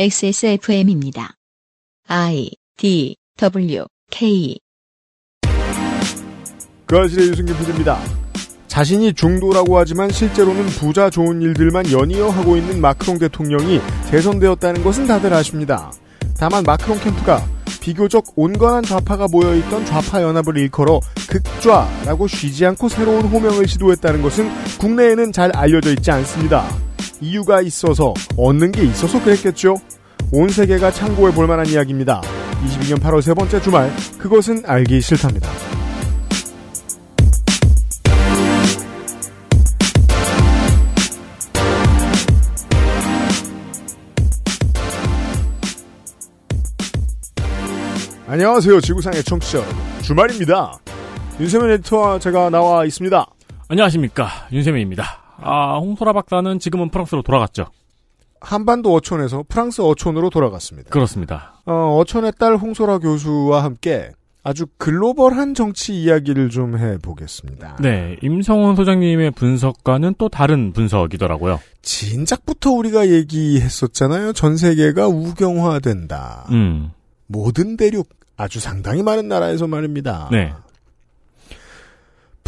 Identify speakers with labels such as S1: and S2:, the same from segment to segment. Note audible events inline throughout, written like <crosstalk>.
S1: XSFM입니다. I D W K
S2: 그 아실의 유승균 PD입니다. 자신이 중도라고 하지만 실제로는 부자 좋은 일들만 연이어 하고 있는 마크롱 대통령이 재선되었다는 것은 다들 아십니다. 다만 마크롱 캠프가 비교적 온건한 좌파가 모여있던 좌파 연합을 일컬어 극좌라고 쉬지 않고 새로운 호명을 시도했다는 것은 국내에는 잘 알려져 있지 않습니다. 이유가 있어서 얻는 게 있어서 그랬겠죠. 온 세계가 참고해 볼 만한 이야기입니다. 22년 8월 세 번째 주말 그것은 알기 싫답니다. 안녕하세요. 지구상의 청취자 여러분. 주말입니다. 윤세민 에디터와 제가 나와 있습니다.
S3: 안녕하십니까 윤세민입니다. 아 홍소라 박사는 지금은 프랑스로 돌아갔죠.
S2: 한반도 어촌에서 프랑스 어촌으로 돌아갔습니다.
S3: 그렇습니다.
S2: 어, 어촌의 딸 홍소라 교수와 함께 아주 글로벌한 정치 이야기를 좀 해보겠습니다.
S3: 네 임성원 소장님의 분석과는 또 다른 분석이더라고요.
S2: 진작부터 우리가 얘기했었잖아요. 전 세계가 우경화된다.
S3: 음,
S2: 모든 대륙, 아주 상당히 많은 나라에서 말입니다.
S3: 네.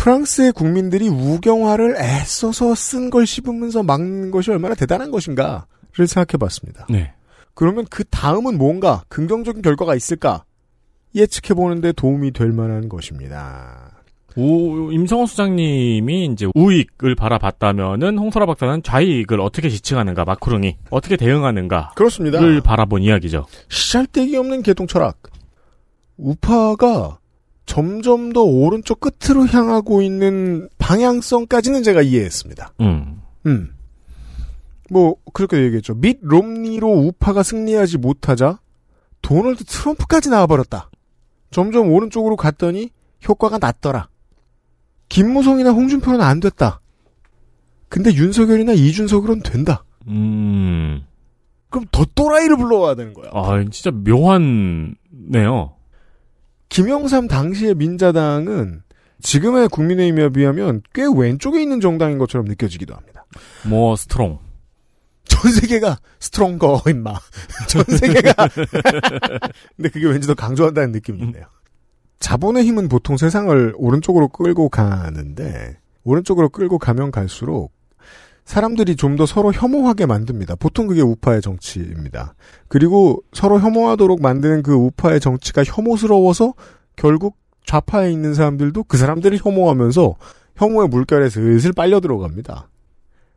S2: 프랑스의 국민들이 우경화를 애써서 쓴 걸 씹으면서 막는 것이 얼마나 대단한 것인가를 생각해 봤습니다.
S3: 네.
S2: 그러면 그 다음은 뭔가 긍정적인 결과가 있을까 예측해 보는데 도움이 될 만한 것입니다.
S3: 우, 임성원 소장님이 이제 우익을 바라봤다면은 홍소라 박사는 좌익을 어떻게 지칭하는가 마크롱이 어떻게 대응하는가를
S2: 그렇습니다.
S3: 바라본 이야기죠.
S2: 시잘데기 없는 개통 철학. 우파가 점점 더 오른쪽 끝으로 향하고 있는 방향성까지는 제가 이해했습니다.
S3: 음,
S2: 음. 뭐 그렇게 얘기했죠. 밋 롬니로 우파가 승리하지 못하자 도널드 트럼프까지 나와버렸다. 점점 오른쪽으로 갔더니 효과가 낮더라. 김무성이나 홍준표는 안 됐다. 근데 윤석열이나 이준석으로는 된다.
S3: 음,
S2: 그럼 더 또라이를 불러와야 되는 거야.
S3: 아 진짜 묘한네요.
S2: 김영삼 당시의 민자당은 지금의 국민의힘에 비하면 꽤 왼쪽에 있는 정당인 것처럼 느껴지기도 합니다.
S3: 뭐 strong.
S2: 전 세계가 stronger 임마. <laughs> 전 세계가. <laughs> 근데 그게 왠지 더 강조한다는 느낌이 있네요. 자본의 힘은 보통 세상을 오른쪽으로 끌고 가는데 오른쪽으로 끌고 가면 갈수록 사람들이 좀 더 서로 혐오하게 만듭니다. 보통 그게 우파의 정치입니다. 그리고 서로 혐오하도록 만드는 그 우파의 정치가 혐오스러워서 결국 좌파에 있는 사람들도 그 사람들을 혐오하면서 혐오의 물결에 슬슬 빨려 들어갑니다.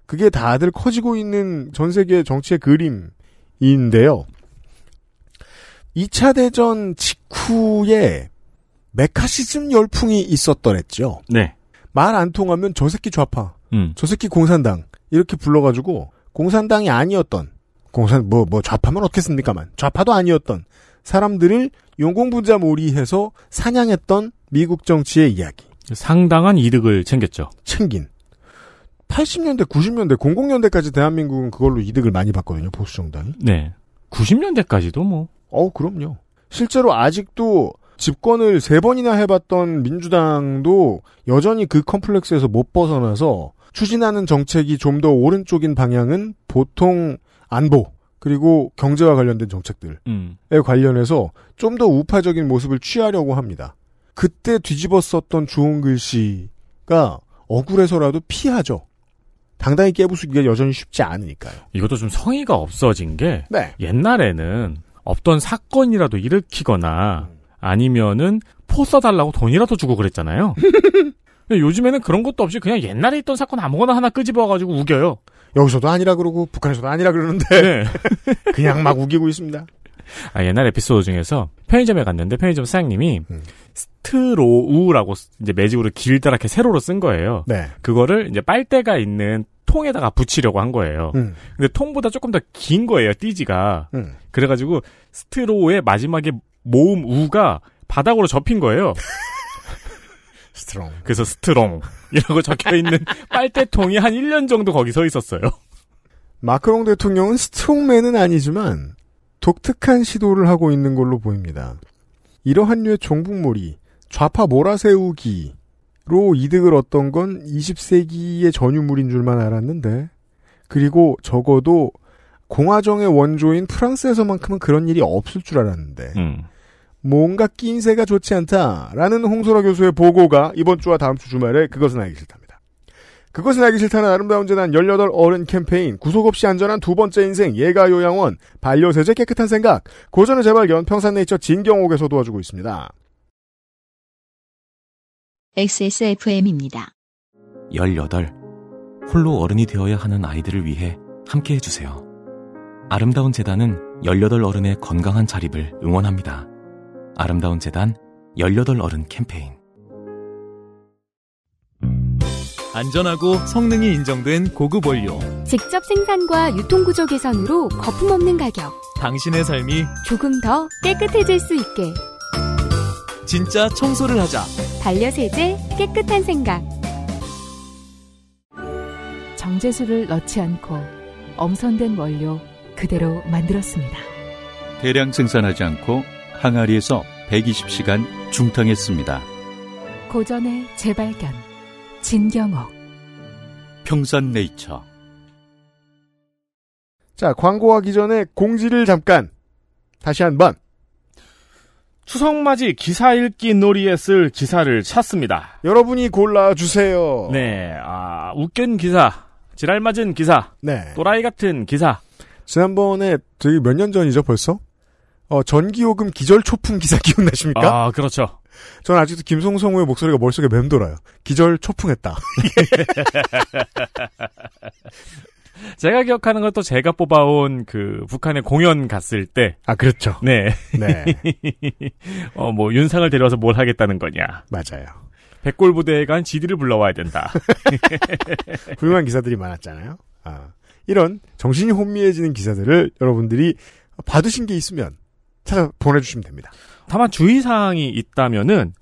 S2: 그게 다들 커지고 있는 전 세계 정치의 그림인데요. 2차 대전 직후에 메카시즘 열풍이 있었더랬죠.
S3: 네.
S2: 말 안 통하면 저 새끼 좌파,
S3: 음,
S2: 저 새끼 공산당 이렇게 불러가지고 공산당이 아니었던 공산 뭐뭐 좌파면 어떻겠습니까만 좌파도 아니었던 사람들을 용공분자 몰이해서 사냥했던 미국 정치의 이야기
S3: 상당한 이득을 챙겼죠.
S2: 챙긴 80년대 90년대 00년대까지 대한민국은 그걸로 이득을 많이 봤거든요 보수 정당이
S3: 네. 90년대까지도 뭐.
S2: 어 그럼요 실제로 아직도 집권을 세 번이나 해봤던 민주당도 여전히 그 컴플렉스에서 못 벗어나서 추진하는 정책이 좀 더 오른쪽인 방향은 보통 안보 그리고 경제와 관련된 정책들에
S3: 음.
S2: 관련해서 좀 더 우파적인 모습을 취하려고 합니다. 그때 뒤집었었던 좋은 글씨가 억울해서라도 피하죠. 당당히 깨부수기가 여전히 쉽지 않으니까요.
S3: 이것도 좀 성의가 없어진 게
S2: 네.
S3: 옛날에는 없던 사건이라도 일으키거나 아니면은 포 써달라고 돈이라도 주고 그랬잖아요. <laughs> 요즘에는 그런 것도 없이 그냥 옛날에 있던 사건 아무거나 하나 끄집어가지고 우겨요.
S2: 여기서도 아니라 그러고 북한에서도 아니라 그러는데
S3: 네. <laughs>
S2: 그냥 막 우기고 있습니다.
S3: 아, 옛날 에피소드 중에서 편의점에 갔는데 편의점 사장님이
S2: 음.
S3: 스트로우라고 이제 매직으로 길다랗게 세로로 쓴 거예요.
S2: 네.
S3: 그거를 이제 빨대가 있는 통에다가 붙이려고 한 거예요.
S2: 음,
S3: 근데 통보다 조금 더 긴 거예요, 띠지가.
S2: 음.
S3: 그래가지고 스트로우의 마지막에 모음 우가 바닥으로 접힌 거예요. <laughs>
S2: 스트롱.
S3: 그래서 스트롱 <laughs> 이라고 적혀 있는 빨대통이 한 1년 정도 거기 서 있었어요.
S2: 마크롱 대통령은 스트롱맨은 아니지만 독특한 시도를 하고 있는 걸로 보입니다. 이러한 류의 종북몰이, 좌파 몰아세우기로 이득을 얻던 건 20세기의 전유물인 줄만 알았는데, 그리고 적어도 공화정의 원조인 프랑스에서만큼은 그런 일이 없을 줄 알았는데
S3: 음.
S2: 뭔가 낀새가 좋지 않다라는 홍소라 교수의 보고가 이번 주와 다음 주 주말에 그것은 알기 싫답니다. 그것은 알기 싫다는 아름다운 재단 18 어른 캠페인 구속 없이 안전한 두 번째 인생 예가 요양원 반려세제 깨끗한 생각 고전의 재발견 평산네이처 진경옥에서 도와주고 있습니다.
S1: XSFM입니다.
S4: 18. 홀로 어른이 되어야 하는 아이들을 위해 함께 해주세요. 아름다운 재단은 18 어른의 건강한 자립을 응원합니다. 아름다운 재단 18 어른 캠페인.
S5: 안전하고 성능이 인정된 고급 원료.
S6: 직접 생산과 유통구조 개선으로 거품 없는 가격.
S5: 당신의 삶이
S6: 조금 더 깨끗해질 수 있게.
S5: 진짜 청소를 하자.
S6: 반려세제 깨끗한 생각.
S7: 정제수를 넣지 않고 엄선된 원료 그대로 만들었습니다.
S8: 대량 생산하지 않고 항아리에서 120시간 중탕했습니다.
S7: 고전의 재발견 진경옥
S8: 평산네이처
S2: 자 광고하기 전에 공지를 잠깐 다시 한번
S3: 추석맞이 기사 읽기 놀이에 쓸 기사를 찾습니다.
S2: 여러분이 골라주세요.
S3: 네, 아, 웃긴 기사, 지랄 맞은 기사,
S2: 네.
S3: 또라이 같은 기사.
S2: 지난번에 저희 몇년 전이죠 벌써? 어, 전기요금 기절 초풍 기사 <laughs> 기억나십니까?
S3: 아, 그렇죠.
S2: 저는 아직도 김송성우의 목소리가 머릿속에 맴돌아요. 기절 초풍했다. <laughs>
S3: 제가 기억하는 것도 제가 뽑아온 그 북한에 공연 갔을 때,
S2: 아, 그렇죠.
S3: 네.
S2: 네. <laughs>
S3: 어, 뭐, 윤상을 데려와서 뭘 하겠다는 거냐.
S2: 맞아요.
S3: 백골 부대에 간 지디를 불러와야 된다.
S2: 훌륭한 기사들이 많았잖아요. 아, 이런 정신이 혼미해지는 기사들을 여러분들이 받으신 게 있으면 찾아 보내주시면 됩니다.
S3: 다만 주의사항이 있다면은,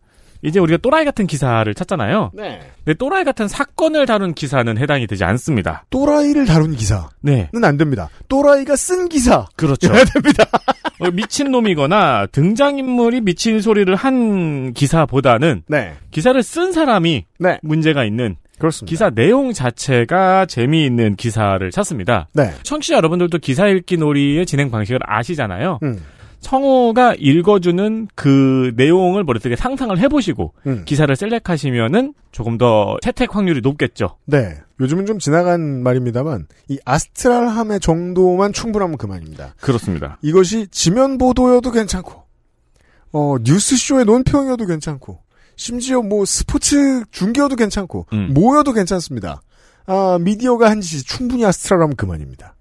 S3: 이제 우리가 또라이 같은 기사를 찾잖아요.
S2: 네.
S3: 근데 또라이 같은 사건을 다룬 기사는 해당이 되지 않습니다.
S2: 또라이를 다룬 기사는
S3: 네.
S2: 안 됩니다. 또라이가 쓴 기사.
S3: 그렇죠.
S2: 해야 됩니다. <laughs>
S3: 어, 미친놈이거나 등장인물이 미친 소리를 한 기사보다는
S2: 네.
S3: 기사를 쓴 사람이
S2: 네.
S3: 문제가 있는
S2: 그렇습니다.
S3: 기사 내용 자체가 재미있는 기사를 찾습니다.
S2: 네.
S3: 청취자 여러분들도 기사 읽기 놀이의 진행 방식을 아시잖아요.
S2: 음.
S3: 청호가 읽어주는 그 내용을 머릿속에 상상을 해보시고
S2: 음.
S3: 기사를 셀렉하시면은 조금 더 채택 확률이 높겠죠.
S2: 네. 요즘은 좀 지나간 말입니다만 이 아스트랄함의 정도만 충분하면 그만입니다.
S3: 그렇습니다.
S2: 이것이 지면 보도여도 괜찮고 어 뉴스쇼의 논평이어도 괜찮고 심지어 뭐 스포츠 중계여도 괜찮고
S3: 음.
S2: 뭐여도 괜찮습니다. 아 미디어가 한 짓이 충분히 아스트랄하면 그만입니다.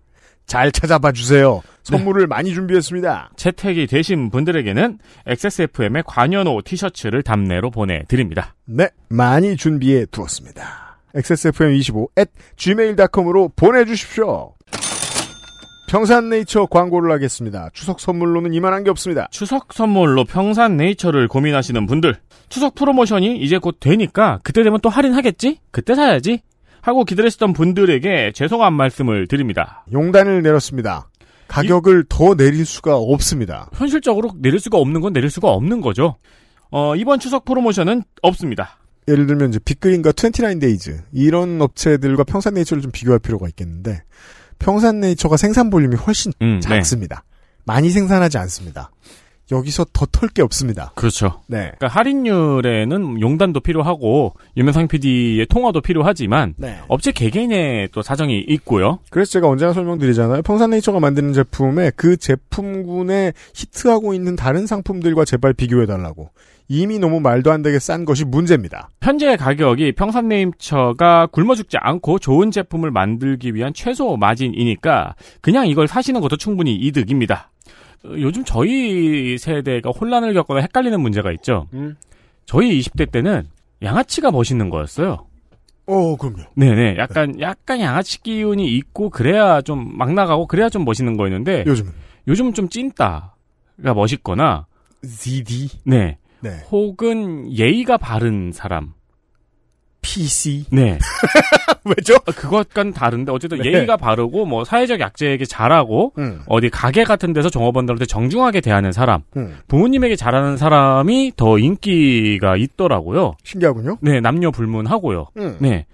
S2: 잘 찾아봐 주세요. 선물을 많이 준비했습니다.
S3: 채택이 되신 분들에게는 XSFM의 관여노 티셔츠를 답내로 보내드립니다.
S2: 네, 많이 준비해 두었습니다. xsfm25 at gmail.com으로 보내주십시오. 평산네이처 광고를 하겠습니다. 추석 선물로는 이만한 게 없습니다.
S3: 추석 선물로 평산 네이처를 고민하시는 분들 추석 프로모션이 이제 곧 되니까 그때 되면 또 할인하겠지? 그때 사야지? 하고 기다리셨던 분들에게 죄송한 말씀을 드립니다.
S2: 용단을 내렸습니다. 가격을 더 내릴 수가 없습니다.
S3: 현실적으로 내릴 수가 없는 건 내릴 수가 없는 거죠. 어, 이번 추석 프로모션은 없습니다.
S2: 예를 들면 이제 빅그린과 29데이즈 이런 업체들과 평산네이처를 좀 비교할 필요가 있겠는데 평산네이처가 생산 볼륨이 훨씬
S3: 음, 네.
S2: 작습니다. 많이 생산하지 않습니다. 여기서 더 털 게 없습니다.
S3: 그렇죠.
S2: 네.
S3: 그러니까 할인율에는 용단도 필요하고 유명상 PD의 통화도 필요하지만
S2: 네.
S3: 업체 개개인의 또 사정이 있고요.
S2: 그래서 제가 언제나 설명드리잖아요. 평산네이처가 만드는 제품에 그 제품군에 히트하고 있는 다른 상품들과 제발 비교해 달라고. 이미 너무 말도 안 되게 싼 것이 문제입니다.
S3: 현재 가격이 평산네이처가 굶어 죽지 않고 좋은 제품을 만들기 위한 최소 마진이니까 그냥 이걸 사시는 것도 충분히 이득입니다. 어, 요즘 저희 세대가 혼란을 겪거나 헷갈리는 문제가 있죠.
S2: 음.
S3: 저희 20대 때는 양아치가 멋있는 거였어요.
S2: 어, 그럼요.
S3: 네네. 약간, 약간 양아치 기운이 있고, 그래야 좀 막 나가고, 그래야 좀 멋있는 거였는데,
S2: 요즘은.
S3: 요즘은 좀 찐따가 멋있거나,
S2: ZD.
S3: 네.
S2: 네.
S3: 혹은 예의가 바른 사람.
S2: PC.
S3: 네. <laughs>
S2: 왜죠?
S3: 그것과는 다른데 어쨌든
S2: 네.
S3: 예의가 바르고 뭐 사회적 약자에게 잘하고
S2: 음.
S3: 어디 가게 같은 데서 종업원들한테 정중하게 대하는 사람,
S2: 음.
S3: 부모님에게 잘하는 사람이 더 인기가 있더라고요.
S2: 신기하군요.
S3: 네, 남녀 불문하고요.
S2: 음.
S3: 네.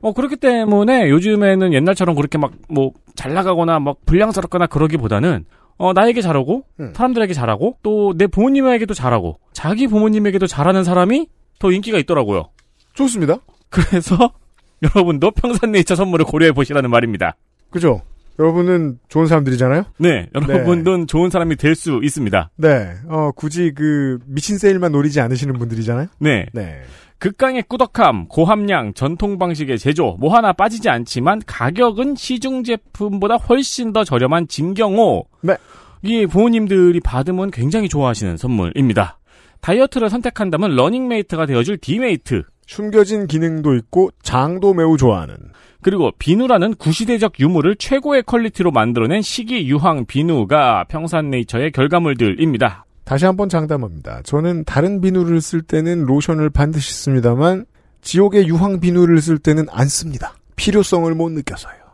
S3: 어 그렇기 때문에 요즘에는 옛날처럼 그렇게 막 뭐 잘 나가거나 막 불량스럽거나 그러기보다는 어, 나에게 잘하고
S2: 음.
S3: 사람들에게 잘하고 또 내 부모님에게도 잘하고 자기 부모님에게도 잘하는 사람이 더 인기가 있더라고요.
S2: 좋습니다.
S3: 그래서 <laughs> 여러분도 평산네이처 선물을 고려해 보시라는 말입니다.
S2: 그죠? 여러분은 좋은 사람들이잖아요?
S3: 네, 여러분은 좋은 사람이 될 수 있습니다.
S2: 네. 어, 굳이 그, 미친 세일만 노리지 않으시는 분들이잖아요?
S3: 네.
S2: 네.
S3: 극강의 꾸덕함, 고함량, 전통 방식의 제조, 뭐 하나 빠지지 않지만 가격은 시중 제품보다 훨씬 더 저렴한 진경옥고.
S2: 네.
S3: 이 부모님들이 받으면 굉장히 좋아하시는 선물입니다. 다이어트를 선택한다면 러닝메이트가 되어줄 디메이트.
S2: 숨겨진 기능도 있고, 장도 매우 좋아하는.
S3: 그리고 비누라는 구시대적 유물을 최고의 퀄리티로 만들어낸 식이유황 비누가 평산네이처의 결과물들입니다.
S2: 다시 한번 장담합니다. 저는 다른 비누를 쓸 때는 로션을 반드시 씁니다만, 지옥의 유황 비누를 쓸 때는 안 씁니다. 필요성을 못 느껴서요.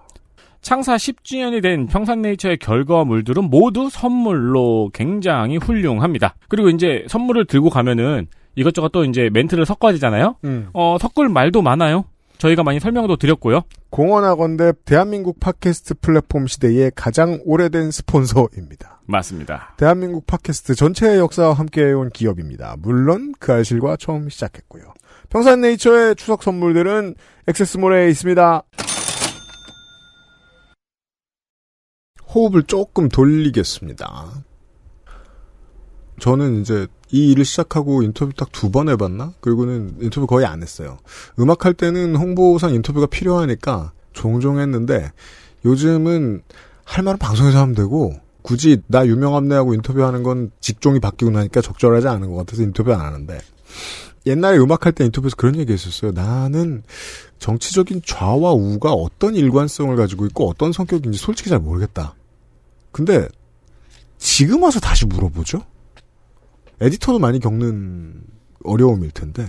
S3: 창사 10주년이 된 평산네이처의 결과물들은 모두 선물로 굉장히 훌륭합니다. 그리고 이제 선물을 들고 가면은 이것저것 또 이제 멘트를 섞어야 되잖아요.
S2: 음.
S3: 어, 섞을 말도 많아요. 저희가 많이 설명도 드렸고요.
S2: 공언하건대 대한민국 팟캐스트 플랫폼 시대의 가장 오래된 스폰서입니다.
S3: 맞습니다.
S2: 대한민국 팟캐스트 전체의 역사와 함께해온 기업입니다. 물론 그 알실과 처음 시작했고요. 평산네이처의 추석 선물들은 액세스몰에 있습니다. 호흡을 조금 돌리겠습니다. 저는 이제 이 일을 시작하고 인터뷰 딱 두 번 해봤나? 그리고는 인터뷰 거의 안 했어요. 음악 할 때는 홍보상 인터뷰가 필요하니까 종종 했는데 요즘은 할 말은 방송에서 하면 되고 굳이 나 유명합네하고 인터뷰하는 건 직종이 바뀌고 나니까 적절하지 않은 것 같아서 인터뷰 안 하는데 옛날에 음악할 때 인터뷰에서 그런 얘기 했었어요. 나는 정치적인 좌와 우가 어떤 일관성을 가지고 있고 어떤 성격인지 솔직히 잘 모르겠다. 근데 지금 와서 다시 물어보죠? 에디터도 많이 겪는 어려움일 텐데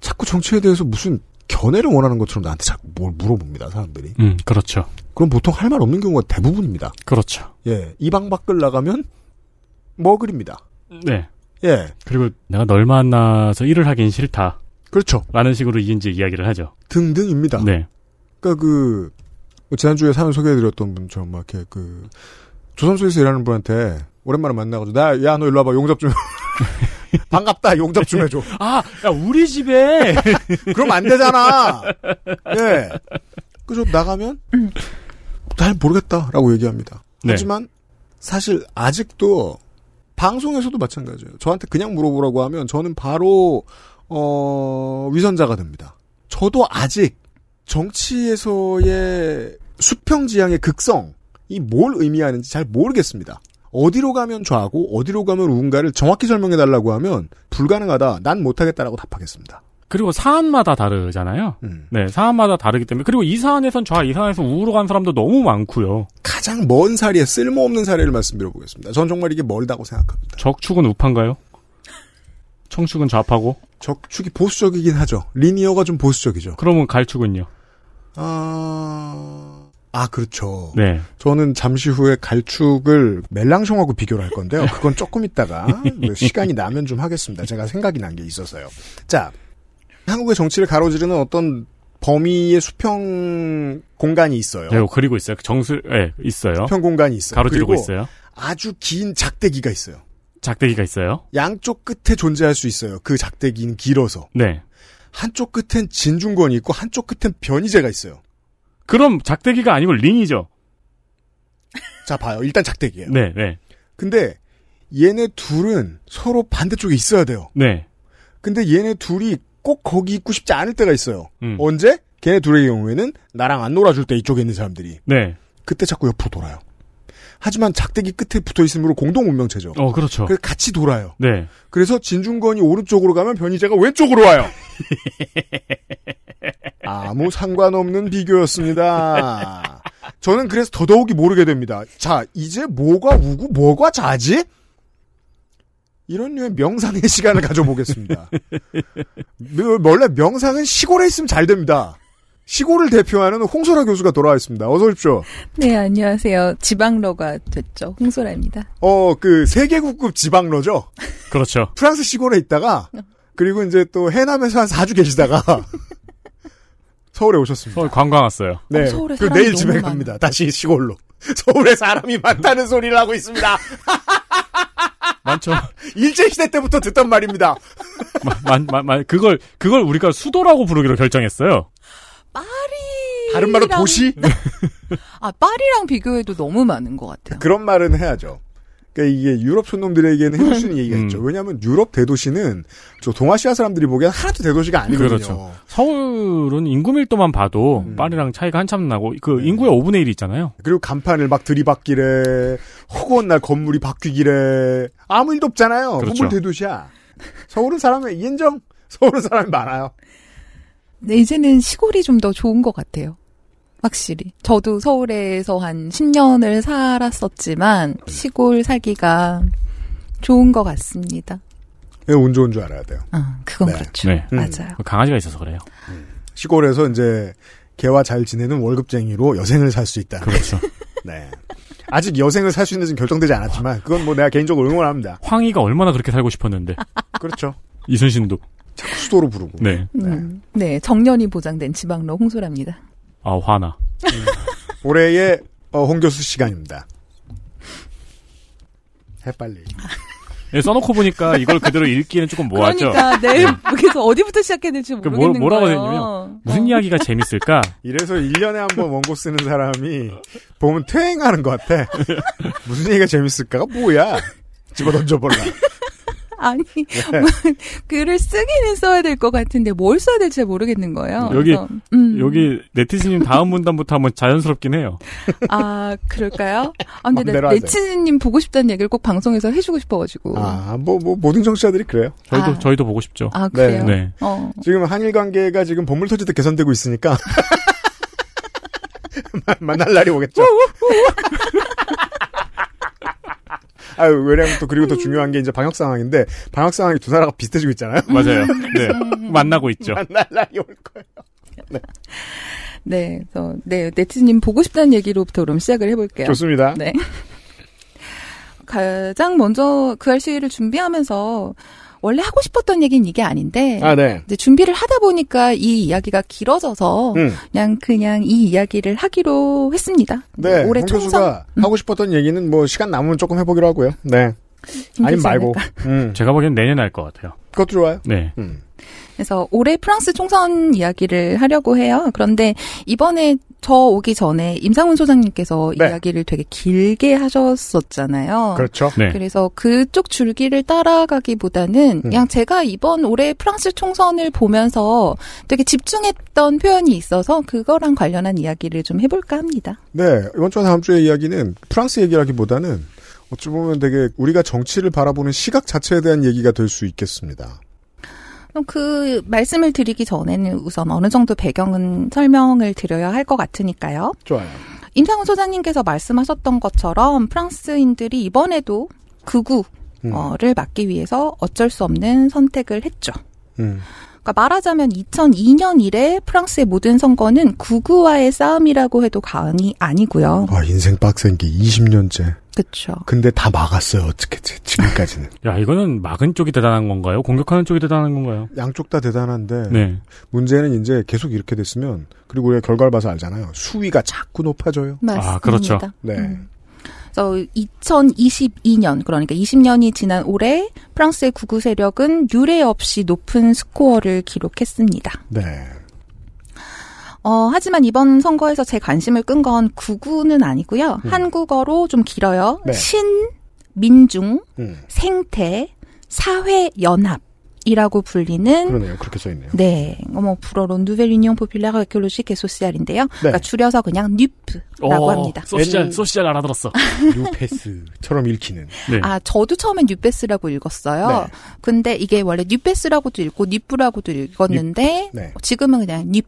S2: 자꾸 정치에 대해서 무슨 견해를 원하는 것처럼 나한테 자꾸 뭘 물어봅니다, 사람들이.
S3: 음, 그렇죠.
S2: 그럼 보통 할 말 없는 경우가 대부분입니다.
S3: 그렇죠.
S2: 예, 이 방 밖을 나가면 머글입니다.
S3: 네.
S2: 예,
S3: 그리고 내가 널 만나서 일을 하긴 싫다.
S2: 그렇죠.
S3: 라는 식으로 이제 이야기를 하죠.
S2: 등등입니다.
S3: 네.
S2: 그러니까 그 지난주에 사연 소개해드렸던 분처럼 막 이렇게 그 조선소에서 일하는 분한테 오랜만에 만나가지고 나 야 너 일로 와봐 용접 좀 <laughs> 반갑다 용접 좀 해줘.
S3: 아, 야, 우리 집에! <laughs>
S2: 그럼 안 되잖아. 예. 그래서 나가면 잘 모르겠다라고 얘기합니다.
S3: 네.
S2: 하지만 사실 아직도 방송에서도 마찬가지예요. 저한테 그냥 물어보라고 하면 저는 바로 어 위선자가 됩니다. 저도 아직 정치에서의 수평지향의 극성 이 뭘 의미하는지 잘 모르겠습니다. 어디로 가면 좌고 어디로 가면 우인가를 정확히 설명해 달라고 하면 불가능하다. 난 못하겠다라고 답하겠습니다.
S3: 그리고 사안마다 다르잖아요.
S2: 음.
S3: 네, 사안마다 다르기 때문에. 그리고 이 사안에선 좌, 이 사안에서 우로 간 사람도 너무 많고요.
S2: 가장 먼 사례, 쓸모없는 사례를 말씀드려보겠습니다. 전 정말 이게 멀다고 생각합니다.
S3: 적축은 우파인가요? 청축은 좌파고?
S2: 적축이 보수적이긴 하죠. 리니어가 좀 보수적이죠.
S3: 그러면 갈축은요?
S2: 아, 아 그렇죠.
S3: 네.
S2: 저는 잠시 후에 갈축을 멜랑숑하고 비교를 할 건데요. 그건 조금 있다가 <laughs> 시간이 나면 좀 하겠습니다. 제가 생각이 난 게 있어서요. 자, 한국의 정치를 가로지르는 어떤 범위의 수평 공간이 있어요.
S3: 네, 그리고 있어요. 정수, 예, 있어요.
S2: 수평 공간이 있어요.
S3: 가로지르고 있어요.
S2: 아주 긴 작대기가 있어요.
S3: 작대기가 있어요.
S2: 양쪽 끝에 존재할 수 있어요. 그 작대기는 길어서.
S3: 네.
S2: 한쪽 끝엔 진중권이 있고 한쪽 끝엔 변희재가 있어요.
S3: 그럼 작대기가 아니고 링이죠.
S2: 자 봐요. 일단 작대기예요.
S3: 네, 네,
S2: 근데 얘네 둘은 서로 반대쪽에 있어야 돼요.
S3: 네.
S2: 근데 얘네 둘이 꼭 거기 있고 싶지 않을 때가 있어요.
S3: 음.
S2: 언제? 걔네 둘의 경우에는 나랑 안 놀아줄 때 이쪽에 있는 사람들이
S3: 네.
S2: 그때 자꾸 옆으로 돌아요. 하지만 작대기 끝에 붙어 있으므로 공동 운명체죠.
S3: 어, 그렇죠.
S2: 그래서 같이 돌아요.
S3: 네.
S2: 그래서 진중권이 오른쪽으로 가면 변희재가 왼쪽으로 와요. <laughs> 아무 상관없는 비교였습니다. 저는 그래서 더더욱이 모르게 됩니다. 자, 이제 뭐가 우고 뭐가 자지? 이런 류의 명상의 시간을 가져보겠습니다. <laughs> 뭐, 원래 명상은 시골에 있으면 잘 됩니다. 시골을 대표하는 홍소라 교수가 돌아와 있습니다. 어서 오십시오.
S9: 네, 안녕하세요. 지방러가 됐죠. 홍소라입니다.
S2: 어, 그 세계국급 지방러죠. <laughs>
S3: 그렇죠.
S2: 프랑스 시골에 있다가 그리고 이제 또 해남에서 한 4주 계시다가 <laughs> 서울에 오셨습니다.
S3: 서울 관광 왔어요.
S2: 네.
S9: 어, 사람이
S2: 내일 집에
S9: 많아.
S2: 갑니다. 다시 시골로. <laughs> 서울에 사람이 많다는 소리를 하고 있습니다.
S3: 많죠.
S2: 일제시대 때부터 듣던 말입니다.
S3: 만, 만, 만, 그걸, 그걸 우리가 수도라고 부르기로 결정했어요.
S9: 파리.
S2: 다른 말로 도시? <laughs>
S9: 아 파리랑 비교해도 너무 많은 것 같아요.
S2: 그런 말은 해야죠. 그러니까 이게 유럽 촌놈들에게는 해줄 수 있는 <laughs> 얘기가
S3: 음.
S2: 있죠. 왜냐하면 유럽 대도시는 저 동아시아 사람들이 보기엔 하나도 대도시가 아니거든요.
S3: 그렇죠. 서울은 인구 밀도만 봐도
S2: 음.
S3: 파리랑 차이가 한참 나고 그
S2: 네.
S3: 인구의 5분의 1이 있잖아요.
S2: 그리고 간판을 막 들이받기래 허구한 날 건물이 바뀌기래 아무 일도 없잖아요.
S3: 그렇죠.
S2: 건물 대도시야. 서울은 사람이 인정. 서울은 사람이 많아요.
S9: 네, 이제는 시골이 좀 더 좋은 것 같아요. 확실히. 저도 서울에서 한 10년을 살았었지만 시골 살기가 좋은 것 같습니다.
S2: 예, 운 좋은 줄 알아야 돼요.
S9: 아, 그건
S2: 네.
S9: 그렇죠.
S3: 네.
S2: 음.
S9: 맞아요.
S3: 강아지가 있어서 그래요.
S2: 시골에서 이제 개와 잘 지내는 월급쟁이로 여생을 살 수 있다.
S3: 그렇죠. <laughs>
S2: 네. 아직 여생을 살 수 있는지는 결정되지 않았지만 그건 뭐 내가 개인적으로 응원합니다.
S3: 황희가 얼마나 그렇게 살고 싶었는데.
S2: 그렇죠.
S3: 이순신도.
S2: 자꾸 수도로 부르고.
S3: 네.
S9: 음, 네, 정년이 보장된 지방로 홍소랍니다.
S3: 아, 화나.
S2: 올해의 어, 홍 교수 시간입니다. 해 빨리.
S3: 예, 써놓고 보니까 이걸 그대로 읽기는 조금 뭐하죠.
S9: 그러니까 네, 그래서 어디부터 시작해야 될지
S3: 그
S9: 모르겠는
S3: 뭐- 뭐라고
S9: 거예요.
S3: 되냐면 무슨
S9: 어.
S3: 이야기가 재밌을까?
S2: 이래서 1년에 한 번 원고 쓰는 사람이 보면 퇴행하는 것 같아. 무슨 얘기가 재밌을까가 뭐야? 집어 던져볼라.
S9: 아니 <laughs>
S2: 네.
S9: 뭐, 글을 쓰기는 써야 될 것 같은데 뭘 써야 될지 잘 모르겠는 거예요.
S3: 여기-
S9: 그래서, 음.
S3: 여기 네티즌님 다음 문단부터 한번 자연스럽긴 해요.
S9: 아 그럴까요? 아 근데 나. 네치즈님 보고 싶다는 얘기를 꼭 방송에서 해주고 싶어가지고.
S2: 아, 뭐, 뭐, 모든 정치자들이 그래요.
S3: 저희도
S9: 아.
S3: 저희도 보고 싶죠.
S9: 아, 그래요.
S3: 네.
S9: 어.
S2: 지금 한일 관계가 지금 본물 터지듯 개선되고 있으니까. <laughs> 만- 만날 날이 오겠죠. 아유, 왜냐면 또 그리고 더 중요한 게 이제 방역 상황인데, 방역 상황이 두 나라가 비슷해지고 있잖아요. <laughs>
S3: 맞아요. 네. 만나고 있죠.
S2: 만날 날이 올 거예요.
S9: 네, 그래서 네 네티즌님 보고 싶다는 얘기로부터 그럼 시작을 해볼게요.
S2: 좋습니다.
S9: 네. 가장 먼저 그 알씨를 준비하면서 원래 하고 싶었던 얘기는 이게 아닌데
S2: 아, 네.
S9: 이제 준비를 하다 보니까 이 이야기가 길어져서
S2: 음.
S9: 그냥 그냥 이 이야기를 하기로 했습니다.
S2: 네.
S9: 올해
S2: 홍
S9: 총선
S2: 교수가 하고 싶었던 얘기는 뭐 시간 남으면 조금 해보기로 하고요. 네. 아니 말고. 음.
S3: 제가 보기엔 내년에 할 것 같아요.
S2: 그것도 좋아요.
S3: 네.
S2: 음.
S9: 그래서 올해 프랑스 총선 이야기를 하려고 해요. 그런데 이번에 저 오기 전에 임상훈 소장님께서
S2: 네.
S9: 이야기를 되게 길게 하셨었잖아요.
S2: 그렇죠.
S3: 네.
S9: 그래서 그쪽 줄기를 따라가기보다는
S2: 음.
S9: 그냥 제가 이번 올해 프랑스 총선을 보면서 되게 집중했던 표현이 있어서 그거랑 관련한 이야기를 좀 해볼까 합니다.
S2: 네, 이번 주와 다음 주의 이야기는 프랑스 얘기라기보다는 어찌 보면 되게 우리가 정치를 바라보는 시각 자체에 대한 얘기가 될 수 있겠습니다.
S9: 그럼 그 말씀을 드리기 전에는 우선 어느 정도 배경은 설명을 드려야 할 것 같으니까요.
S2: 좋아요.
S9: 임상훈 소장님께서 말씀하셨던 것처럼 프랑스인들이 이번에도 극우를
S2: 음.
S9: 막기 위해서 어쩔 수 없는 선택을 했죠.
S2: 음.
S9: 그러니까 말하자면 2002년 이래 프랑스의 모든 선거는 극우와의 싸움이라고 해도 과언이 아니고요.
S2: 아, 인생 빡센 게 20년째.
S9: 그렇죠.
S2: 근데 다 막았어요, 어떻게, 지금까지는. <laughs>
S3: 야, 이거는 막은 쪽이 대단한 건가요? 공격하는 쪽이 대단한 건가요?
S2: 양쪽 다 대단한데,
S3: 네.
S2: 문제는 이제 계속 이렇게 됐으면, 그리고 우리가 결과를 봐서 알잖아요. 수위가 자꾸 높아져요.
S9: 맞습니다.
S3: 아, 그렇죠.
S2: 네.
S9: 음. 그래서 2022년 그러니까 20년이 지난 올해 프랑스의 극우 세력은 유례 없이 높은 스코어를 기록했습니다.
S2: 네.
S9: 어, 하지만 이번 선거에서 제 관심을 끈건 극우는 아니고요.
S2: 음.
S9: 한국어로 좀 길어요.
S2: 네.
S9: 신, 민중,
S2: 음.
S9: 생태, 사회 연합 이라고 불리는
S2: 그러네요. 그렇게 써 있네요.
S9: 네, 어머 불어로 Nouvelle Union populaire écologique et sociale인데요.
S2: 네.
S9: 그러니까 줄여서 그냥 뉴프라고
S3: 어,
S9: 합니다.
S3: sociale, sociale 알아들었어. <laughs>
S2: 뉴페스처럼 읽히는.
S3: 네.
S9: 아, 저도 처음엔 뉴베스라고 읽었어요.
S2: 네.
S9: 근데 이게 원래 뉴베스라고도 읽고 뉴프라고도 읽었는데
S2: 네.
S9: 지금은 그냥 뉴,
S2: 뉴,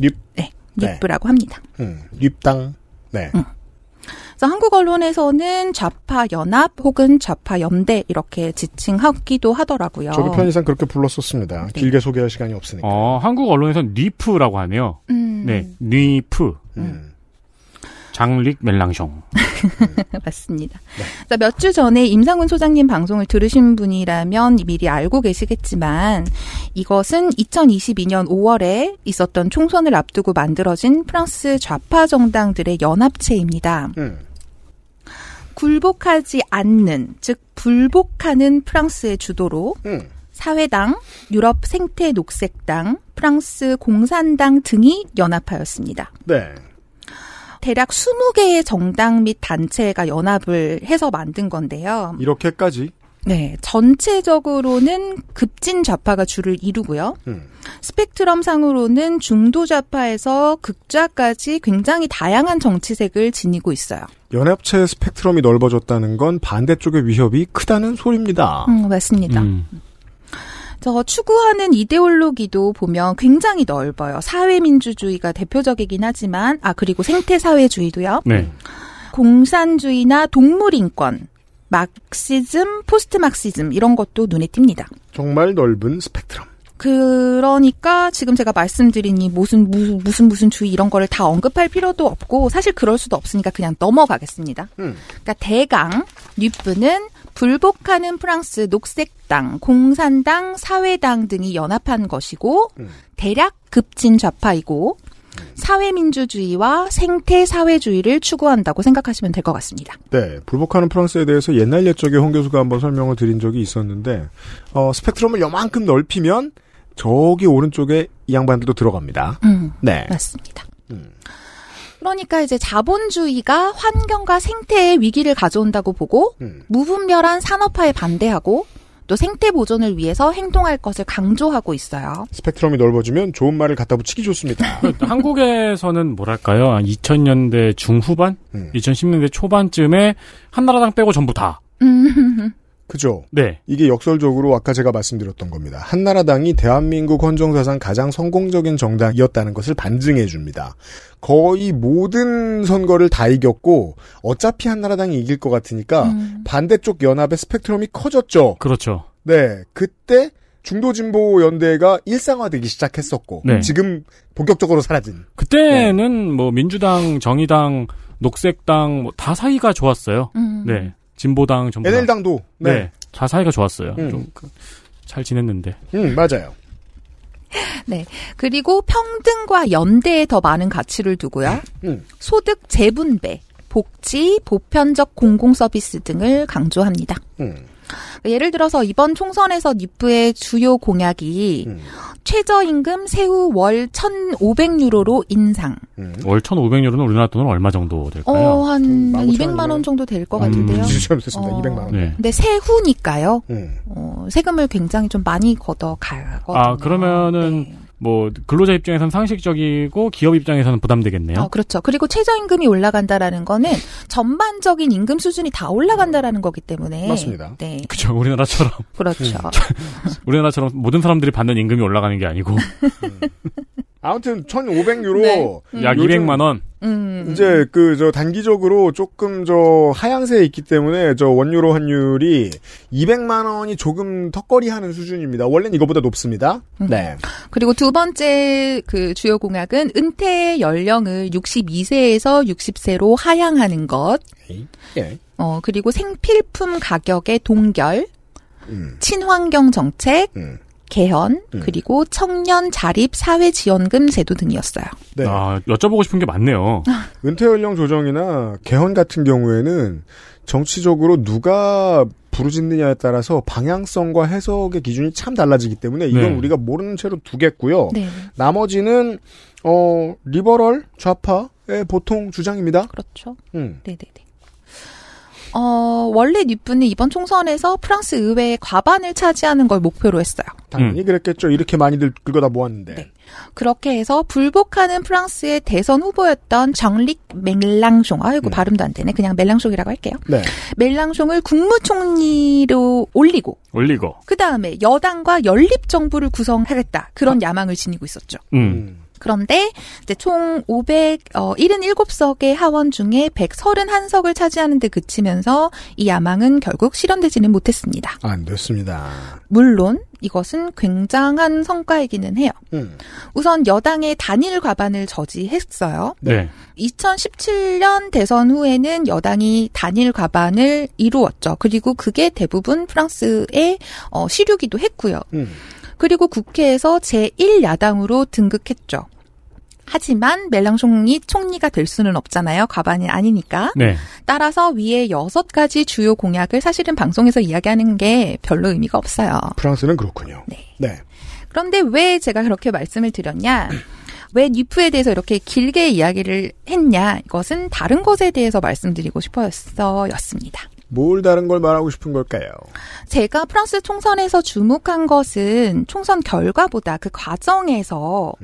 S9: 네,
S2: 네.
S9: 뉴프라고 합니다.
S2: 음, 뉴땅. 네.
S9: 음. 그래서 한국 언론에서는 좌파 연합 혹은 좌파 연대 이렇게 지칭하기도 하더라고요.
S2: 저도 편의상 그렇게 불렀었습니다.
S9: 네.
S2: 길게 소개할 시간이 없으니까.
S3: 어, 한국 언론에서는 니프라고 하네요.
S9: 음,
S3: 네. 니프.
S2: 음.
S3: 장릭 멜랑숑. <laughs>
S9: 맞습니다. 몇주 전에 임상훈 소장님 방송을 들으신 분이라면 미리 알고 계시겠지만 이것은 2022년 5월에 있었던 총선을 앞두고 만들어진 프랑스 좌파 정당들의 연합체입니다.
S2: 음.
S9: 굴복하지 않는, 즉 불복하는 프랑스의 주도로
S2: 음.
S9: 사회당, 유럽 생태 녹색당, 프랑스 공산당 등이 연합하였습니다.
S2: 네.
S9: 대략 20개의 정당 및 단체가 연합을 해서 만든 건데요.
S2: 이렇게까지.
S9: 네, 전체적으로는 급진 좌파가 주를 이루고요.
S2: 음.
S9: 스펙트럼 상으로는 중도 좌파에서 극좌까지 굉장히 다양한 정치색을 지니고 있어요.
S2: 연합체 스펙트럼이 넓어졌다는 건 반대쪽의 위협이 크다는 소리입니다.
S9: 음, 맞습니다.
S3: 음.
S9: 저 추구하는 이데올로기도 보면 굉장히 넓어요. 사회민주주의가 대표적이긴 하지만, 아, 그리고 생태사회주의도요.
S3: 네.
S9: 공산주의나 동물인권, 막시즘, 포스트 막시즘, 이런 것도 눈에 띕니다.
S2: 정말 넓은 스펙트럼.
S9: 그러니까 지금 제가 말씀드린 이 무슨 무, 무슨 무슨 주의 이런 거를 다 언급할 필요도 없고 사실 그럴 수도 없으니까 그냥 넘어가겠습니다.
S2: 음.
S9: 그러니까 대강 뉴프는 불복하는 프랑스 녹색당, 공산당, 사회당 등이 연합한 것이고
S2: 음.
S9: 대략 급진 좌파이고 사회민주주의와 생태사회주의를 추구한다고 생각하시면 될 것 같습니다.
S2: 네, 불복하는 프랑스에 대해서 옛날 옛적에 홍 교수가 한번 설명을 드린 적이 있었는데 어, 스펙트럼을 요만큼 넓히면 저기 오른쪽에 이 양반들도 들어갑니다.
S9: 음,
S2: 네.
S9: 맞습니다.
S2: 음.
S9: 그러니까 이제 자본주의가 환경과 생태에 위기를 가져온다고 보고
S2: 음.
S9: 무분별한 산업화에 반대하고 또 생태 보존을 위해서 행동할 것을 강조하고 있어요.
S2: 스펙트럼이 넓어지면 좋은 말을 갖다 붙이기 좋습니다. <laughs>
S3: 한국에서는 뭐랄까요? 2000년대 중후반,
S2: 음.
S3: 2010년대 초반쯤에 한나라당 빼고 전부 다.
S9: 음,
S2: 그죠?
S3: 네.
S2: 이게 역설적으로 아까 제가 말씀드렸던 겁니다. 한나라당이 대한민국 헌정사상 가장 성공적인 정당이었다는 것을 반증해 줍니다. 거의 모든 선거를 다 이겼고 어차피 한나라당이 이길 것 같으니까
S9: 음.
S2: 반대쪽 연합의 스펙트럼이 커졌죠.
S3: 그렇죠.
S2: 네, 그때 중도진보 연대가 일상화되기 시작했었고
S3: 네.
S2: 지금 본격적으로 사라진.
S3: 그때는 뭐 민주당, 정의당, 녹색당 뭐 다 사이가 좋았어요.
S9: 음.
S3: 네. 진보당 전부 다.
S2: NL당도
S3: 네.
S2: 네,
S3: 다 사이가 좋았어요.
S2: 음.
S3: 좀잘 지냈는데.
S2: 음 맞아요.
S9: 그리고 평등과 연대에 더 많은 가치를 두고요.
S2: 음.
S9: 소득 재분배, 복지, 보편적 공공 서비스 등을 강조합니다.
S2: 음,
S9: 예를 들어서 이번 총선에서 니프의 주요 공약이
S2: 음,
S9: 최저임금 세후 월 1,500유로로 인상.
S2: 음.
S3: 월 1,500유로는 우리나라 돈으로 얼마 정도 될까요?
S9: 어, 한
S2: 음,
S9: 200만 원 정도 될 것 같은데요.
S3: 음.
S9: 어.
S2: 200만 원.
S3: 네.
S9: 근데 세후니까요.
S2: 음.
S9: 어, 세금을 굉장히 좀 많이 걷어가거든요.
S3: 아, 그러면은
S9: 네.
S3: 뭐 근로자 입장에서는 상식적이고 기업 입장에서는 부담되겠네요.
S9: 어, 그렇죠. 그리고 최저임금이 올라간다라는 거는 전반적인 임금 수준이 다 올라간다라는 거기 때문에.
S2: 맞습니다.
S9: 네.
S3: 그죠. 우리나라처럼
S9: 그렇죠. <laughs>
S3: 우리나라처럼 모든 사람들이 받는 임금이 올라가는 게 아니고 <laughs>
S2: 아무튼 1,500유로
S9: 네. 음.
S3: 약
S2: 요즘
S3: 200만 원.
S9: 음.
S2: 이제 그 저 단기적으로 조금 저 하향세에 있기 때문에 저 원유로 환율이 200만 원이 조금 턱걸이하는 수준입니다. 원래는 이거보다 높습니다.
S9: 음.
S2: 네.
S9: 그리고 두 번째 그 주요 공약은 은퇴 연령을 62세에서 60세로 하향하는 것.
S2: 예.
S9: 어, 그리고 생필품 가격의 동결,
S2: 음.
S9: 친환경 정책,
S2: 음.
S9: 개헌,
S2: 음.
S9: 그리고 청년 자립 사회 지원금 제도 등이었어요.
S2: 네.
S3: 아, 여쭤보고 싶은 게 많네요. <laughs>
S2: 은퇴 연령 조정이나 개헌 같은 경우에는 정치적으로 누가 부르짖느냐에 따라서 방향성과 해석의 기준이 참 달라지기 때문에 이건
S3: 네.
S2: 우리가 모르는 채로 두겠고요.
S9: 네.
S2: 나머지는 어 리버럴 좌파의 보통 주장입니다.
S9: 그렇죠.
S2: 음.
S9: 네네네. 어, 원래 뉴프는 이번 총선에서 프랑스 의회의 과반을 차지하는 걸 목표로 했어요.
S2: 당연히 그랬겠죠. 이렇게 많이들 긁어다 모았는데.
S9: 네. 그렇게 해서 불복하는 프랑스의 대선 후보였던 정릭 멜랑숑, 아이고
S2: 음.
S9: 발음도 안 되네. 그냥 멜랑숑이라고 할게요.
S2: 네.
S9: 멜랑숑을 국무총리로 올리고
S3: 올리고.
S9: 그 다음에 여당과 연립 정부를 구성하겠다 그런 야망을 지니고 있었죠.
S3: 음.
S2: 음.
S9: 그런데 이제 총 500, 어, 77석의 하원 중에 131석을 차지하는 데 그치면서 이 야망은 결국 실현되지는 못했습니다.
S2: 안 됐습니다.
S9: 물론 이것은 굉장한 성과이기는 해요.
S2: 음.
S9: 우선 여당의 단일 과반을 저지했어요.
S3: 네.
S9: 2017년 대선 후에는 여당이 단일 과반을 이루었죠. 그리고 그게 대부분 프랑스의 어, 시류기도 했고요.
S2: 음.
S9: 그리고 국회에서 제1야당으로 등극했죠. 하지만 멜랑숑이 총리가 될 수는 없잖아요. 과반이 아니니까.
S3: 네.
S9: 따라서 위에 여섯 가지 주요 공약을 사실은 방송에서 이야기하는 게 별로 의미가 없어요.
S2: 프랑스는 그렇군요.
S9: 네.
S2: 네.
S9: 그런데 왜 제가 그렇게 말씀을 드렸냐? <clears throat> 왜 니프에 대해서 이렇게 길게 이야기를 했냐? 이것은 다른 것에 대해서 말씀드리고 싶어서였습니다.
S2: 뭘 다른 걸 말하고 싶은 걸까요?
S9: 제가 프랑스 총선에서 주목한 것은 총선 결과보다 그 과정에서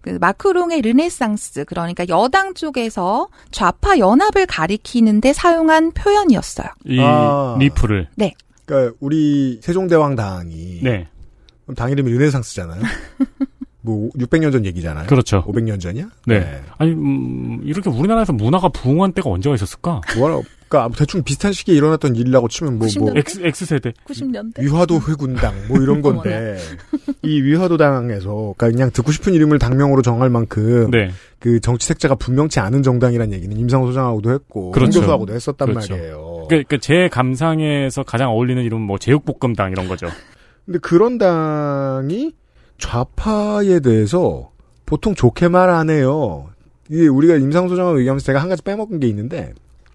S9: 그 마크롱의 르네상스 그러니까 여당 쪽에서 좌파 연합을 가리키는데 사용한 표현이었어요.
S3: 이
S2: 아.
S3: 니프를.
S9: 네.
S2: 그러니까 우리 세종대왕당이
S3: 네.
S2: 그럼 당 이름이 르네상스잖아요. <laughs> 뭐 600년 전 얘기잖아요.
S3: 그렇죠.
S2: 500년 전이야?
S3: 네. 아니 음, 이렇게 우리나라에서 문화가 부흥한 때가 언제가 있었을까?
S2: 뭐라 그러니까 대충 비슷한 시기에 일어났던 일이라고 치면 뭐뭐
S9: 90년대?
S3: X X 세대.
S9: 90년대.
S2: 위화도 회군당 뭐 이런 <laughs> 건데 이 위화도당에서 그러니까 그냥 듣고 싶은 이름을 당명으로 정할 만큼
S3: 네.
S2: 그 정치 색채가 분명치 않은 정당이라는 얘기는 임상호 소장하고도 했고
S3: 그렇죠.
S2: 홍 교수하고도 했었단
S3: 그렇죠.
S2: 말이에요.
S3: 그, 그, 제 감상에서 가장 어울리는 이름은 뭐 제육볶음당 이런 거죠.
S2: 근데 그런 당이 좌파에 대해서 보통 좋게 말 안 해요. 이게 우리가 임상호 소장하고 얘기하면서 제가 한 가지 빼먹은 게 있는데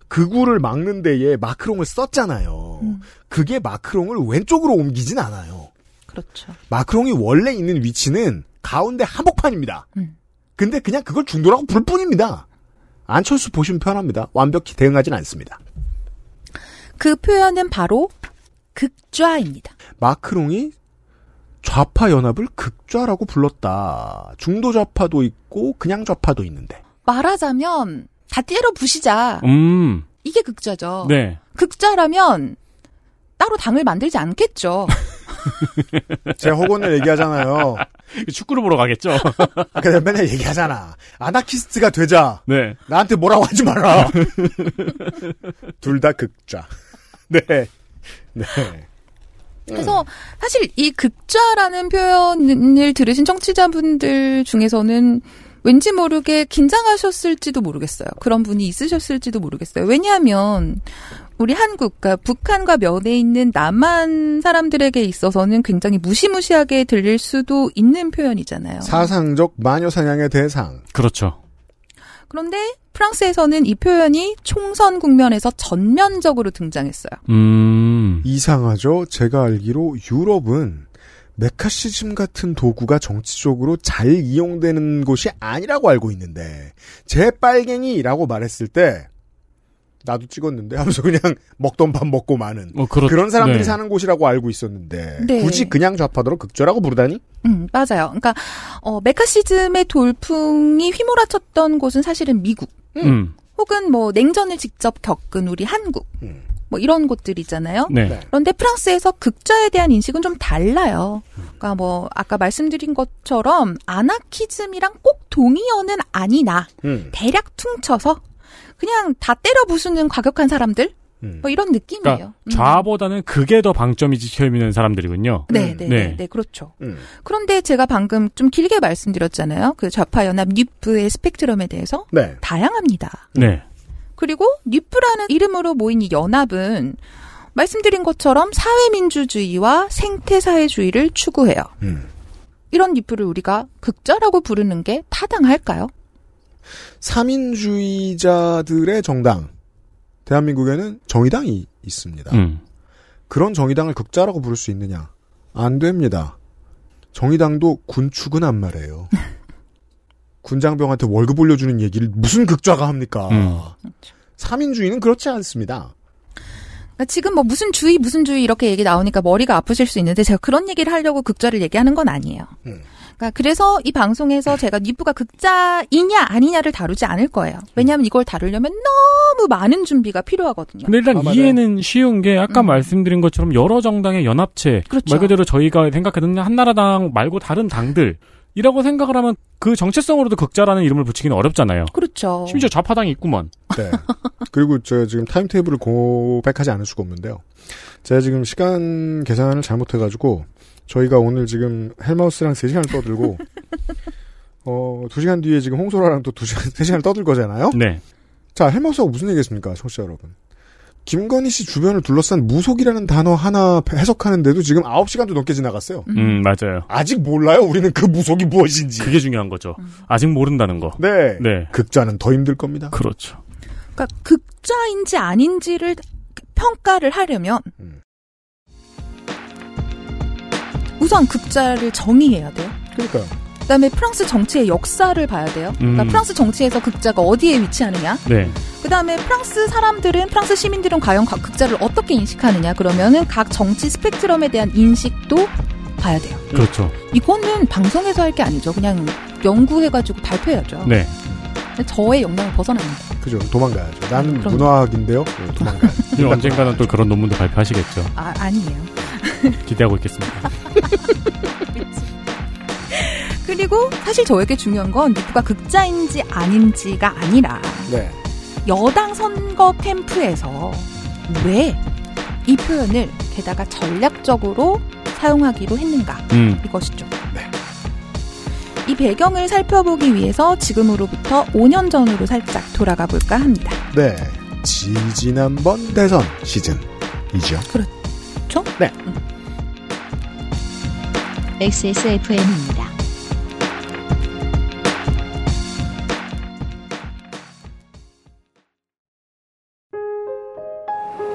S2: 극우를 막는 데에 마크롱을 썼잖아요.
S9: 음.
S2: 그게 마크롱을 왼쪽으로 옮기진 않아요.
S9: 그렇죠.
S2: 마크롱이 원래 있는 위치는 가운데 한복판입니다.
S9: 음.
S2: 근데 그냥 그걸 중도라고 부를 뿐입니다. 안철수 보시면 편합니다. 완벽히 대응하진 않습니다.
S9: 그 표현은 바로 극좌입니다.
S2: 마크롱이 좌파 연합을 극좌라고 불렀다. 중도 좌파도 있고 그냥 좌파도 있는데.
S9: 말하자면 다 때려 부시자.
S3: 음.
S9: 이게 극좌죠.
S3: 네.
S9: 극좌라면 따로 당을 만들지 않겠죠. <laughs>
S2: 제가 혹언을 얘기하잖아요. <laughs>
S3: 축구를 보러 가겠죠. <laughs>
S2: 아까 내가 맨날 얘기하잖아. 아나키스트가 되자.
S3: 네.
S2: 나한테 뭐라고 하지 마라. 둘 다 극좌. 네. 네.
S9: 그래서 사실 이 극좌라는 표현을 들으신 청취자분들 중에서는 왠지 모르게 긴장하셨을지도 모르겠어요. 그런 분이 있으셨을지도 모르겠어요. 왜냐하면 우리 한국, 그러니까 북한과 면에 있는 남한 사람들에게 있어서는 굉장히 무시무시하게 들릴 수도 있는 표현이잖아요.
S2: 사상적 마녀 사냥의 대상.
S3: 그렇죠.
S9: 그런데 프랑스에서는 이 표현이 총선 국면에서 전면적으로 등장했어요.
S3: 음.
S2: 이상하죠? 제가 알기로 유럽은 메카시즘 같은 도구가 정치적으로 잘 이용되는 곳이 아니라고 알고 있는데 제 빨갱이라고 말했을 때 나도 찍었는데 하면서 그냥 <laughs> 먹던 밥 먹고 마는
S3: 뭐 그렇,
S2: 그런 사람들이
S3: 네.
S2: 사는 곳이라고 알고 있었는데
S9: 네.
S2: 굳이 그냥 좌파더러 극좌라고 부르다니?
S9: 음, 맞아요. 그러니까 어, 메카시즘의 돌풍이 휘몰아쳤던 곳은 사실은 미국.
S3: 음.
S9: 혹은 뭐 냉전을 직접 겪은 우리 한국.
S2: 음.
S9: 뭐 이런 곳들이잖아요.
S3: 네.
S2: 네.
S9: 그런데 프랑스에서 극좌에 대한 인식은 좀 달라요. 그러니까 뭐 아까 말씀드린 것처럼 아나키즘이랑 꼭 동의어는 아니나
S2: 음.
S9: 대략 퉁쳐서 그냥 다 때려 부수는 과격한 사람들
S2: 음.
S9: 뭐 이런 느낌이에요.
S3: 그러니까
S9: 음.
S3: 좌보다는 그게 더 방점이 찍혀 있는 사람들이군요.
S9: 네,
S2: 음.
S9: 네,
S3: 네.
S9: 네, 네, 그렇죠.
S2: 음.
S9: 그런데 제가 방금 좀 길게 말씀드렸잖아요. 그 좌파 연합 뉴프의 스펙트럼에 대해서
S2: 네.
S9: 다양합니다.
S3: 네.
S9: 그리고 뉴프라는 이름으로 모인 이 연합은 말씀드린 것처럼 사회민주주의와 생태사회주의를 추구해요.
S2: 음.
S9: 이런 뉴프를 우리가 극좌라고 부르는 게 타당할까요?
S2: 삼인주의자들의 정당. 대한민국에는 정의당이 있습니다.
S3: 음.
S2: 그런 정의당을 극자라고 부를 수 있느냐? 안 됩니다. 정의당도 군축은 안 말해요. 군장병한테 월급 올려주는 얘기를 무슨 극좌가 합니까?
S3: 음.
S2: 삼인주의는 그렇지 않습니다.
S9: 그러니까 지금 뭐 무슨 주의 무슨 주의 이렇게 얘기 나오니까 머리가 아프실 수 있는데 제가 그런 얘기를 하려고 극좌를 얘기하는 건 아니에요.
S2: 음.
S9: 그러니까 그래서 이 방송에서 제가 뉴프가 극좌이냐 아니냐를 다루지 않을 거예요. 왜냐하면 이걸 다루려면 너무 많은 준비가 필요하거든요.
S3: 근데 일단
S2: 아.
S3: 이해는 쉬운 게 아까
S9: 음.
S3: 말씀드린 것처럼 여러 정당의 연합체
S9: 그렇죠.
S3: 말 그대로 저희가 생각하는 한나라당 말고 다른 당들 이라고 생각을 하면 그 정체성으로도 극자라는 이름을 붙이기는 어렵잖아요.
S9: 그렇죠.
S3: 심지어 좌파당이 있구먼.
S2: 네. 그리고 제가 지금 타임테이블을 고백하지 않을 수가 없는데요. 제가 지금 시간 계산을 잘못해가지고 저희가 오늘 지금 헬마우스랑 3시간을 떠들고 어 2시간 뒤에 지금 홍소라랑 또 2시간, 3시간을 떠들 거잖아요.
S3: 네.
S2: 자, 헬마우스하고 무슨 얘기 했습니까, 청취자 여러분? 김건희 씨 주변을 둘러싼 무속이라는 단어 하나 해석하는데도 지금 9시간도 넘게 지나갔어요.
S3: 음, 맞아요.
S2: 아직 몰라요, 우리는 그 무속이 무엇인지.
S3: 그게 중요한 거죠. 아직 모른다는 거.
S2: 네.
S3: 네.
S2: 극자는 더 힘들 겁니다.
S3: 그렇죠.
S9: 그러니까 극자인지 아닌지를 평가를 하려면
S2: 음.
S9: 우선 극자를 정의해야 돼요.
S2: 그러니까요.
S9: 그다음에 프랑스 정치의 역사를 봐야 돼요. 그러니까
S3: 음.
S9: 프랑스 정치에서 극자가 어디에 위치하느냐.
S3: 네.
S9: 그다음에 프랑스 사람들은 프랑스 시민들은 과연 각 극자를 어떻게 인식하느냐. 그러면은 각 정치 스펙트럼에 대한 인식도 봐야 돼요.
S3: 그렇죠.
S9: 이거는 방송에서 할 게 아니죠. 그냥 연구해가지고 발표해야죠.
S3: 네.
S9: 저의 역량을 벗어납니다.
S2: 그죠. 도망가야죠. 나는
S9: 그럼-
S2: 문화학인데요. 네, 도망가야죠. <laughs>
S3: 그리고 언젠가는 또 그런 논문도 발표하시겠죠.
S9: 아 아니에요.
S3: 기대하고 있겠습니다. <laughs>
S9: 그리고 사실 저에게 중요한 건 누가 극자인지 아닌지가 아니라
S2: 네.
S9: 여당 선거 캠프에서 왜 이 표현을 게다가 전략적으로 사용하기로 했는가
S3: 음.
S9: 이것이죠. 이 배경을 살펴보기 위해서 지금으로부터 5년 전으로 살짝 돌아가 볼까 합니다.
S2: 네. 지지난번 대선 시즌이죠.
S9: 그렇죠?
S2: 네.
S1: XSFM입니다.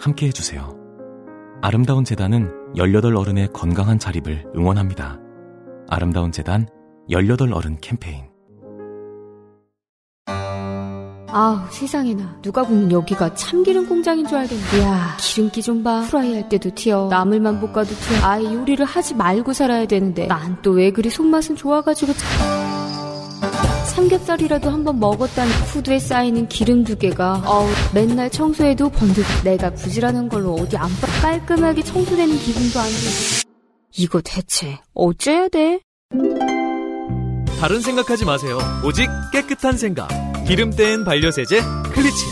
S4: 함께 해주세요. 아름다운 재단은 18 어른의 건강한 자립을 응원합니다. 아름다운 재단 18 어른 캠페인.
S6: 아우 세상에나. 누가 보면 여기가 참기름 공장인 줄 알겠네. 이야 기름기 좀봐. 프라이 할 때도 튀어. 나물만 볶아도 튀어. 아예 요리를 하지 말고 살아야 되는데. 난 또 왜 그리 손맛은 좋아가지고 참- 삼겹살이라도 한번 먹었다는 후드에 쌓이는 기름 두 개가 어우 맨날 청소해도 번득 내가 부지런한 걸로 어디 안 빠- 깔끔하게 청소되는 기분도 안 들고 이거 대체 어째야 돼?
S5: 다른 생각하지 마세요. 오직 깨끗한 생각. 기름 뗀 반려세제 클리치.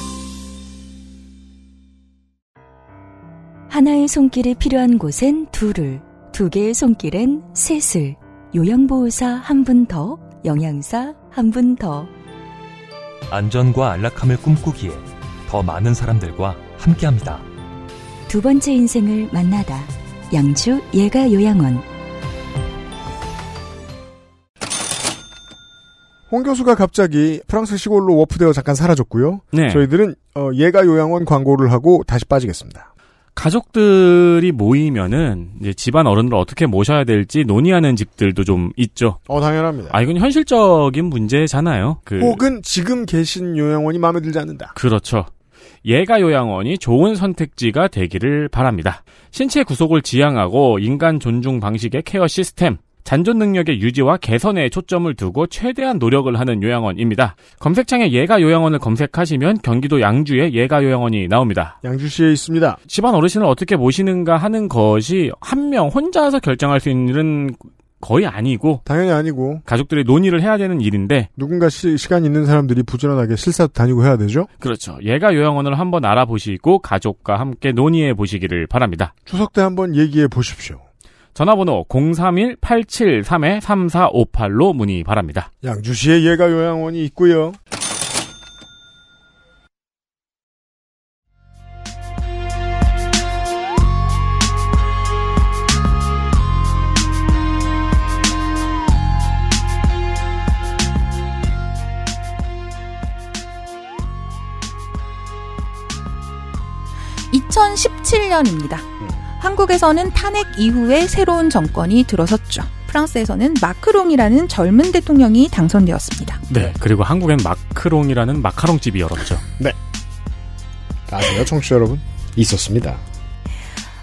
S10: 하나의 손길이 필요한 곳엔 둘을, 두 개의 손길엔 셋을, 요양보호사 한 분 더, 영양사 한 분 더.
S11: 안전과 안락함을 꿈꾸기에 더 많은 사람들과 함께합니다.
S10: 두 번째 인생을 만나다. 양주 예가 요양원.
S2: 홍 교수가 갑자기 프랑스 시골로 워프되어 잠깐 사라졌고요.
S3: 네.
S2: 저희들은 어, 예가 요양원 광고를 하고 다시 빠지겠습니다.
S3: 가족들이 모이면은 이제 집안 어른을 어떻게 모셔야 될지 논의하는 집들도 좀 있죠.
S2: 어 당연합니다.
S3: 아 이건 현실적인 문제잖아요. 그
S2: 혹은 지금 계신 요양원이 마음에 들지 않는다.
S3: 그렇죠. 예가 요양원이 좋은 선택지가 되기를 바랍니다. 신체 구속을 지향하고 인간 존중 방식의 케어 시스템, 잔존 능력의 유지와 개선에 초점을 두고 최대한 노력을 하는 요양원입니다. 검색창에 예가 요양원을 검색하시면 경기도 양주에 예가 요양원이 나옵니다.
S2: 양주시에 있습니다.
S3: 집안 어르신을 어떻게 모시는가 하는 것이 한 명 혼자서 결정할 수 있는 일은 거의 아니고
S2: 당연히 아니고
S3: 가족들이 논의를 해야 되는 일인데
S2: 누군가 시, 간 있는 사람들이 부지런하게 실사도 다니고 해야 되죠.
S3: 그렇죠. 예가 요양원을 한번 알아보시고 가족과 함께 논의해 보시기를 바랍니다.
S2: 추석 때 한번 얘기해 보십시오.
S3: 전화번호 031-873-3458로 문의 바랍니다.
S2: 양주시에 예가 요양원이 있고요.
S9: (2017년입니다) 한국에서는 탄핵 이후에 새로운 정권이 들어섰죠. 프랑스에서는 마크롱이라는 젊은 대통령이 당선되었습니다.
S3: 네. 그리고 한국엔 마크롱이라는 마카롱집이 열었죠.
S2: 네. 아세요, 청취자 여러분? 있었습니다.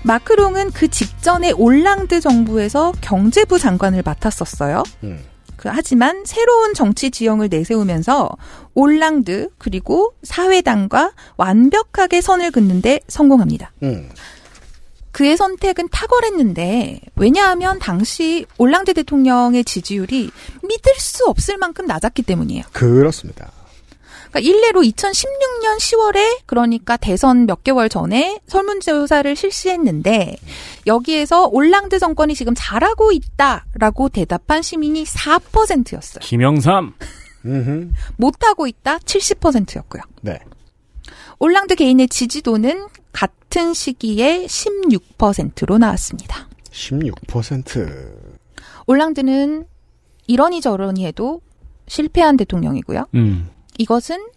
S9: 마크롱은 그 직전에 올랑드 정부에서 경제부 장관을 맡았었어요.
S2: 음.
S9: 그 하지만 새로운 정치 지형을 내세우면서 올랑드 그리고 사회당과 완벽하게 선을 긋는데 성공합니다.
S2: 음.
S9: 그의 선택은 탁월했는데 왜냐하면 당시 올랑드 대통령의 지지율이 믿을 수 없을 만큼 낮았기 때문이에요.
S2: 그렇습니다.
S9: 그러니까 일례로 2016년 10월에 그러니까 대선 몇 개월 전에 설문조사를 실시했는데 여기에서 올랑드 정권이 지금 잘하고 있다라고 대답한 시민이 4%였어요.
S3: 김영삼.
S9: 못하고 있다 70%였고요.
S2: 네.
S9: 올랑드 개인의 지지도는 같은 시기에 16%로 나왔습니다.
S2: 16%.
S9: 올랑드는 이러니 저러니 해도 실패한 대통령이고요.
S3: 음.
S9: 이것은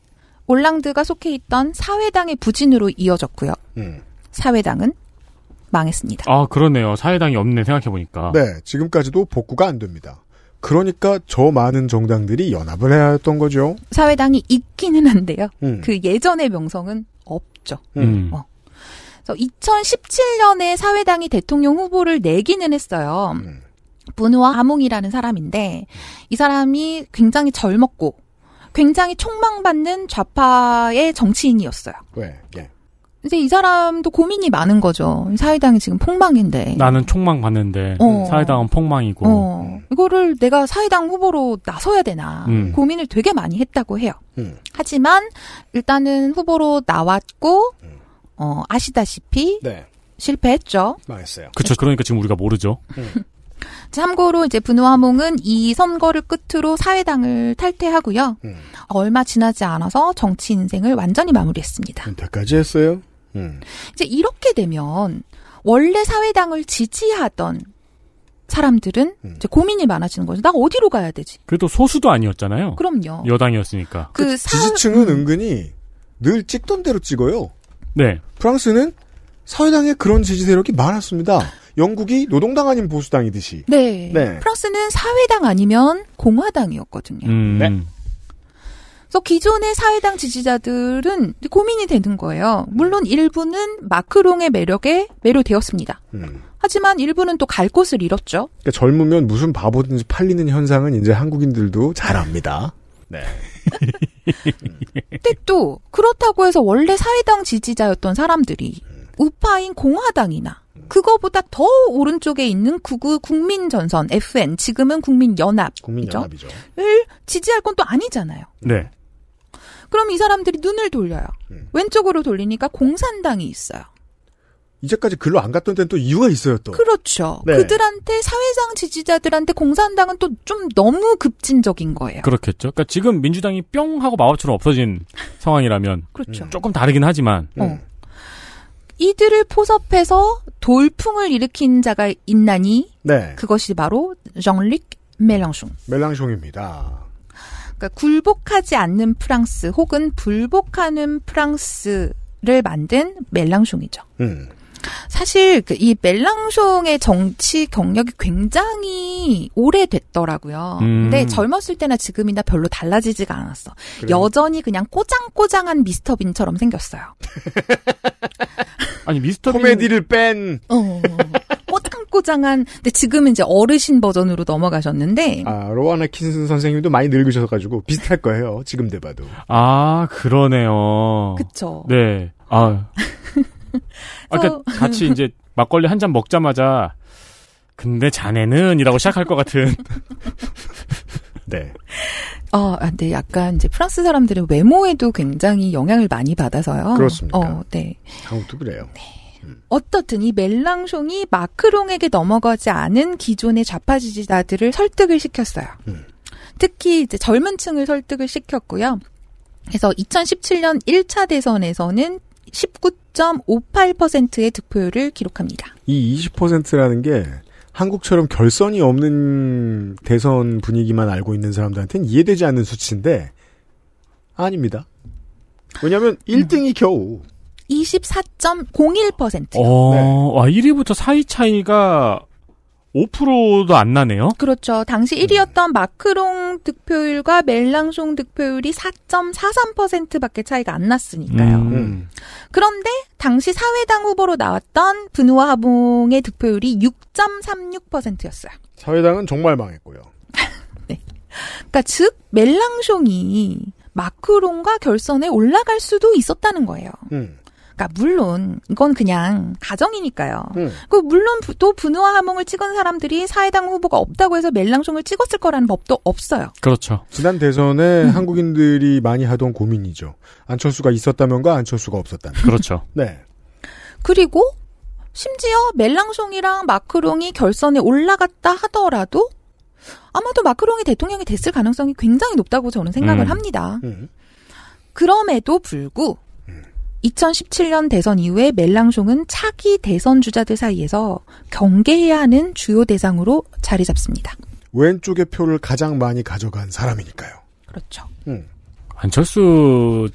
S9: 올랑드가 속해 있던 사회당의 부진으로 이어졌고요.
S2: 음.
S9: 사회당은 망했습니다.
S3: 아, 그러네요. 사회당이 없네, 생각해보니까.
S2: 네, 지금까지도 복구가 안 됩니다. 그러니까 저 많은 정당들이 연합을 해야 했던 거죠.
S9: 사회당이 있기는 한데요.
S2: 음.
S9: 그 예전의 명성은 없죠.
S3: 음.
S9: 어. 그래서 2017년에 사회당이 대통령 후보를 내기는 했어요.
S2: 음.
S9: 분우와 아몽이라는 사람인데 이 사람이 굉장히 젊었고 굉장히 촉망받는 좌파의 정치인이었어요.
S2: 왜? 예.
S9: 근데 이 사람도 고민이 많은 거죠. 사회당이 지금 폭망인데.
S3: 나는 총망 받는데
S9: 어.
S3: 사회당은 폭망이고.
S9: 어, 이거를 내가 사회당 후보로 나서야 되나
S3: 음.
S9: 고민을 되게 많이 했다고 해요.
S2: 음.
S9: 하지만 일단은 후보로 나왔고 어, 아시다시피
S2: 네.
S9: 실패했죠.
S2: 망했어요.
S3: 그쵸. 그러니까 지금 우리가 모르죠. <laughs>
S9: 참고로 이제 분우하몽은 이 선거를 끝으로 사회당을 탈퇴하고요.
S2: 음.
S9: 얼마 지나지 않아서 정치 인생을 완전히 마무리했습니다.
S2: 은퇴까지 했어요. 음.
S9: 이제 이렇게 되면 원래 사회당을 지지하던 사람들은
S2: 음.
S9: 이제 고민이 많아지는 거죠. 나 어디로 가야 되지?
S3: 그래도 소수도 아니었잖아요.
S9: 그럼요.
S3: 여당이었으니까.
S9: 그 사...
S2: 지지층은 은근히 늘 찍던 대로 찍어요.
S3: 네.
S2: 프랑스는 사회당에 그런 지지 세력이 많았습니다. 영국이 노동당 아닌 보수당이듯이.
S9: 네.
S2: 네.
S9: 프랑스는 사회당 아니면 공화당이었거든요.
S3: 음.
S2: 네.
S9: 그래서 기존의 사회당 지지자들은 고민이 되는 거예요. 물론 일부는 마크롱의 매력에 매료되었습니다.
S2: 음.
S9: 하지만 일부는 또 갈 곳을 잃었죠.
S2: 그러니까 젊으면 무슨 바보든지 팔리는 현상은 이제 한국인들도 잘 압니다. 네. <laughs>
S9: 근데 또 그렇다고 해서 원래 사회당 지지자였던 사람들이 우파인 공화당이나 그거보다 더 오른쪽에 있는 구구 국민전선 FN 지금은 국민연합
S2: 국민연합이죠.
S9: 을 지지할 건 또 아니잖아요.
S3: 네.
S9: 그럼 이 사람들이 눈을 돌려요.
S2: 음.
S9: 왼쪽으로 돌리니까 공산당이 있어요.
S2: 이제까지 글로 안 갔던 데는 또 이유가 있어요, 또.
S9: 그렇죠.
S2: 네.
S9: 그들한테 사회당 지지자들한테 공산당은 또 좀 너무 급진적인 거예요.
S3: 그렇겠죠. 그러니까 지금 민주당이 뿅 하고 마법처럼 없어진 <laughs> 상황이라면
S9: 그렇죠.
S3: 조금 다르긴 하지만
S9: 어. 이들을 포섭해서 돌풍을 일으킨 자가 있나니
S2: 네.
S9: 그것이 바로 정릭 멜랑숑.
S2: 멜랑숑입니다.
S9: 그러니까 굴복하지 않는 프랑스 혹은 불복하는 프랑스를 만든 멜랑숑이죠.
S2: 음.
S9: 사실 그 이 멜랑숑의 정치 경력이 굉장히 오래됐더라고요.
S3: 음.
S9: 근데 젊었을 때나 지금이나 별로 달라지지가 않았어.
S3: 그래요?
S9: 여전히 그냥 꼬장꼬장한 미스터 빈처럼 생겼어요. <laughs>
S3: 아니 미스터
S2: 코미디를 뺀
S9: 어. 꼬장꼬장한. 근데 지금은 이제 어르신 버전으로 넘어가셨는데
S2: 아, 로아나 킨슨 선생님도 많이 늙으셔 가지고 비슷할 거예요. 지금 돼 봐도.
S3: 아 그러네요.
S9: 그쵸.
S3: 네. 아. <laughs> 아까
S9: 그래서-
S3: 같이 이제 막걸리 한 잔 먹자마자 근데 자네는이라고 시작할 것 같은. <laughs>
S2: 네.
S9: 어, 아, 네, 약간 이제 프랑스 사람들은 외모에도 굉장히 영향을 많이 받아서요.
S2: 그렇습니까?
S9: 어, 네.
S2: 한국도 그래요.
S9: 어떻든 이 멜랑숑이 마크롱에게 넘어가지 않은 기존의 좌파 지지자들을 설득을 시켰어요.
S2: 음.
S9: 특히 이제 젊은 층을 설득을 시켰고요. 그래서 2017년 1차 대선에서는 19.58%의 득표율을 기록합니다.
S2: 이 20%라는 게 한국처럼 결선이 없는 대선 분위기만 알고 있는 사람들한테는 이해되지 않는 수치인데 아닙니다. 왜냐하면 1등이 겨우
S9: 24.01%요.
S3: 어, 와 1위부터 4위 차이가 5%도 안 나네요.
S9: 그렇죠. 당시 1위였던 마크롱 득표율과 멜랑숑 득표율이 4.43%밖에 차이가 안 났으니까요.
S3: 음.
S9: 그런데 당시 사회당 후보로 나왔던 분우와 하봉의 득표율이 6.36%였어요.
S2: 사회당은 정말 망했고요. <laughs>
S9: 그러니까 즉 멜랑숑이 마크롱과 결선에 올라갈 수도 있었다는 거예요.
S2: 음.
S9: 그러니까 물론 이건 그냥 가정이니까요.
S2: 음.
S9: 그 물론 부- 또 분우와 하몽을 찍은 사람들이 사회당 후보가 없다고 해서 멜랑숑을 찍었을 거라는 법도 없어요.
S3: 그렇죠.
S2: 지난 대선에 한국인들이 많이 하던 고민이죠. 안철수가 있었다면과 안철수가 없었다면.
S3: 그렇죠. <laughs>
S2: 네.
S9: 그리고 심지어 멜랑숑이랑 마크롱이 결선에 올라갔다 하더라도 아마도 마크롱이 대통령이 됐을 가능성이 굉장히 높다고 저는 생각을
S2: 음.
S9: 합니다.
S2: 음.
S9: 그럼에도 불구 2017년 대선 이후에 멜랑숑은 차기 대선 주자들 사이에서 경계해야 하는 주요 대상으로 자리 잡습니다.
S2: 왼쪽의 표를 가장 많이 가져간 사람이니까요.
S9: 그렇죠.
S2: 음.
S3: 안철수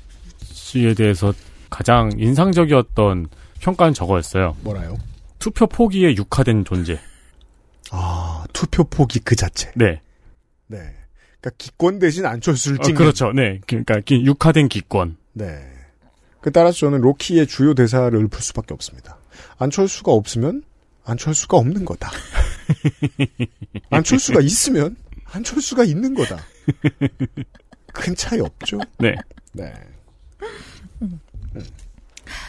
S3: 씨에 대해서 가장 인상적이었던 평가는 저거였어요.
S2: 뭐라요?
S3: 투표 포기에 육화된 존재.
S2: 아, 투표 포기 그 자체.
S3: 네.
S2: 네. 그러니까 기권 대신 안철수를
S3: 어,
S2: 찍는.
S3: 그렇죠. 네. 그러니까 기- 육화된 기권.
S2: 네. 그 따라서 저는 로키의 주요 대사를 읊을 수밖에 없습니다. 안철수가 없으면 안철수가 없는 거다. <laughs> 안철수가 있으면 안철수가 있는 거다. 큰 차이 없죠?
S3: 네.
S2: 네.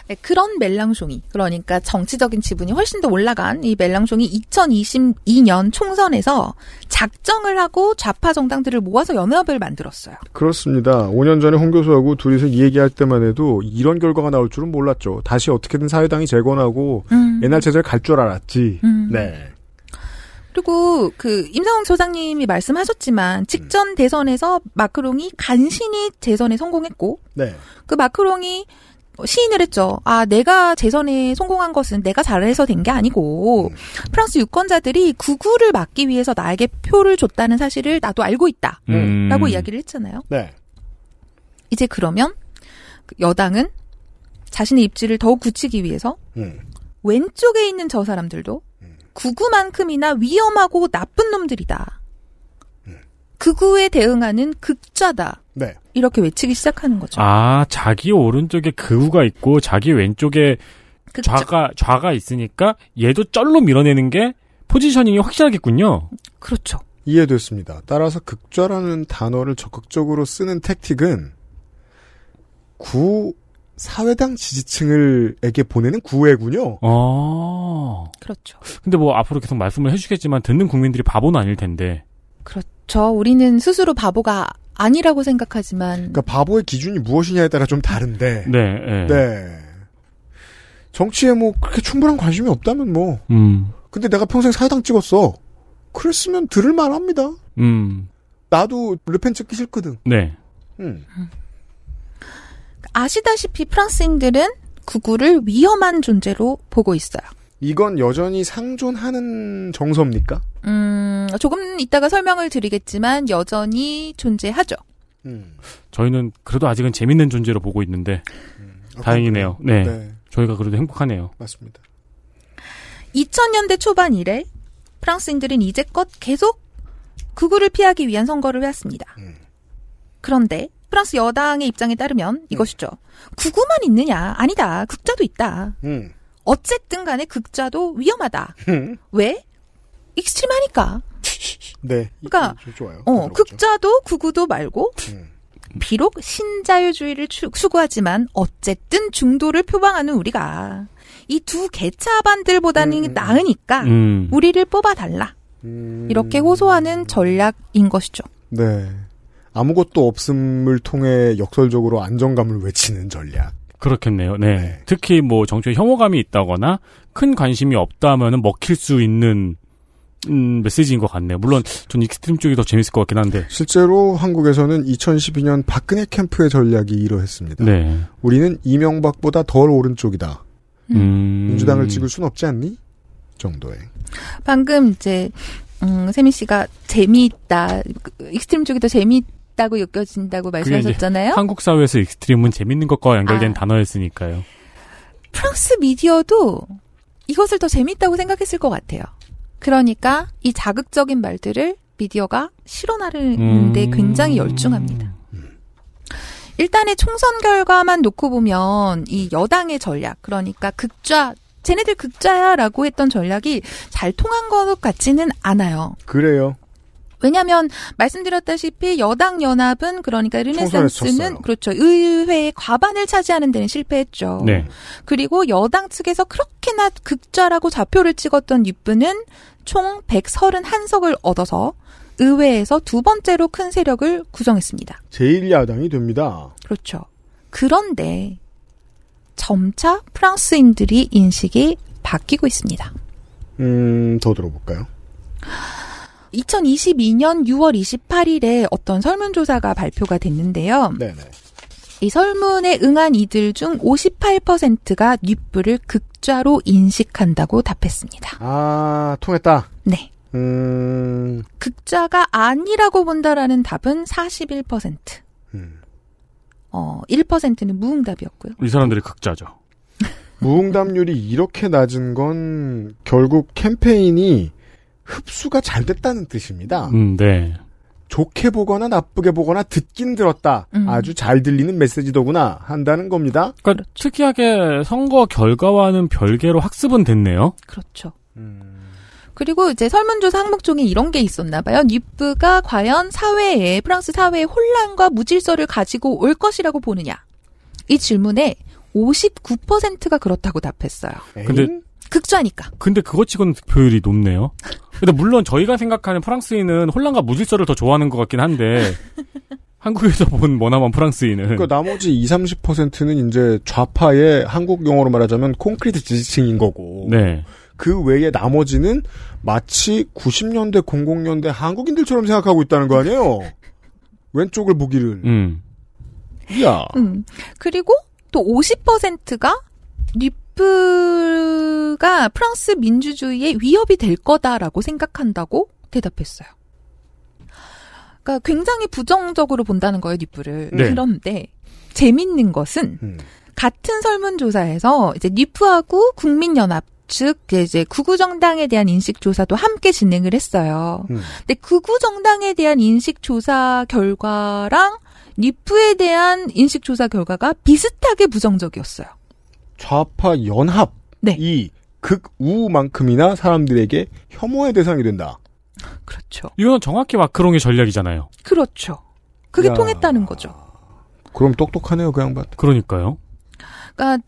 S9: 네, 그런 멜랑숑이 그러니까 정치적인 지분이 훨씬 더 올라간 이 멜랑숑이 2022년 총선에서 작정을 하고 좌파 정당들을 모아서 연합을 만들었어요.
S2: 그렇습니다. 5년 전에 홍 교수하고 둘이서 이 얘기할 때만 해도 이런 결과가 나올 줄은 몰랐죠. 다시 어떻게든 사회당이 재건하고
S9: 음.
S2: 옛날 체제를 갈 줄 알았지.
S9: 음.
S2: 네.
S9: 그리고 그 임성웅 소장님이 말씀하셨지만 직전 대선에서 마크롱이 간신히 재선에 성공했고
S2: 네.
S9: 그 마크롱이 시인을 했죠. 아, 내가 재선에 성공한 것은 내가 잘해서 된 게 아니고 프랑스 유권자들이 구구를 막기 위해서 나에게 표를 줬다는 사실을 나도 알고 있다.
S3: 음.
S9: 라고 이야기를 했잖아요.
S2: 네.
S9: 이제 그러면 그 여당은 자신의 입지를 더욱 굳히기 위해서
S2: 음.
S9: 왼쪽에 있는 저 사람들도 구구만큼이나 위험하고 나쁜 놈들이다. 극우에 대응하는 극좌다.
S2: 네.
S9: 이렇게 외치기 시작하는 거죠.
S3: 아, 자기 오른쪽에 그우가 있고 자기 왼쪽에 좌가 좌가 있으니까 얘도 쩔로 밀어내는 게 포지셔닝이 확실하겠군요.
S9: 그렇죠.
S2: 이해됐습니다. 따라서 극좌라는 단어를 적극적으로 쓰는 택틱은 구 사회당 지지층을에게 보내는 구애군요.
S3: 어.
S9: 그렇죠.
S3: 근데 뭐 앞으로 계속 말씀을 해주겠지만 듣는 국민들이 바보는 아닐 텐데.
S9: 그렇죠. 우리는 스스로 바보가 아니라고 생각하지만
S2: 그러니까 바보의 기준이 무엇이냐에 따라 좀 다른데.
S3: 네. 예.
S2: 네. 정치에 뭐 그렇게 충분한 관심이 없다면 뭐.
S3: 음.
S2: 근데 내가 평생 사회당 찍었어. 그랬으면 들을 만합니다.
S3: 음.
S2: 나도 르펜 찍기 싫거든.
S3: 네.
S2: 음.
S9: 아시다시피 프랑스인들은 구구를 위험한 존재로 보고 있어요.
S2: 이건 여전히 상존하는 정서입니까?
S9: 음, 조금 이따가 설명을 드리겠지만 여전히 존재하죠.
S2: 음.
S3: 저희는 그래도 아직은 재밌는 존재로 보고 있는데 다행이네요. 네.
S2: 네.
S3: 저희가 그래도 행복하네요.
S2: 맞습니다.
S9: 2000년대 초반 이래 프랑스인들은 이제껏 계속 극우를 피하기 위한 선거를 해왔습니다. 그런데 프랑스 여당의 입장에 따르면 이것이죠. 극우만 있느냐? 아니다. 극좌도 있다.
S2: 음.
S9: 어쨌든 간에 극좌도 위험하다. 왜? extreme하니까.
S2: 네.
S9: 그러니까
S2: 좋아요.
S9: 어, 극좌도 극우도 말고 비록 신자유주의를 추, 추구하지만 어쨌든 중도를 표방하는 우리가 이 두 개차반들보다는 나으니까
S2: 음.
S9: 우리를 뽑아달라. 이렇게 호소하는 전략인 것이죠.
S2: 네. 아무것도 없음을 통해 역설적으로 안정감을 외치는 전략.
S3: 그렇겠네요. 네. 특히 뭐 정치에 혐오감이 있다거나 큰 관심이 없다면은 먹힐 수 있는 음, 메시지인 것 같네요. 물론 전 extreme 쪽이 더 재밌을 것 같긴 한데.
S2: 실제로 한국에서는 2012년 박근혜 캠프의 전략이 이러했습니다.
S3: 네.
S2: 우리는 이명박보다 덜 오른쪽이다.
S3: 음.
S2: 민주당을 찍을 순 없지 않니? 정도의.
S9: 방금 이제 음, 세미 씨가 재미있다, 그, extreme 쪽이 더 재미있다 고 느껴진다고 말씀하셨잖아요.
S3: 한국 사회에서 extreme은 재밌는 것과 연결된
S9: 아.
S3: 단어였으니까요.
S9: 프랑스 미디어도 이것을 더 재밌다고 생각했을 것 같아요. 그러니까 이 자극적인 말들을 미디어가 실어나르는데
S3: 음.
S9: 굉장히 열중합니다. 일단의 총선 결과만 놓고 보면 이 여당의 전략, 그러니까 극좌, 쟤네들 극좌야 라고 했던 전략이 잘 통한 것 같지는 않아요.
S2: 그래요.
S9: 왜냐하면 말씀드렸다시피 여당 연합은 그러니까 르네상스는. 그렇죠 의회의 과반을 차지하는 데는 실패했죠.
S3: 네.
S9: 그리고 여당 측에서 그렇게나 극좌라고 좌표를 찍었던 뉴프는 총 131석을 얻어서 의회에서 두 번째로 큰 세력을 구성했습니다.
S2: 제1야당이 됩니다.
S9: 그렇죠. 그런데 점차 프랑스인들이 인식이 바뀌고 있습니다.
S2: 음, 더 들어볼까요?
S9: 2022년 6월 28일에 어떤 설문조사가 발표가 됐는데요.
S2: 네네.
S9: 이 설문에 응한 이들 중 58%가 뉴프를 극좌로 인식한다고 답했습니다.
S2: 아, 통했다.
S9: 네.
S2: 음,
S9: 극좌가 아니라고 본다라는 답은 41%.
S2: 음.
S9: 어, 1%는 무응답이었고요.
S3: 이 사람들이 극자죠.
S2: 무응답률이 이렇게 낮은 건 결국 캠페인이 흡수가 잘 됐다는 뜻입니다.
S3: 음, 네.
S2: 좋게 보거나 나쁘게 보거나 듣긴 들었다.
S9: 음.
S2: 아주 잘 들리는 메시지더구나 한다는 겁니다.
S3: 그러니까 특이하게 선거 결과와는 별개로 학습은 됐네요.
S9: 그렇죠.
S2: 음.
S9: 그리고 이제 설문조사 항목 중에 이런 게 있었나 봐요. 뉴프가 과연 사회에 프랑스 사회에 혼란과 무질서를 가지고 올 것이라고 보느냐? 이 질문에 59%가 그렇다고 답했어요.
S3: 근데
S9: 극좌니까.
S3: 근데 그것치고는 득표율이 높네요. 근데 물론 저희가 생각하는 프랑스인은 혼란과 무질서를 더 좋아하는 것 같긴 한데 <laughs> 한국에서 본 머나먼 프랑스인은
S2: 그러니까 나머지 20, 30%는 이제 좌파의 한국 용어로 말하자면 콘크리트 지지층인 거고.
S3: 네.
S2: 그 외에 나머지는 마치 90년대, 00년대 한국인들처럼 생각하고 있다는 거 아니에요? <laughs> 왼쪽을 보기를.
S3: 음.
S2: 야.
S9: 음. 그리고 또 50%가 뉴 프가 프랑스 민주주의의 위협이 될 거다라고 생각한다고 대답했어요. 그러니까 굉장히 부정적으로 본다는 거예요, 뉴프를.
S12: 네.
S9: 그런데 재밌는 것은
S2: 음.
S9: 같은 설문조사에서 이제 뉴프하고 국민연합 즉 이제 구구 정당에 대한 인식 조사도 함께 진행을 했어요.
S2: 음.
S9: 근데 구구 정당에 대한 인식 조사 결과랑 뉴프에 대한 인식 조사 결과가 비슷하게 부정적이었어요.
S2: 좌파 연합이
S9: 네.
S2: 극우만큼이나 사람들에게 혐오의 대상이 된다.
S9: 그렇죠.
S3: 이건 정확히 마크롱의 전략이잖아요.
S9: 그렇죠. 그게
S2: 야.
S9: 통했다는 거죠.
S2: 그럼 똑똑하네요, 그 양반.
S3: 그러니까요.
S9: 그러니까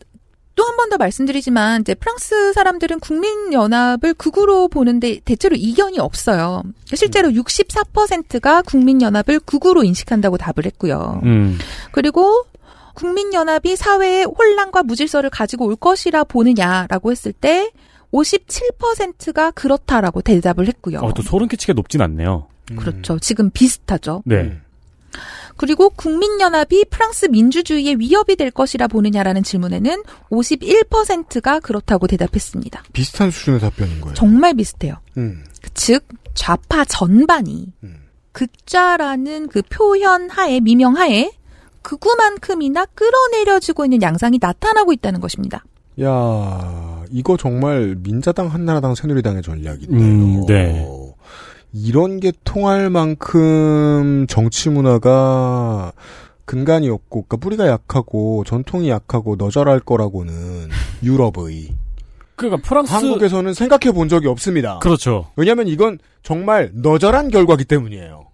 S9: 또 한 번 더 말씀드리지만 이제 프랑스 사람들은 국민 연합을 극우로 보는데 대체로 이견이 없어요. 실제로 64%가 국민 연합을 극우로 인식한다고 답을 했고요.
S3: 음.
S9: 그리고 국민연합이 사회에 혼란과 무질서를 가지고 올 것이라 보느냐라고 했을 때 57%가 그렇다라고 대답을 했고요.
S3: 어, 또 소름 끼치게 높진 않네요.
S9: 그렇죠. 지금 비슷하죠.
S3: 네.
S9: 그리고 국민연합이 프랑스 민주주의의 위협이 될 것이라 보느냐라는 질문에는 51%가 그렇다고 대답했습니다.
S2: 비슷한 수준의 답변인 거예요.
S9: 정말 비슷해요.
S2: 음.
S9: 즉 좌파 전반이 극좌라는 그 표현 하에 미명 하에 극우만큼이나 끌어내려지고 있는 양상이 나타나고 있다는 것입니다.
S2: 야, 이거 정말 민자당, 한나라당, 새누리당의 전략이네요.
S3: 음, 네.
S2: 이런 게 통할 만큼 정치 문화가 근간이 없고, 그러니까 뿌리가 약하고 전통이 약하고 너절할 거라고는 <laughs> 유럽의
S3: 그러니까 프랑스
S2: 한국에서는 생각해 본 적이 없습니다.
S3: 그렇죠.
S2: 왜냐하면 이건 정말 너절한 결과기 때문이에요.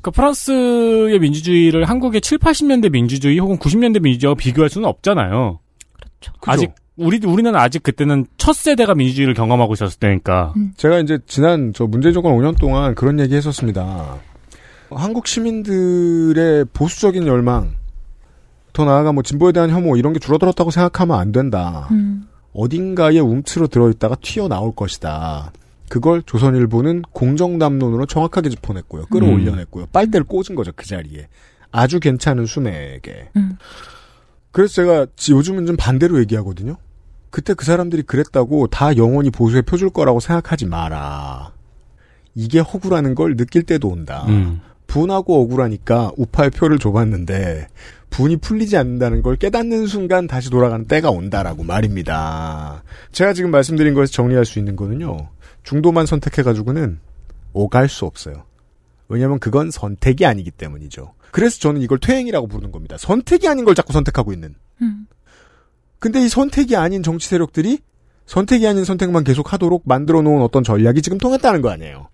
S3: 그러니까 프랑스의 민주주의를 한국의 7, 80년대 민주주의 혹은 90년대 민주주의와 비교할 수는 없잖아요.
S9: 그렇죠.
S3: 아직 우리 우리는 아직 그때는 첫 세대가 민주주의를 경험하고 있었을 때니까.
S2: 제가 이제 지난 저 문재인 정권 5년 동안 그런 얘기 했었습니다. 한국 시민들의 보수적인 열망, 더 나아가 뭐 진보에 대한 혐오 이런 게 줄어들었다고 생각하면 안 된다.
S9: 음.
S2: 어딘가에 움츠러 들어있다가 튀어나올 것이다. 그걸 조선일보는 공정담론으로 정확하게 짚어냈고요. 끌어올려냈고요. 빨대를 꽂은 거죠, 그 자리에. 아주 괜찮은 수맥에.
S9: 음.
S2: 그래서 제가 지- 요즘은 좀 반대로 얘기하거든요. 그때 그 사람들이 그랬다고 다 영원히 보수에 펴줄 거라고 생각하지 마라. 이게 허구라는 걸 느낄 때도 온다.
S3: 음.
S2: 분하고 억울하니까 우파의 표를 줘봤는데 분이 풀리지 않는다는 걸 깨닫는 순간 다시 돌아가는 때가 온다라고 말입니다. 제가 지금 말씀드린 거에서 정리할 수 있는 거는요. 중도만 선택해가지고는 오갈 수 없어요. 왜냐면 그건 선택이 아니기 때문이죠. 그래서 저는 이걸 퇴행이라고 부르는 겁니다. 선택이 아닌 걸 자꾸 선택하고 있는.
S9: 음.
S2: 근데 이 선택이 아닌 정치 세력들이 선택이 아닌 선택만 계속 하도록 만들어 놓은 어떤 전략이 지금 통했다는 거 아니에요.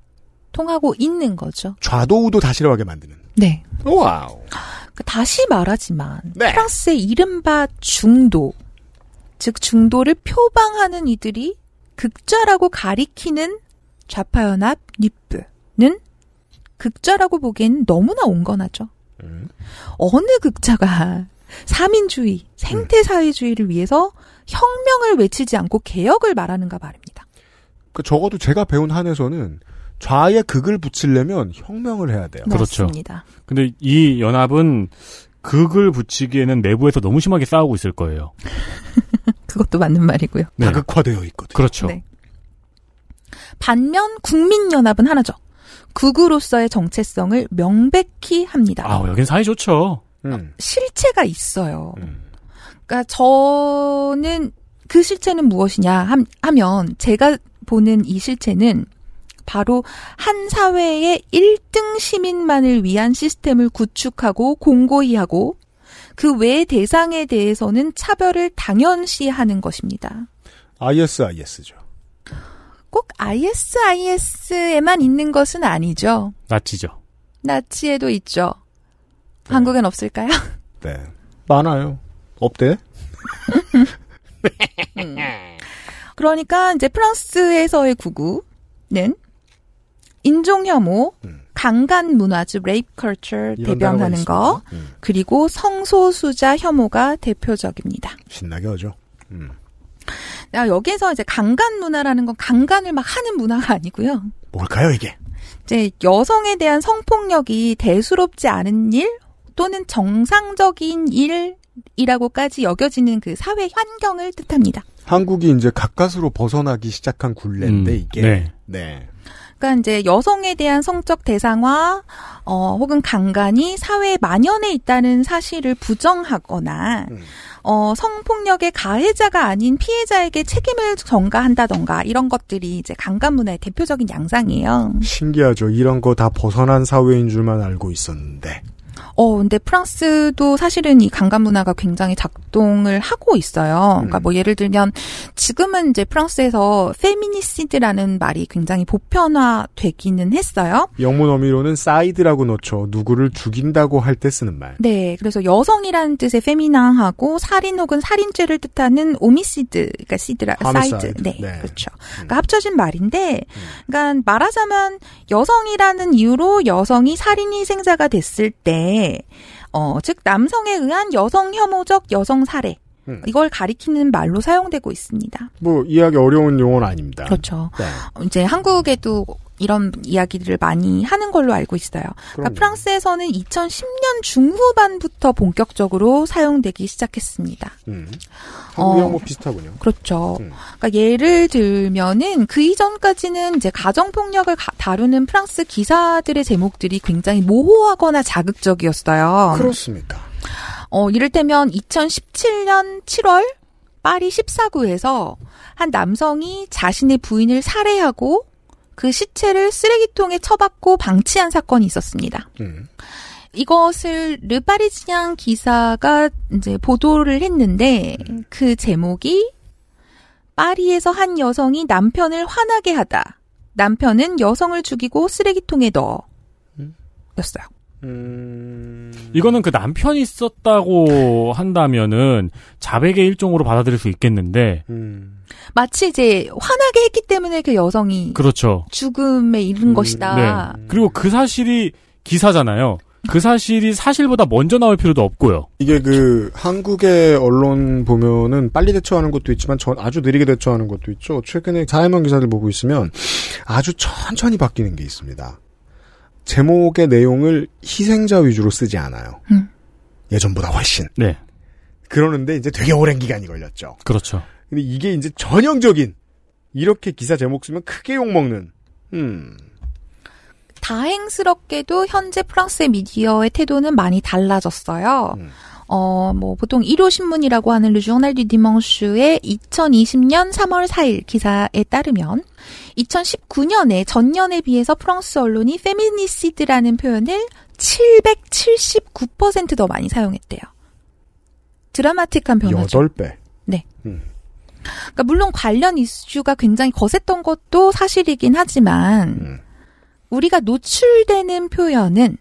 S9: 통하고 있는 거죠.
S2: 좌도 우도 다 싫어하게 만드는.
S9: 네.
S2: 와우.
S9: 그 다시 말하지만
S2: 네.
S9: 프랑스의 이른바 중도, 즉 중도를 표방하는 이들이 극좌라고 가리키는 좌파연합 니프는 극좌라고 보기엔 너무나 온건하죠. 어느 극좌가 사민주의, 생태사회주의를 위해서 혁명을 외치지 않고 개혁을 말하는가 말입니다.
S2: 그 적어도 제가 배운 한에서는 좌에 극을 붙이려면 혁명을 해야 돼요.
S3: 그렇죠.
S9: 맞습니다.
S3: 근데 이 연합은 극을 붙이기에는 내부에서 너무 심하게 싸우고 있을 거예요. <laughs>
S9: 그것도 맞는 말이고요.
S3: 네.
S2: 다극화되어 있거든요.
S3: 그렇죠.
S9: 네. 반면 국민연합은 하나죠. 극으로서의 정체성을 명백히 합니다.
S3: 아, 여긴 사이 좋죠.
S2: 음.
S9: 실체가 있어요. 그러니까 저는 그 실체는 무엇이냐 함- 하면 제가 보는 이 실체는 바로 한 사회의 1등 시민만을 위한 시스템을 구축하고 공고히 하고 그 외 대상에 대해서는 차별을 당연시하는 것입니다.
S2: ISIS죠.
S9: 꼭 ISIS에만 있는 것은 아니죠.
S3: 나치죠.
S9: 나치에도 있죠. 한국엔 없을까요? <laughs>
S2: 네. 많아요. 없대?
S9: 그러니까 이제 프랑스에서의 구구는 인종 혐오, 강간 문화주
S2: rape culture
S9: 대변하는 거.
S2: 음.
S9: 그리고 성소수자 혐오가 대표적입니다.
S2: 신나게 하죠. 음.
S9: 야, 여기에서 이제 강간 문화라는 건 강간을 막 하는 문화가 아니고요.
S2: 뭘까요, 이게?
S9: 이제 여성에 대한 성폭력이 대수롭지 않은 일 또는 정상적인 일이라고까지 여겨지는 그 사회 환경을 뜻합니다.
S2: 한국이 이제 가까스로 벗어나기 시작한 굴레인데,
S3: 음,
S2: 이게.
S3: 네.
S2: 네.
S9: 그러니까 이제 여성에 대한 성적 대상화 어 혹은 강간이 사회에 만연해 있다는 사실을 부정하거나 어 성폭력의 가해자가 아닌 피해자에게 책임을 전가한다던가 이런 것들이 이제 강간 문화의 대표적인 양상이에요.
S2: 신기하죠. 이런 거 다 벗어난 사회인 줄만 알고 있었는데.
S9: 어, 근데 프랑스도 사실은 이 강간 문화가 굉장히 작동을 하고 있어요. 그러니까 뭐 예를 들면 지금은 이제 프랑스에서 féminicide라는 말이 굉장히 보편화되기는 했어요.
S2: 영문 어미로는 cide라고 넣죠. 누구를 죽인다고 할 때 쓰는 말.
S9: 네, 그래서 여성이라는 뜻의 femina하고 살인 혹은 살인죄를 뜻하는 homicide, 그러니까 cide라. cide, 네,
S2: 네.
S9: 그렇죠. 그러니까 합쳐진 말인데, 그러니까 말하자면 여성이라는 이유로 여성이 살인 희생자가 됐을 때, 어, 즉 남성에 의한 여성 혐오적 여성 살해.
S2: 음.
S9: 이걸 가리키는 말로 사용되고 있습니다.
S2: 뭐, 이해하기 어려운 용어는 아닙니다.
S9: 그렇죠.
S2: 네.
S9: 어, 이제 한국에도 이런 이야기들을 많이 하는 걸로 알고 있어요. 그러니까. 프랑스에서는 2010년 중후반부터 본격적으로 사용되기 시작했습니다.
S2: 음. 한국이랑
S9: 어.
S2: 뭐 비슷하군요.
S9: 그렇죠.
S2: 음.
S9: 그러니까 예를 들면은 그 이전까지는 이제 가정 폭력을 다루는 프랑스 기사들의 제목들이 굉장히 모호하거나 자극적이었어요.
S2: 그렇습니까?
S9: 어, 이를테면 2017년 7월 파리 14구에서 한 남성이 자신의 부인을 살해하고 그 시체를 쓰레기통에 처박고 방치한 사건이 있었습니다.
S2: 음.
S9: 이것을 르파리지앙 기사가 이제 보도를 했는데 그 제목이 파리에서 한 여성이 남편을 화나게 하다. 남편은 여성을 죽이고 쓰레기통에 넣어. 였어요.
S3: 이거는 그 남편이 있었다고 한다면은 자백의 일종으로 받아들일 수 있겠는데
S9: 마치 이제 화나게 했기 때문에 그 여성이
S3: 그렇죠.
S9: 죽음에 이른 것이다.
S3: 네. 그리고 그 사실이 기사잖아요. 그 사실이 사실보다 먼저 나올 필요도 없고요.
S2: 이게 그 한국의 언론 보면은 빨리 대처하는 것도 있지만 전 아주 느리게 대처하는 것도 있죠. 최근에 사회명 기사들 보고 있으면 아주 천천히 바뀌는 게 있습니다. 제목의 내용을 희생자 위주로 쓰지 않아요.
S9: 음.
S2: 예전보다 훨씬.
S3: 네.
S2: 그러는데 이제 되게 오랜 기간이 걸렸죠.
S3: 그렇죠.
S2: 근데 이게 이제 전형적인 이렇게 기사 제목 쓰면 크게 욕먹는 음.
S9: 다행스럽게도 현재 프랑스의 미디어의 태도는 많이 달라졌어요. 어, 뭐, 보통 일요 신문이라고 하는 르 조날 디 디멍슈의 2020년 3월 4일 기사에 따르면 2019년에 전년에 비해서 프랑스 언론이 페미니시드라는 표현을 779%더 많이 사용했대요. 드라마틱한 변화죠.
S2: 8배.
S9: 네.
S2: 음.
S9: 그러니까 물론 관련 이슈가 굉장히 거셌던 것도 사실이긴 하지만
S2: 음.
S9: 우리가 노출되는 표현은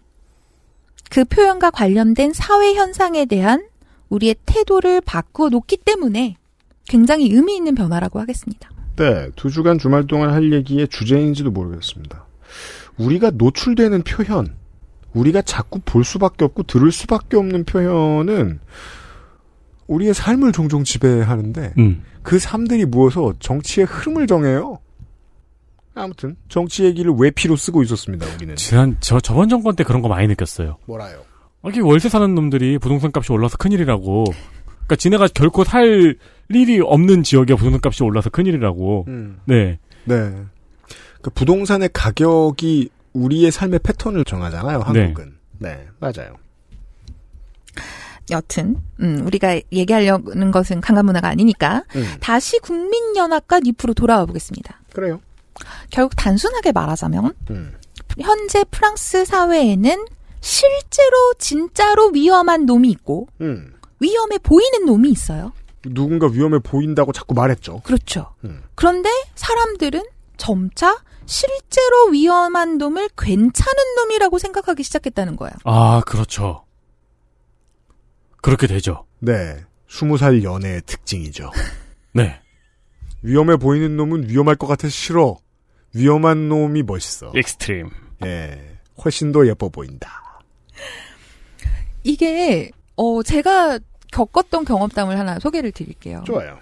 S9: 그 표현과 관련된 사회 현상에 대한 우리의 태도를 바꾸어 놓기 때문에 굉장히 의미 있는 변화라고 하겠습니다.
S2: 네, 두 주간 주말 동안 할 얘기의 주제인지도 모르겠습니다. 우리가 노출되는 표현, 우리가 자꾸 볼 수밖에 없고 들을 수밖에 없는 표현은 우리의 삶을 종종 지배하는데
S3: 음.
S2: 그 삶들이 무어서 정치의 흐름을 정해요. 아무튼 정치 얘기를 외피로 쓰고 있었습니다. 우리는
S3: 지난 저 저번 정권 때 그런 거 많이 느꼈어요.
S2: 뭐라요?
S3: 이게 월세 사는 놈들이 부동산 값이 올라서 큰일이라고. 그러니까 지네가 결코 살 일이 없는 지역에 부동산 값이 올라서 큰일이라고.
S2: 음.
S3: 네.
S2: 네. 그 부동산의 가격이 우리의 삶의 패턴을 정하잖아요. 한국은. 네, 맞아요.
S9: 여튼 음, 우리가 얘기하려는 것은 강간 문화가 아니니까
S2: 음.
S9: 다시 국민연합과 잎으로 돌아와 보겠습니다.
S2: 그래요.
S9: 결국 단순하게 말하자면
S2: 음.
S9: 현재 프랑스 사회에는 실제로 진짜로 위험한 놈이 있고
S2: 음.
S9: 위험해 보이는 놈이 있어요.
S2: 누군가 위험해 보인다고 자꾸 말했죠.
S9: 그렇죠.
S2: 음.
S9: 그런데 사람들은 점차 실제로 위험한 놈을 괜찮은 놈이라고 생각하기 시작했다는 거예요.
S3: 아, 그렇죠. 그렇게 되죠.
S2: 네. 스무 살 연애의 특징이죠. <laughs>
S3: 네.
S2: 위험해 보이는 놈은 위험할 것 같아서 싫어. 위험한 놈이 멋있어.
S3: Extreme.
S2: 예. 훨씬 더 예뻐 보인다.
S9: 이게 어 제가 겪었던 경험담을 하나 소개를 드릴게요.
S2: 좋아요.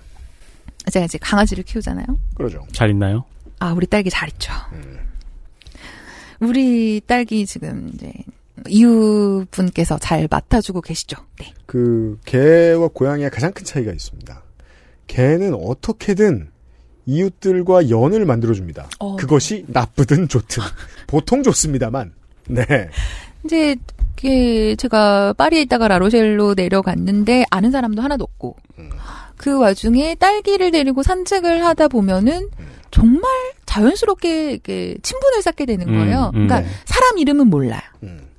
S9: 제가 이제 강아지를 키우잖아요.
S2: 그러죠.
S3: 잘 있나요?
S9: 아, 우리 딸기 잘 있죠.
S2: 음.
S9: 우리 딸기 지금 이제 이웃분께서 잘 맡아주고 계시죠. 네.
S2: 그 개와 고양이의 가장 큰 차이가 있습니다. 개는 어떻게든 이웃들과 연을 만들어줍니다.
S9: 어,
S2: 그것이 나쁘든 좋든 <laughs> 보통 좋습니다만. 네.
S9: 이제 이게 제가 파리에 있다가 라로셸로 내려갔는데 아는 사람도 하나도 없고
S2: 음.
S9: 그 와중에 딸기를 데리고 산책을 하다 보면은 정말 자연스럽게 이렇게 친분을 쌓게 되는
S2: 음,
S9: 거예요.
S2: 음.
S9: 그러니까
S2: 네.
S9: 사람 이름은 몰라요.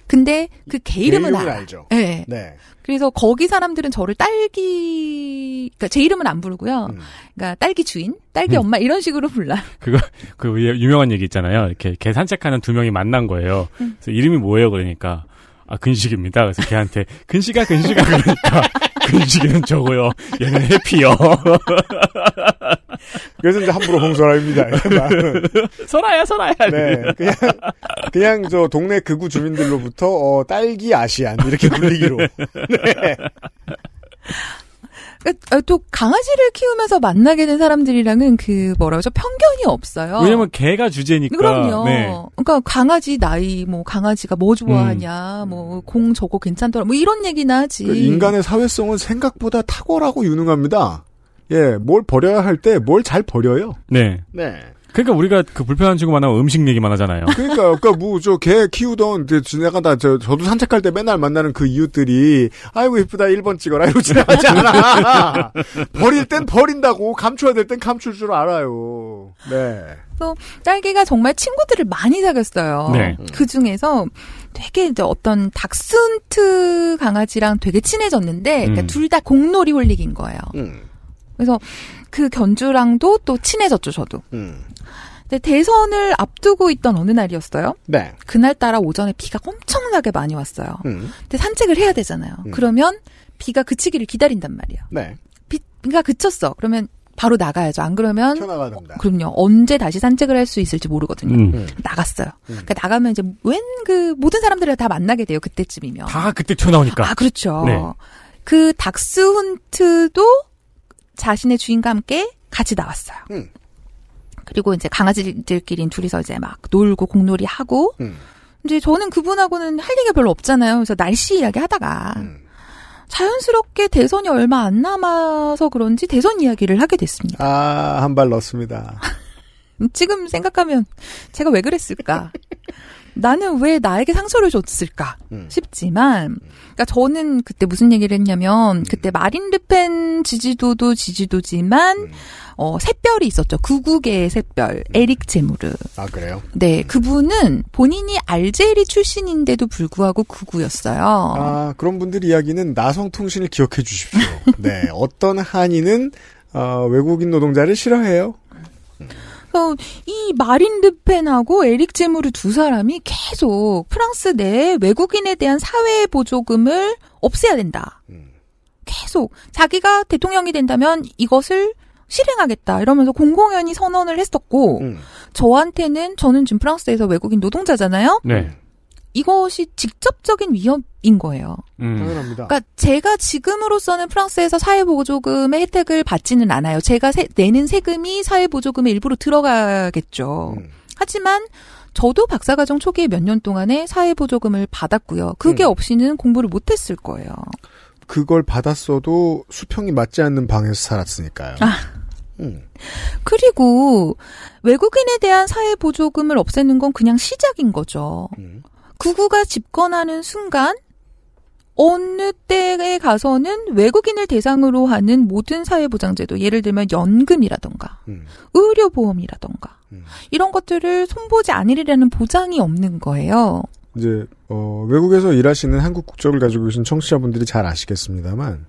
S9: 근데 그 개 이름은 알아요.
S2: 알죠.
S9: 네.
S2: 네.
S9: 그래서 거기 사람들은 저를 딸기, 그러니까 제 이름은 안 부르고요. 그러니까 딸기 주인, 딸기
S3: 음.
S9: 엄마 이런 식으로 불러요. <laughs>
S3: 그거 그 유명한 얘기 있잖아요. 이렇게 개 산책하는 두 명이 만난 거예요.
S9: 음.
S3: 그래서 이름이 뭐예요? 그러니까 아 근식입니다. 그래서 걔한테 근식아 근식아 그러니까 <laughs> 근식이는 저고요. 얘는 해피요. <laughs>
S2: 그래서 이제 함부로 말은.
S3: 소라야 소라야.
S2: 네, 그냥 그냥 저 동네 극우 주민들로부터 어, 딸기 아시안 이렇게 불리기로. <laughs> 네.
S9: 그러니까 또 강아지를 키우면서 만나게 된 사람들이랑은 그 뭐라고 하죠? 편견이 없어요.
S3: 왜냐면 개가 주제니까.
S9: 그럼요.
S3: 네.
S9: 그러니까 강아지 나이, 뭐 강아지가 뭐 좋아하냐, 뭐공 저거 괜찮더라, 뭐 이런 얘기나 하지.
S2: 그 인간의 사회성은 생각보다 탁월하고 유능합니다. 예, 뭘 버려야 할 때 뭘 잘 버려요.
S3: 네.
S2: 네.
S3: 그러니까 우리가 그 불편한 친구 만나면 음식 얘기만 하잖아요.
S2: 그러니까 아까 뭐 저 개 키우던 그 지나가다 저 저도 산책할 때 맨날 만나는 그 이웃들이 아이고 예쁘다 1번 찍어라 이러고 지나가지 않아. <laughs> 버릴 땐 버린다고 감춰야 될 땐 감출 줄 알아요. 네.
S9: 그래서 딸기가 정말 친구들을 많이 사귀었어요.
S2: 네.
S9: 그 중에서 되게 이제 어떤 닥스훈트 강아지랑 되게 친해졌는데, 그러니까
S2: 음.
S9: 둘다 공놀이 홀릭인 거예요. 그래서 그 견주랑도 또 친해졌죠, 저도.
S2: 음.
S9: 근데 대선을 앞두고 있던 어느 날이었어요.
S2: 네.
S9: 그날따라 오전에 비가 엄청나게 많이 왔어요.
S2: 음.
S9: 근데 산책을 해야 되잖아요.
S2: 음.
S9: 그러면 비가 그치기를 기다린단 말이에요.
S2: 네.
S9: 비, 비가 그쳤어. 그러면 바로 나가야죠. 안 그러면
S2: 됩니다.
S9: 그럼요. 언제 다시 산책을 할 수 있을지 모르거든요.
S3: 음. 음.
S9: 나갔어요. 그러니까 나가면 이제 웬 그 모든 사람들을 다 만나게 돼요. 그때쯤이면.
S3: 다 그때 튀어나오니까.
S9: 아, 그렇죠.
S3: 네.
S9: 그 닥스훈트도 자신의 주인과 함께 같이 나왔어요.
S2: 음.
S9: 그리고 이제 강아지들끼리 둘이서 이제 막 놀고 공놀이 하고
S2: 음.
S9: 이제 저는 그분하고는 할 얘기가 별로 없잖아요. 그래서 날씨 이야기 하다가
S2: 음.
S9: 자연스럽게 대선이 얼마 안 남아서 그런지 대선 이야기를 하게 됐습니다.
S2: 아, 한 발 넣습니다. <laughs>
S9: 지금 생각하면 제가 왜 그랬을까? 나는 왜 나에게 상처를 줬을까 싶지만, 그러니까 저는 그때 무슨 얘기를 했냐면 그때 마린 르펜 지지도도 지지도지만 어 샛별이 있었죠. 구국의 샛별 에릭 제무르.
S2: 아 그래요?
S9: 네, 그분은 본인이 알제리 출신인데도 불구하고 구구였어요.
S2: 아 그런 분들 이야기는 나성통신을 기억해 주십시오. <laughs> 네, 어떤 한인은 어, 외국인 노동자를 싫어해요.
S9: 그래서 이 마린 르펜하고 에릭 제무르 두 사람이 계속 프랑스 내에 외국인에 대한 사회 보조금을 없애야 된다. 계속 자기가 대통령이 된다면 이것을 실행하겠다 이러면서 공공연히 선언을 했었고 저한테는 저는 지금 프랑스에서 외국인 노동자잖아요.
S3: 네.
S9: 이것이 직접적인 위협인 거예요.
S3: 음.
S2: 당연합니다.
S9: 그러니까 제가 지금으로서는 프랑스에서 사회보조금의 혜택을 받지는 않아요. 제가 세- 내는 세금이 사회보조금에 일부러 들어가겠죠. 하지만 저도 박사과정 초기에 몇 년 동안에 사회보조금을 받았고요. 그게 없이는 공부를 못했을 거예요.
S2: 그걸 받았어도 수평이 맞지 않는 방에서 살았으니까요.
S9: 아.
S2: 음.
S9: 그리고 외국인에 대한 사회보조금을 없애는 건 그냥 시작인 거죠. 구구가 집권하는 순간 어느 때에 가서는 외국인을 대상으로 하는 모든 사회보장제도, 예를 들면 연금이라던가, 의료보험이라던가, 이런 것들을 손보지 않으리라는 보장이 없는 거예요.
S2: 이제 어, 외국에서 일하시는 한국 국적을 가지고 계신 청취자분들이 잘 아시겠습니다만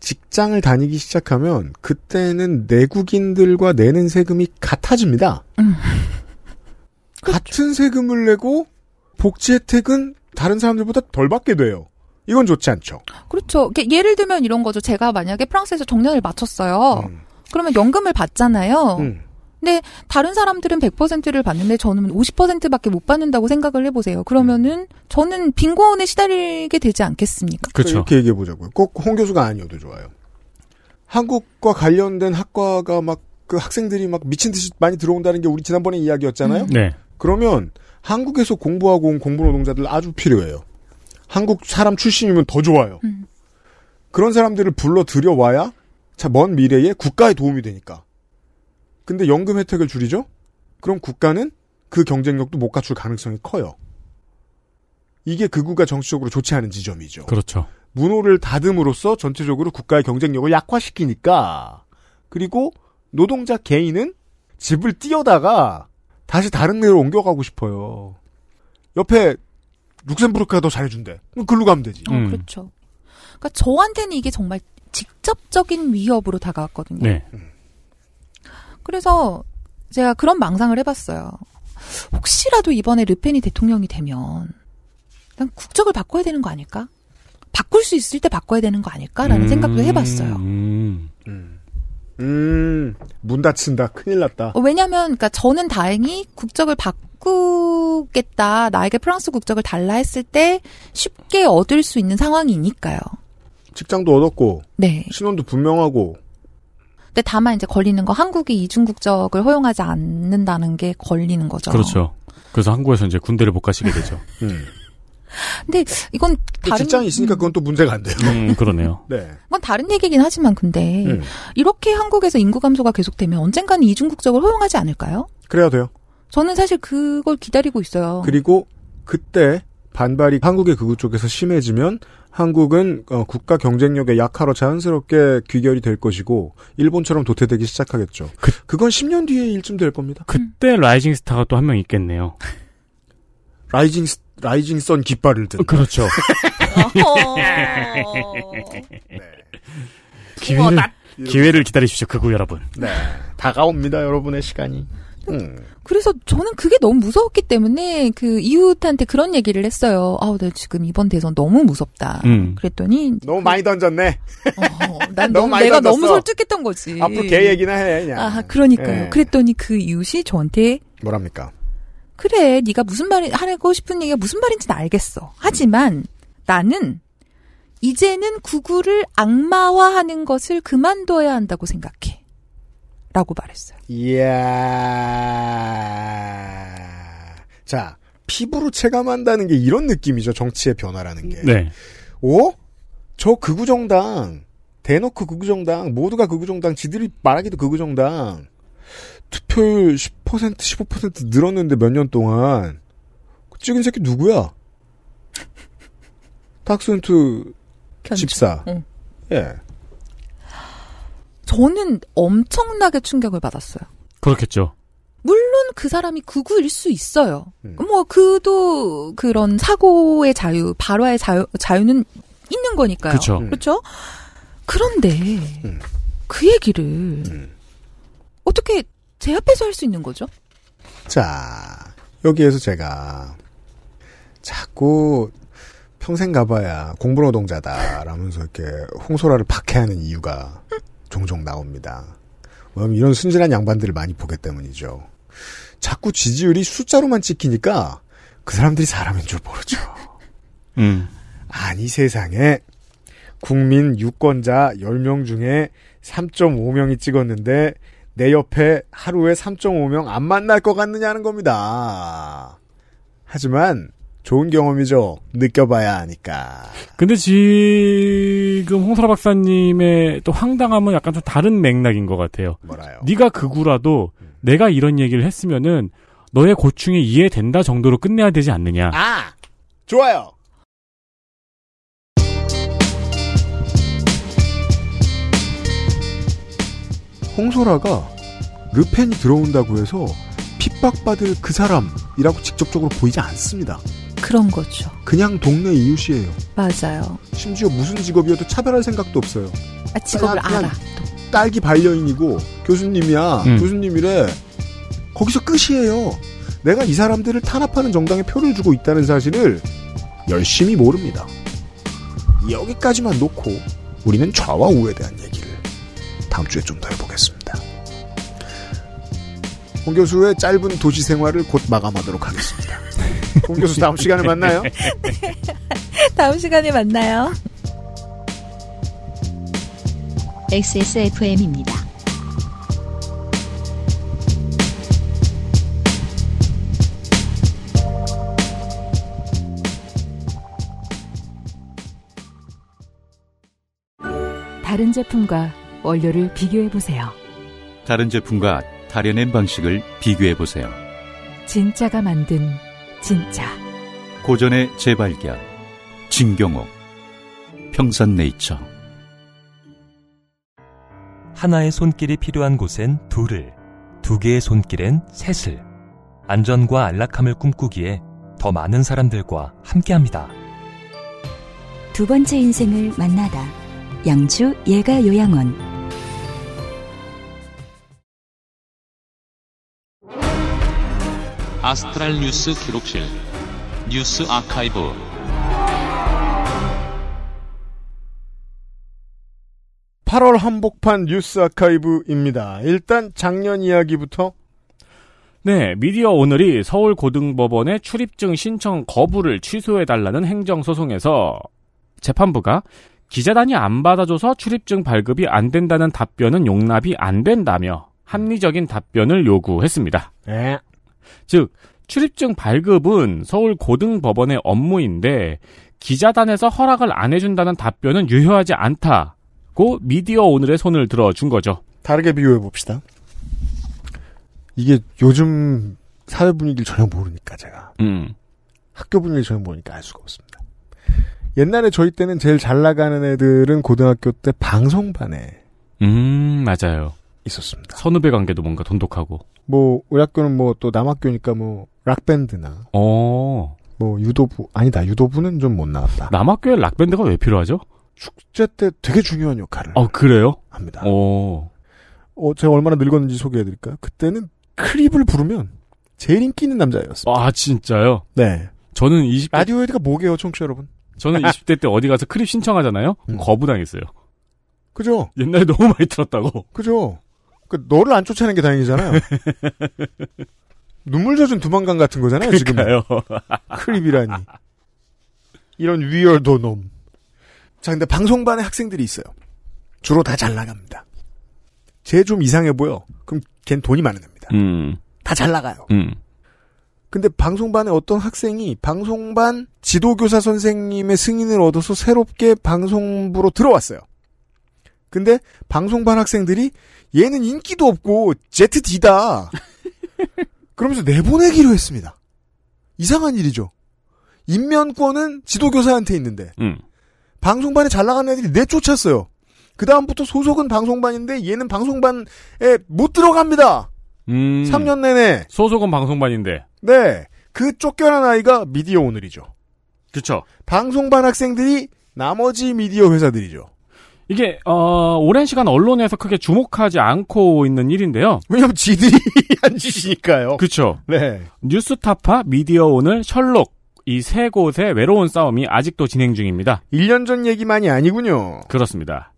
S2: 직장을 다니기 시작하면 그때는 내국인들과 내는 세금이 같아집니다. 같은 세금을 내고 복지 혜택은 다른 사람들보다 덜 받게 돼요. 이건 좋지 않죠.
S9: 그렇죠. 예를 들면 이런 거죠. 제가 만약에 프랑스에서 정년을 마쳤어요. 그러면 연금을 받잖아요.
S2: 음.
S9: 근데 다른 사람들은 100%를 받는데 저는 50%밖에 못 받는다고 생각을 해보세요. 그러면은 저는 빈곤에 시달리게 되지 않겠습니까?
S2: 이렇게 얘기해 보자고요. 꼭 홍 교수가 아니어도 좋아요. 한국과 관련된 학과가 막 그 학생들이 막 미친 듯이 많이 들어온다는 게 우리 지난번에 이야기였잖아요.
S3: 네.
S2: 그러면 한국에서 공부하고 온 공부 노동자들 아주 필요해요. 한국 사람 출신이면 더 좋아요. 그런 사람들을 불러 들여와야 자, 먼 미래에 국가에 도움이 되니까. 근데 연금 혜택을 줄이죠? 그럼 국가는 그 경쟁력도 못 갖출 가능성이 커요. 이게 극우가 정치적으로 좋지 않은 지점이죠.
S3: 그렇죠.
S2: 문호를 닫음으로써 전체적으로 국가의 경쟁력을 약화시키니까 그리고 노동자 개인은 집을 띄어다가 다시 다른 데로 옮겨가고 싶어요. 옆에 룩셈부르크가 더 잘해준대. 그럼 글로 가면 되지.
S9: 어, 그렇죠. 그러니까 저한테는 이게 정말 직접적인 위협으로 다가왔거든요.
S3: 네.
S9: 그래서 제가 그런 망상을 해봤어요. 혹시라도 이번에 르펜이 대통령이 되면 난 국적을 바꿔야 되는 거 아닐까? 바꿀 수 있을 때 바꿔야 되는 거 아닐까라는 생각도 해봤어요.
S3: 음.
S2: 음, 문 닫힌다. 큰일 났다.
S9: 어, 왜냐면, 그니까 저는 다행히 국적을 바꾸겠다, 나에게 프랑스 국적을 달라 했을 때 쉽게 얻을 수 있는 상황이니까요.
S2: 직장도 얻었고,
S9: 네.
S2: 신원도 분명하고,
S9: 근데 다만 이제 걸리는 거 한국이 이중 국적을 허용하지 않는다는 게 걸리는 거죠.
S3: 그렇죠. 그래서 한국에서 이제 군대를 못 가시게 되죠.
S9: 근데 이건
S2: 또
S9: 다른
S2: 직장이 있으니까 그건 또 문제가 안 돼요.
S3: 음, 그러네요. <laughs>
S2: 네.
S9: 그건 다른 얘기긴 하지만 근데
S2: 음.
S9: 이렇게 한국에서 인구 감소가 계속되면 언젠가는 이중 국적을 허용하지 않을까요?
S2: 그래야 돼요.
S9: 저는 사실 그걸 기다리고 있어요.
S2: 그리고 그때 반발이 한국의 극우 쪽에서 심해지면 한국은 어, 국가 경쟁력의 약화로 자연스럽게 귀결이 될 것이고 일본처럼 도태되기 시작하겠죠. 그, 건 10년 뒤의 일쯤 될 겁니다.
S3: 그때 rising star가 또 한 명 있겠네요.
S2: rising s- rising sun 깃발을 든.
S3: 그렇죠.
S2: 네.
S3: 기회를 기회를 기다리십시오, 그구 여러분.
S2: 네. 다가옵니다, 여러분의 시간이. 음.
S9: 그래서 저는 그게 너무 무서웠기 때문에 그 이웃한테 그런 얘기를 했어요. 아우, 나 지금 이번 대선 너무 무섭다.
S2: 음.
S9: 그랬더니
S2: 너무 많이 던졌네. <laughs>
S9: 난
S2: 너무
S9: 너무
S2: 많이
S9: 내가
S2: 던졌어.
S9: 너무 설득했던 거지.
S2: 앞으로 개 얘기나 해, 그냥.
S9: 아, 그러니까요.
S2: 예.
S9: 그랬더니 그 이웃이 저한테
S2: 뭐랍니까?
S9: 그래, 네가 무슨 말이 하고 싶은 얘기가 무슨 말인지는 알겠어. 하지만 나는 이제는 구구를 악마화하는 것을 그만둬야 한다고 생각해. 라고 말했어요.
S2: 이야. 자, 피부로 체감한다는 게 이런 느낌이죠. 정치의 변화라는 게.
S3: 네.
S2: 오? 저 극우정당, 대놓고 극우정당, 모두가 극우정당, 지들이 말하기도 극우정당, 투표율 10%, 15% 늘었는데 몇 년 동안, 찍은 새끼 누구야? 닥스훈트 집사.
S9: 응.
S2: 예.
S9: 저는 엄청나게 충격을 받았어요.
S3: 그렇겠죠.
S9: 물론 그 사람이 극우일 수 있어요.
S2: 음.
S9: 뭐 그도 그런 사고의 자유, 발화의 자유, 자유는 있는 거니까요.
S3: 그쵸.
S2: 음.
S9: 그렇죠? 그런데 그 얘기를
S2: 음.
S9: 어떻게 제 앞에서 할 수 있는 거죠?
S2: 자, 여기에서 제가 자꾸 평생 가봐야 공부노동자다 라면서 이렇게 홍소라를 박해하는 이유가 종종 나옵니다. 왜냐면 이런 순진한 양반들을 많이 보기 때문이죠. 자꾸 지지율이 숫자로만 찍히니까 그 사람들이 사람인 줄 모르죠. <laughs>
S3: 음.
S2: 아니 세상에 국민 유권자 10명 중에 3.5명이 찍었는데 내 옆에 하루에 3.5명 안 만날 것 같느냐는 겁니다. 하지만 좋은 경험이죠. 느껴봐야 하니까.
S3: 근데 지금 홍소라 박사님의 또 황당함은 약간 좀 다른 맥락인 것 같아요.
S2: 뭐라요?
S3: 네가 극우라도 내가 이런 얘기를 했으면은 너의 고충이 이해된다 정도로 끝내야 되지 않느냐.
S2: 아! 좋아요. 홍소라가 르펜이 들어온다고 해서 핍박받을 그 사람이라고 직접적으로 보이지 않습니다.
S9: 그런 거죠.
S2: 그냥 동네 이웃이에요.
S9: 맞아요.
S2: 심지어 무슨 직업이어도 차별할 생각도 없어요.
S9: 아, 직업을
S2: 그냥-
S9: 알아.
S2: 딸기 반려인이고 교수님이야.
S3: 음.
S2: 교수님이래. 거기서 끝이에요. 내가 이 사람들을 탄압하는 정당에 표를 주고 있다는 사실을 열심히 모릅니다. 여기까지만 놓고 우리는 좌와 우에 대한 얘기를 다음 주에 좀 더 해보겠습니다. 홍 교수의 짧은 도시 생활을 곧 마감하도록 하겠습니다. <laughs> 홍 교수 다음 시간에 만나요. <laughs>
S9: 다음 시간에 만나요.
S1: XSFM입니다.
S7: 다른 제품과 원료를 비교해 보세요.
S8: 다른 제품과 다려낸 방식을 비교해 보세요.
S7: 진짜가 만든 진짜.
S8: 고전의 재발견. 진경옥. 평산네이처.
S11: 하나의 손길이 필요한 곳엔 둘을, 두 개의 손길엔 셋을. 안전과 안락함을 꿈꾸기에 더 많은 사람들과 함께합니다.
S10: 두 번째 인생을 만나다. 양주 예가 요양원.
S12: 아스트랄 뉴스 기록실 뉴스 아카이브
S2: 8월 한복판 뉴스 아카이브입니다. 일단 작년 이야기부터
S3: 네, 미디어 오늘이 서울 고등법원의 출입증 신청 거부를 취소해달라는 행정소송에서 재판부가 기자단이 안 받아줘서 출입증 발급이 안 된다는 답변은 용납이 안 된다며 합리적인 답변을 요구했습니다.
S2: 네.
S3: 즉, 출입증 발급은 서울 고등법원의 업무인데 기자단에서 허락을 안 해준다는 답변은 유효하지 않다고 미디어 오늘의 손을 들어준 거죠.
S2: 다르게 비교해 봅시다. 이게 요즘 사회 분위기를 전혀 모르니까 제가
S3: 음.
S2: 학교 분위기를 전혀 모르니까 알 수가 없습니다. 옛날에 저희 때는 제일 잘 나가는 애들은 고등학교 때 방송반에
S3: 음, 맞아요.
S2: 있었습니다.
S3: 선후배 관계도 뭔가 돈독하고.
S2: 뭐 우리 학교는 뭐 또 남학교니까 뭐 락밴드나
S3: 어.
S2: 뭐 유도부 아니다 유도부는 좀 못 나왔다.
S3: 남학교에 락밴드가 왜 필요하죠?
S2: 축제 때 되게 중요한 역할을
S3: 어, 그래요?
S2: 합니다.
S3: 어.
S2: 어, 제가 얼마나 늙었는지 소개해드릴까요? 그때는 Creep을 부르면 제일 인기 있는 남자였어요.
S3: 아, 진짜요?
S2: 네.
S3: 저는 20대,
S2: 라디오 헤드가 뭐게요, 청취자 여러분?
S3: 저는 20대 때 어디 가서 Creep 신청하잖아요?
S2: 음.
S3: 거부당했어요.
S2: 그죠?
S3: 옛날에 너무 많이 들었다고.
S2: 그죠? 그 너를 안 쫓아내는 게 다행이잖아요. <laughs> 눈물 젖은 두만강 같은 거잖아요, 지금. 크립이라니. 이런 위얼도 놈. 자, 근데 방송반에 학생들이 있어요. 주로 다 잘 나갑니다. 쟤 좀 이상해 보여. 그럼 걘 돈이 많은 애입니다.
S3: 음,
S2: 다잘 나가요.
S3: 음.
S2: 근데 방송반에 어떤 학생이 방송반 지도교사 선생님의 승인을 얻어서 새롭게 방송부로 들어왔어요. 근데 방송반 학생들이 얘는 인기도 없고 ZD다. <laughs> 그러면서 내보내기로 했습니다. 이상한 일이죠. 인면권은 지도교사한테 있는데
S3: 음.
S2: 방송반에 잘 나가는 애들이 내쫓았어요. 그 다음부터 소속은 방송반인데 얘는 방송반에 못 들어갑니다.
S3: 음.
S2: 3년 내내.
S3: 소속은 방송반인데.
S2: 네. 그 쫓겨난 아이가 미디어 오늘이죠.
S3: 그쵸.
S2: 방송반 학생들이 나머지 미디어 회사들이죠.
S3: 이게 어, 오랜 시간 언론에서 크게 주목하지 않고 있는 일인데요.
S2: 왜냐면 지들이 <laughs> 한 짓이니까요.
S3: 그렇죠.
S2: 네.
S3: 뉴스타파, 미디어 오늘, 셜록 이 세 곳의 외로운 싸움이 아직도 진행 중입니다.
S2: 1년 전 얘기만이 아니군요.
S3: 그렇습니다.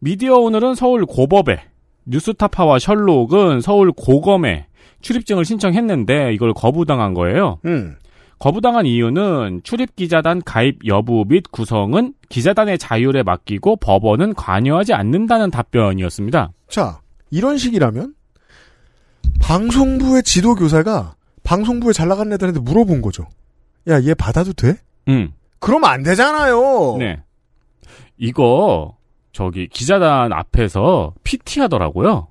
S3: 미디어 오늘은 서울 고법에, 뉴스타파와 셜록은 서울 고검에 출입증을 신청했는데 이걸 거부당한 거예요.
S2: 음.
S3: 거부당한 이유는 출입기자단 가입 여부 및 구성은 기자단의 자율에 맡기고 법원은 관여하지 않는다는 답변이었습니다.
S2: 자, 이런 식이라면 방송부의 지도교사가 방송부에 잘 나가는 애들한테 물어본 거죠. 야, 얘 받아도 돼?
S3: 음.
S2: 그러면 안 되잖아요.
S3: 네. 이거 저기 기자단 앞에서 PT 하더라고요.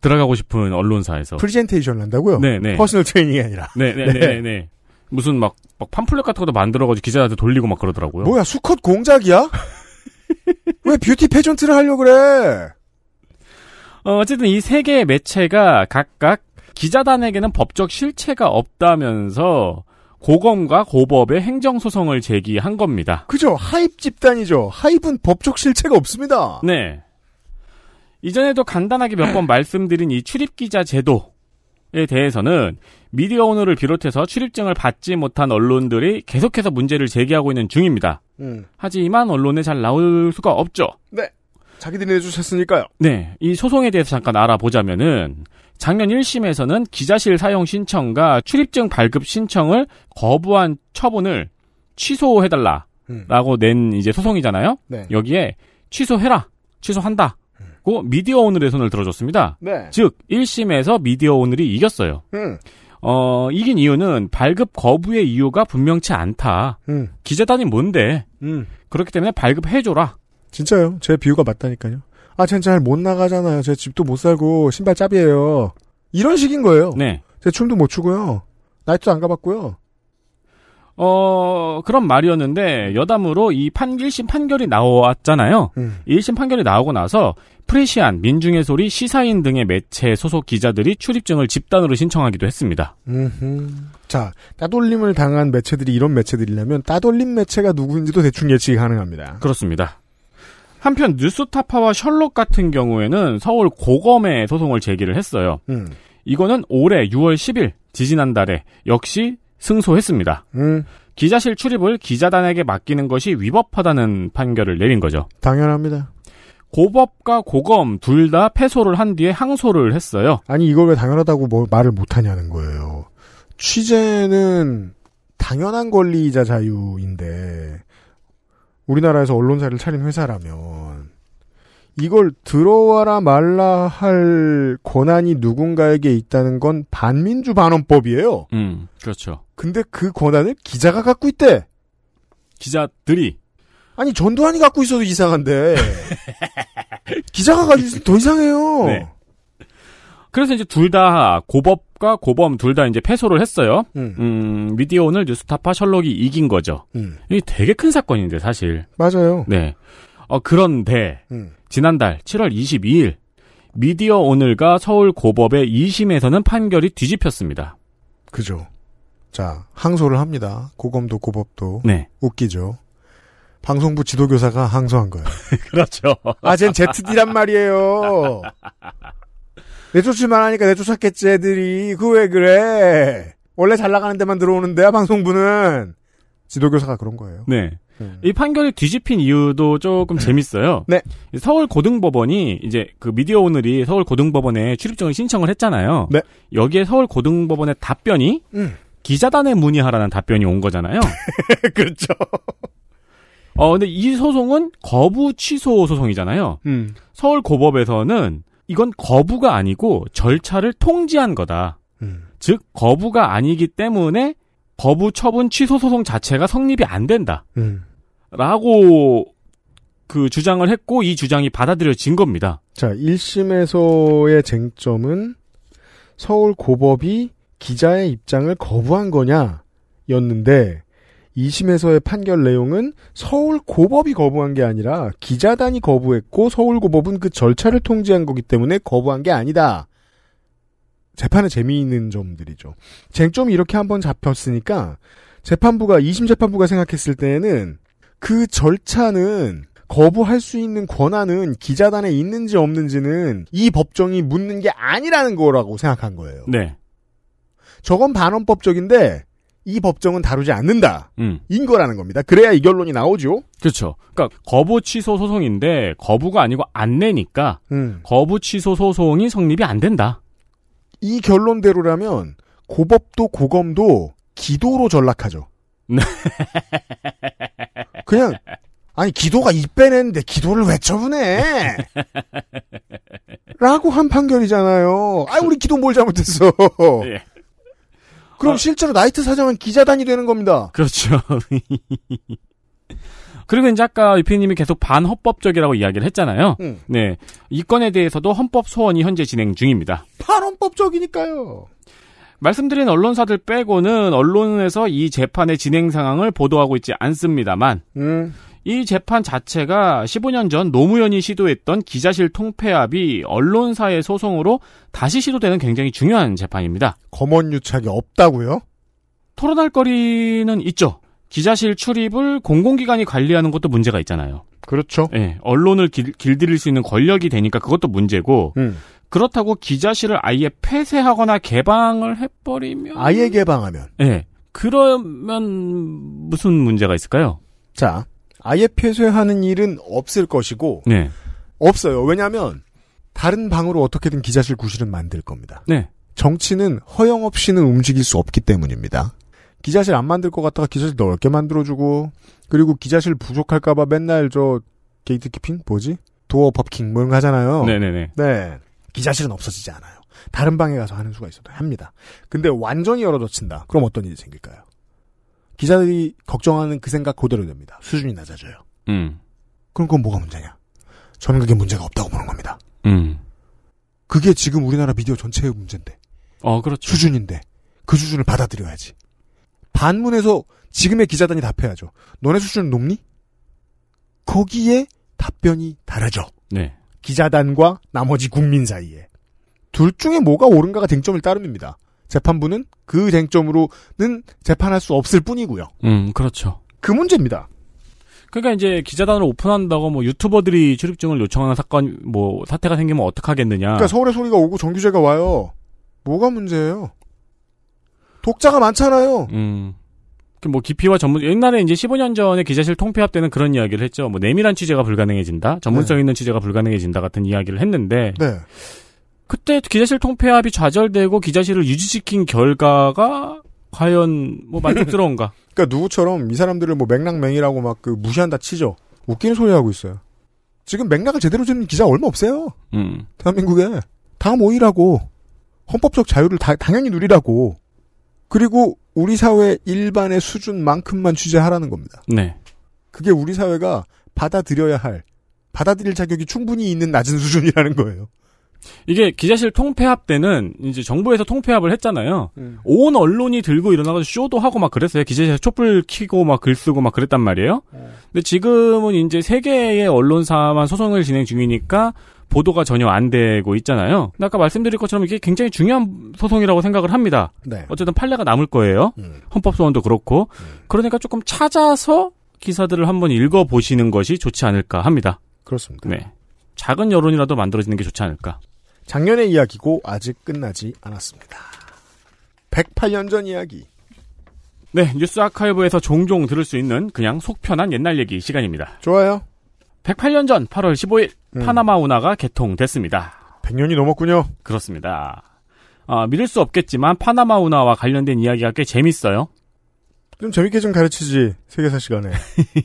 S3: 들어가고 싶은 언론사에서.
S2: 프리젠테이션을 한다고요?
S3: 네 네.
S2: personal training이 아니라.
S3: 네 네 네. 무슨 막, 막 팜플렛 같은 것도 만들어가지고 기자한테 돌리고 막 그러더라고요.
S2: 뭐야, 수컷 공작이야? <laughs> 왜 beauty pageant를 하려고 그래?
S3: 어, 어쨌든 이 세 개의 매체가 각각 기자단에게는 법적 실체가 없다면서 고검과 고법에 행정소송을 제기한 겁니다.
S2: 그죠. Hype 집단이죠. Hype은 법적 실체가 없습니다.
S3: 네. 이전에도 간단하게 몇 번 <clears throat> 말씀드린 이 출입기자 제도 에 대해서는 미디어 오늘을 비롯해서 출입증을 받지 못한 언론들이 계속해서 문제를 제기하고 있는 중입니다.
S2: 음.
S3: 하지만 언론에 잘 나올 수가 없죠.
S2: 네. 자기들이 내주셨으니까요.
S3: 네. 이 소송에 대해서 잠깐 알아보자면은 작년 1심에서는 기자실 사용 신청과 출입증 발급 신청을 거부한 처분을 취소해달라 라고
S2: 음.
S3: 낸 이제 소송이잖아요.
S2: 네.
S3: 여기에 취소해라, 취소한다. 고 미디어 오늘의 손을 들어줬습니다.
S2: 네.
S3: 즉 1심에서 미디어 오늘이 이겼어요.
S2: 음.
S3: 어, 이긴 이유는 발급 거부의 이유가 분명치 않다.
S2: 음.
S3: 기자단이 뭔데?
S2: 음.
S3: 그렇기 때문에 발급해줘라.
S2: 진짜요. 제 비유가 맞다니까요. 아, 쟨 잘 못 나가잖아요. 제 집도 못 살고 신발 짭이에요. 이런 식인 거예요.
S3: 네.
S2: 제 춤도 못 추고요. 나이트도 안 가봤고요.
S3: 어, 그런 말이었는데, 여담으로 이 판, 1심 판결이 나왔잖아요.
S2: 음.
S3: 1심 판결이 나오고 나서, 프레시안, 민중의 소리, 시사인 등의 매체 소속 기자들이 출입증을 집단으로 신청하기도 했습니다.
S2: 음흠. 자, 따돌림을 당한 매체들이 이런 매체들이라면 따돌림 매체가 누구인지도 대충 예측이 가능합니다.
S3: 그렇습니다. 한편 뉴스타파와 셜록 같은 경우에는 서울 고검에 소송을 제기를 했어요.
S2: 음.
S3: 이거는 올해 6월 10일 지지난달에 역시 승소했습니다.
S2: 음.
S3: 기자실 출입을 기자단에게 맡기는 것이 위법하다는 판결을 내린 거죠.
S2: 당연합니다.
S3: 고법과 고검 둘 다 패소를 한 뒤에 항소를 했어요.
S2: 아니 이걸 왜 당연하다고 뭐 말을 못하냐는 거예요. 취재는 당연한 권리이자 자유인데 우리나라에서 언론사를 차린 회사라면 이걸 들어와라 말라 할 권한이 누군가에게 있다는 건 반민주 반원법이에요.
S3: 음, 그렇죠.
S2: 근데 그 권한을 기자가 갖고 있대.
S3: 기자들이
S2: 아니 전두환이 갖고 있어도 이상한데 <laughs> 기자가 가지고 있으면 더 이상해요.
S3: 네. 그래서 이제 둘 다 고법과 고범 둘 다 이제 패소를 했어요.
S2: 음.
S3: 음, 미디어 오늘 뉴스타파 셜록이 이긴 거죠.
S2: 음.
S3: 이게 되게 큰 사건인데 사실.
S2: 맞아요.
S3: 네. 어 그런데
S2: 음.
S3: 지난달 7월 22일 미디어 오늘과 서울 고법의 2심에서는 판결이 뒤집혔습니다.
S2: 그죠. 자, 항소를 합니다. 고검도 고법도.
S3: 네.
S2: 웃기죠. 방송부 지도교사가 항소한 거예요. <laughs>
S3: 그렇죠.
S2: 아, 쟨 ZD란 말이에요. 내쫓을만 하니까 내쫓았겠지, 애들이. 그 왜 그래? 원래 잘 나가는 데만 들어오는데요, 방송부는. 지도교사가 그런 거예요.
S3: 네.
S2: 음.
S3: 이 판결이 뒤집힌 이유도 조금 <laughs> 재밌어요.
S2: 네.
S3: 서울 고등법원이 이제 그 미디어 오늘이 서울 고등법원에 출입증을 신청을 했잖아요.
S2: 네.
S3: 여기에 서울 고등법원의 답변이
S2: 음.
S3: 기자단에 문의하라는 답변이 온 거잖아요. <laughs>
S2: 그렇죠.
S3: 어, 근데 이 소송은 거부 취소 소송이잖아요.
S2: 음.
S3: 서울 고법에서는 이건 거부가 아니고 절차를 통지한 거다.
S2: 음.
S3: 즉 거부가 아니기 때문에 거부 처분 취소 소송 자체가 성립이 안 된다.
S2: 음.
S3: 라고 그 주장을 했고 이 주장이 받아들여진 겁니다.
S2: 자, 1심에서의 쟁점은 서울 고법이 기자의 입장을 거부한 거냐, 였는데 2심에서의 판결 내용은 서울 고법이 거부한 게 아니라 기자단이 거부했고 서울 고법은 그 절차를 통지한 거기 때문에 거부한 게 아니다. 재판의 재미있는 점들이죠. 쟁점이 이렇게 한번 잡혔으니까 재판부가 2심 재판부가 생각했을 때는 그 절차는 거부할 수 있는 권한은 기자단에 있는지 없는지는 이 법정이 묻는 게 아니라는 거라고 생각한 거예요.
S3: 네.
S2: 저건 반헌법적인데 이 법정은 다루지 않는다.
S3: 음.
S2: 인 거라는 겁니다. 그래야 이 결론이 나오죠.
S3: 그렇죠. 그러니까 거부 취소 소송인데 거부가 아니고 안 내니까
S2: 음.
S3: 거부 취소 소송이 성립이 안 된다.
S2: 이 결론대로라면 고법도 고검도 기도로 전락하죠.
S3: 네. <laughs>
S2: 그냥 아니 기도가 이 빼냈는데 기도를 왜 처분해? <laughs> 라고 한 판결이잖아요. 아 우리 기도 뭘 잘못했어.
S3: 예.
S2: 그럼 실제로 나이트 사장은 기자단이 되는 겁니다.
S3: 그렇죠. <laughs> 그리고 이제 아까 유피님이 계속 반헌법적이라고 이야기를 했잖아요.
S2: 음.
S3: 네. 이 건에 대해서도 헌법 소원이 현재 진행 중입니다.
S2: 반헌법적이니까요.
S3: 말씀드린 언론사들 빼고는 언론에서 이 재판의 진행 상황을 보도하고 있지 않습니다만
S2: 음.
S3: 이 재판 자체가 15년 전 노무현이 시도했던 기자실 통폐합이 언론사의 소송으로 다시 시도되는 굉장히 중요한 재판입니다.
S2: 검언 유착이 없다고요?
S3: 토론할 거리는 있죠. 기자실 출입을 공공기관이 관리하는 것도 문제가 있잖아요.
S2: 그렇죠.
S3: 예, 언론을 길, 길들일 수 있는 권력이 되니까 그것도 문제고
S2: 음.
S3: 그렇다고 기자실을 아예 폐쇄하거나 개방을 해버리면
S2: 아예 개방하면
S3: 예, 그러면 무슨 문제가 있을까요?
S2: 자 아예 폐쇄하는 일은 없을 것이고
S3: 네,
S2: 없어요. 왜냐하면 다른 방으로 어떻게든 기자실 구실은 만들 겁니다.
S3: 네,
S2: 정치는 허용 없이는 움직일 수 없기 때문입니다. 기자실 안 만들 것 같다가 기자실 넓게 만들어주고 그리고 기자실 부족할까봐 맨날 저 게이트키핑 뭐지 도어 법킹 뭐 이런 거 하잖아요.
S3: 네네네.
S2: 네. 기자실은 없어지지 않아요. 다른 방에 가서 하는 수가 있어도 합니다. 근데 완전히 열어젖힌다. 그럼 어떤 일이 생길까요? 기자들이 걱정하는 그 생각 그대로 됩니다. 수준이 낮아져요.
S3: 음,
S2: 그럼 그건 뭐가 문제냐? 저는 그게 문제가 없다고 보는 겁니다.
S3: 음,
S2: 그게 지금 우리나라 미디어 전체의 문제인데.
S3: 어 그렇죠.
S2: 수준인데. 그 수준을 받아들여야지. 반문에서 지금의 기자단이 답해야죠. 너네 수준은 높니? 거기에 답변이 다르죠.
S3: 네,
S2: 기자단과 나머지 국민 사이에. 둘 중에 뭐가 옳은가가 쟁점을 따름입니다. 재판부는 그 쟁점으로는 재판할 수 없을 뿐이고요.
S3: 음, 그렇죠.
S2: 그 문제입니다.
S3: 그러니까 이제 기자단을 오픈한다고 뭐 유튜버들이 출입증을 요청하는 사건 뭐 사태가 생기면 어떡하겠느냐.
S2: 그러니까 서울의 소리가 오고 정규제가 와요. 뭐가 문제예요? 독자가 많잖아요.
S3: 음. 그뭐 기피와 전문 옛날에 이제 15년 전에 기자실 통폐합 때는 그런 이야기를 했죠. 뭐 내밀한 취재가 불가능해진다, 전문성 있는 취재가 불가능해진다 같은 이야기를 했는데
S2: 네.
S3: 그때 기자실 통폐합이 좌절되고 기자실을 유지시킨 결과가 과연 뭐 만족스러운가? <laughs>
S2: 그러니까 누구처럼 이 사람들을 뭐 맥락맹이라고 막 그 무시한다 치죠. 웃기는 소리 하고 있어요. 지금 맥락을 제대로 짓는 기자 얼마 없어요.
S3: 음.
S2: 대한민국에 다 모이라고 헌법적 자유를 다, 당연히 누리라고 그리고 우리 사회 일반의 수준만큼만 취재하라는 겁니다.
S3: 네.
S2: 그게 우리 사회가 받아들여야 할 받아들일 자격이 충분히 있는 낮은 수준이라는 거예요.
S3: 이게 기자실 통폐합 때는 이제 정부에서 통폐합을 했잖아요. 온 언론이 들고 일어나서 쇼도 하고 막 그랬어요. 기자실 촛불 켜고 막 글 쓰고 막 그랬단 말이에요. 근데 지금은 이제 세 개의 언론사만 소송을 진행 중이니까 보도가 전혀 안 되고 있잖아요. 근데 아까 말씀드린 것처럼 이게 굉장히 중요한 소송이라고 생각을 합니다.
S2: 네.
S3: 어쨌든 판례가 남을 거예요. 헌법소원도 그렇고. 그러니까 조금 찾아서 기사들을 한번 읽어보시는 것이 좋지 않을까 합니다.
S2: 그렇습니다.
S3: 네. 작은 여론이라도 만들어지는 게 좋지 않을까.
S2: 작년의 이야기고 아직 끝나지 않았습니다. 108년 전 이야기.
S3: 네, 뉴스 아카이브에서 종종 들을 수 있는 그냥 속 편한 옛날 얘기 시간입니다.
S2: 좋아요.
S3: 108년 전 8월 15일
S2: 음.
S3: 파나마 운하가 개통됐습니다.
S2: 100년이 넘었군요.
S3: 그렇습니다. 아, 믿을 수 없겠지만 파나마 운하와 관련된 이야기가 꽤 재밌어요.
S2: 좀 재밌게 좀 가르치지 세계사 시간에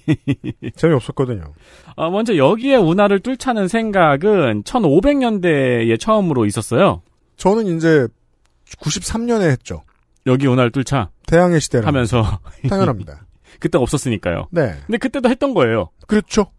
S2: <laughs> 재미 없었거든요.
S3: 아, 먼저 여기에 운하를 뚫자는 생각은 1500년대에 처음으로 있었어요.
S2: 저는 이제 93년에 했죠.
S3: 여기 운하를 뚫자
S2: 태양의 시대라
S3: 하면서
S2: 당연합니다. <laughs>
S3: 그때 없었으니까요.
S2: 네.
S3: 근데 그때도 했던 거예요.
S2: 그렇죠.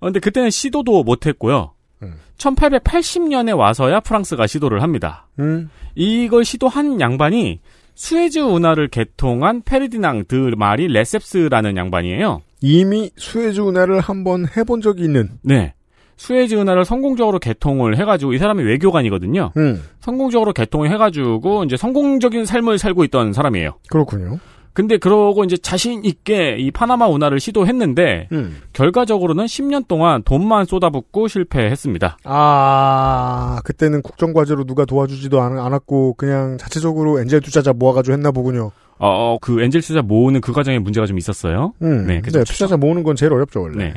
S3: 어, 근데 그때는 시도도 못 했고요.
S2: 음.
S3: 1880년에 와서야 프랑스가 시도를 합니다.
S2: 음.
S3: 이걸 시도한 양반이 수에즈 운하를 개통한 페르디낭 드 마리 레셉스라는 양반이에요.
S2: 이미 수에즈 운하를 한번 해본 적이 있는.
S3: 네. 수에즈 운하를 성공적으로 개통을 해가지고 이 사람이 외교관이거든요.
S2: 음.
S3: 성공적으로 개통을 해가지고 이제 성공적인 삶을 살고 있던 사람이에요.
S2: 그렇군요.
S3: 근데 그러고 이제 자신 있게 이 파나마 운하를 시도했는데
S2: 음.
S3: 결과적으로는 10년 동안 돈만 쏟아붓고 실패했습니다.
S2: 아, 그때는 국정과제로 누가 도와주지도 않, 않았고, 그냥 자체적으로 엔젤 투자자 모아가지고 했나 보군요.
S3: 어, 어, 그 엔젤 투자 모으는 그 과정에 문제가 좀 있었어요.
S2: 음.
S3: 네,
S2: 네,
S3: 그래서
S2: 투자자 모으는 건 제일 어렵죠, 원래.
S3: 네.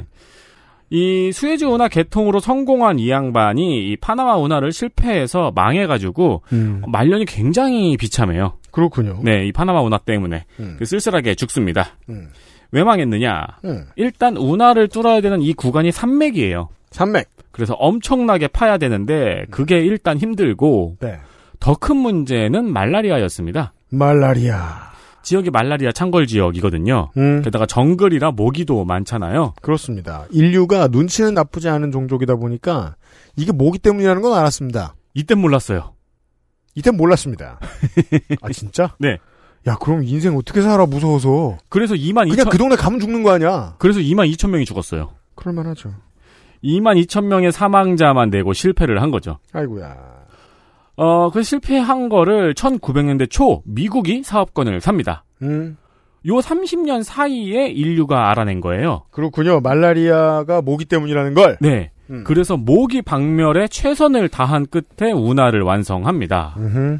S3: 이 수에즈 운하 개통으로 성공한 이 양반이 이 파나마 운하를 실패해서 망해가지고
S2: 음.
S3: 말년이 굉장히 비참해요.
S2: 그렇군요.
S3: 네, 이 파나마 운하 때문에
S2: 음.
S3: 그 쓸쓸하게 죽습니다.
S2: 음.
S3: 왜 망했느냐?
S2: 음.
S3: 일단 운하를 뚫어야 되는 이 구간이 산맥이에요.
S2: 산맥.
S3: 그래서 엄청나게 파야 되는데 그게 일단 힘들고
S2: 네.
S3: 더큰 문제는 말라리아였습니다.
S2: 말라리아.
S3: 지역이 말라리아 창궐 지역이거든요.
S2: 음.
S3: 게다가 정글이라 모기도 많잖아요.
S2: 그렇습니다. 인류가 눈치는 나쁘지 않은 종족이다 보니까 이게 모기 때문이라는 건 알았습니다.
S3: 이땐 몰랐어요.
S2: 이땐 몰랐습니다. 아 <laughs> 진짜?
S3: 네.
S2: 야 그럼 인생 어떻게 살아 무서워서?
S3: 그래서 2만 2천
S2: 그냥 그 동네 가면 죽는 거 아니야?
S3: 그래서 2만 2천 명이 죽었어요.
S2: 그럴만하죠.
S3: 2만 2천 명의 사망자만 내고 실패를 한 거죠.
S2: 아이고야.
S3: 어, 그 실패한 거를 1900년대 초 미국이 사업권을 삽니다.
S2: 음.
S3: 요 30년 사이에 인류가 알아낸 거예요.
S2: 그렇군요. 말라리아가 모기 때문이라는 걸.
S3: 네.
S2: 음.
S3: 그래서 모기 박멸에 최선을 다한 끝에 운하를 완성합니다.
S2: 음흠.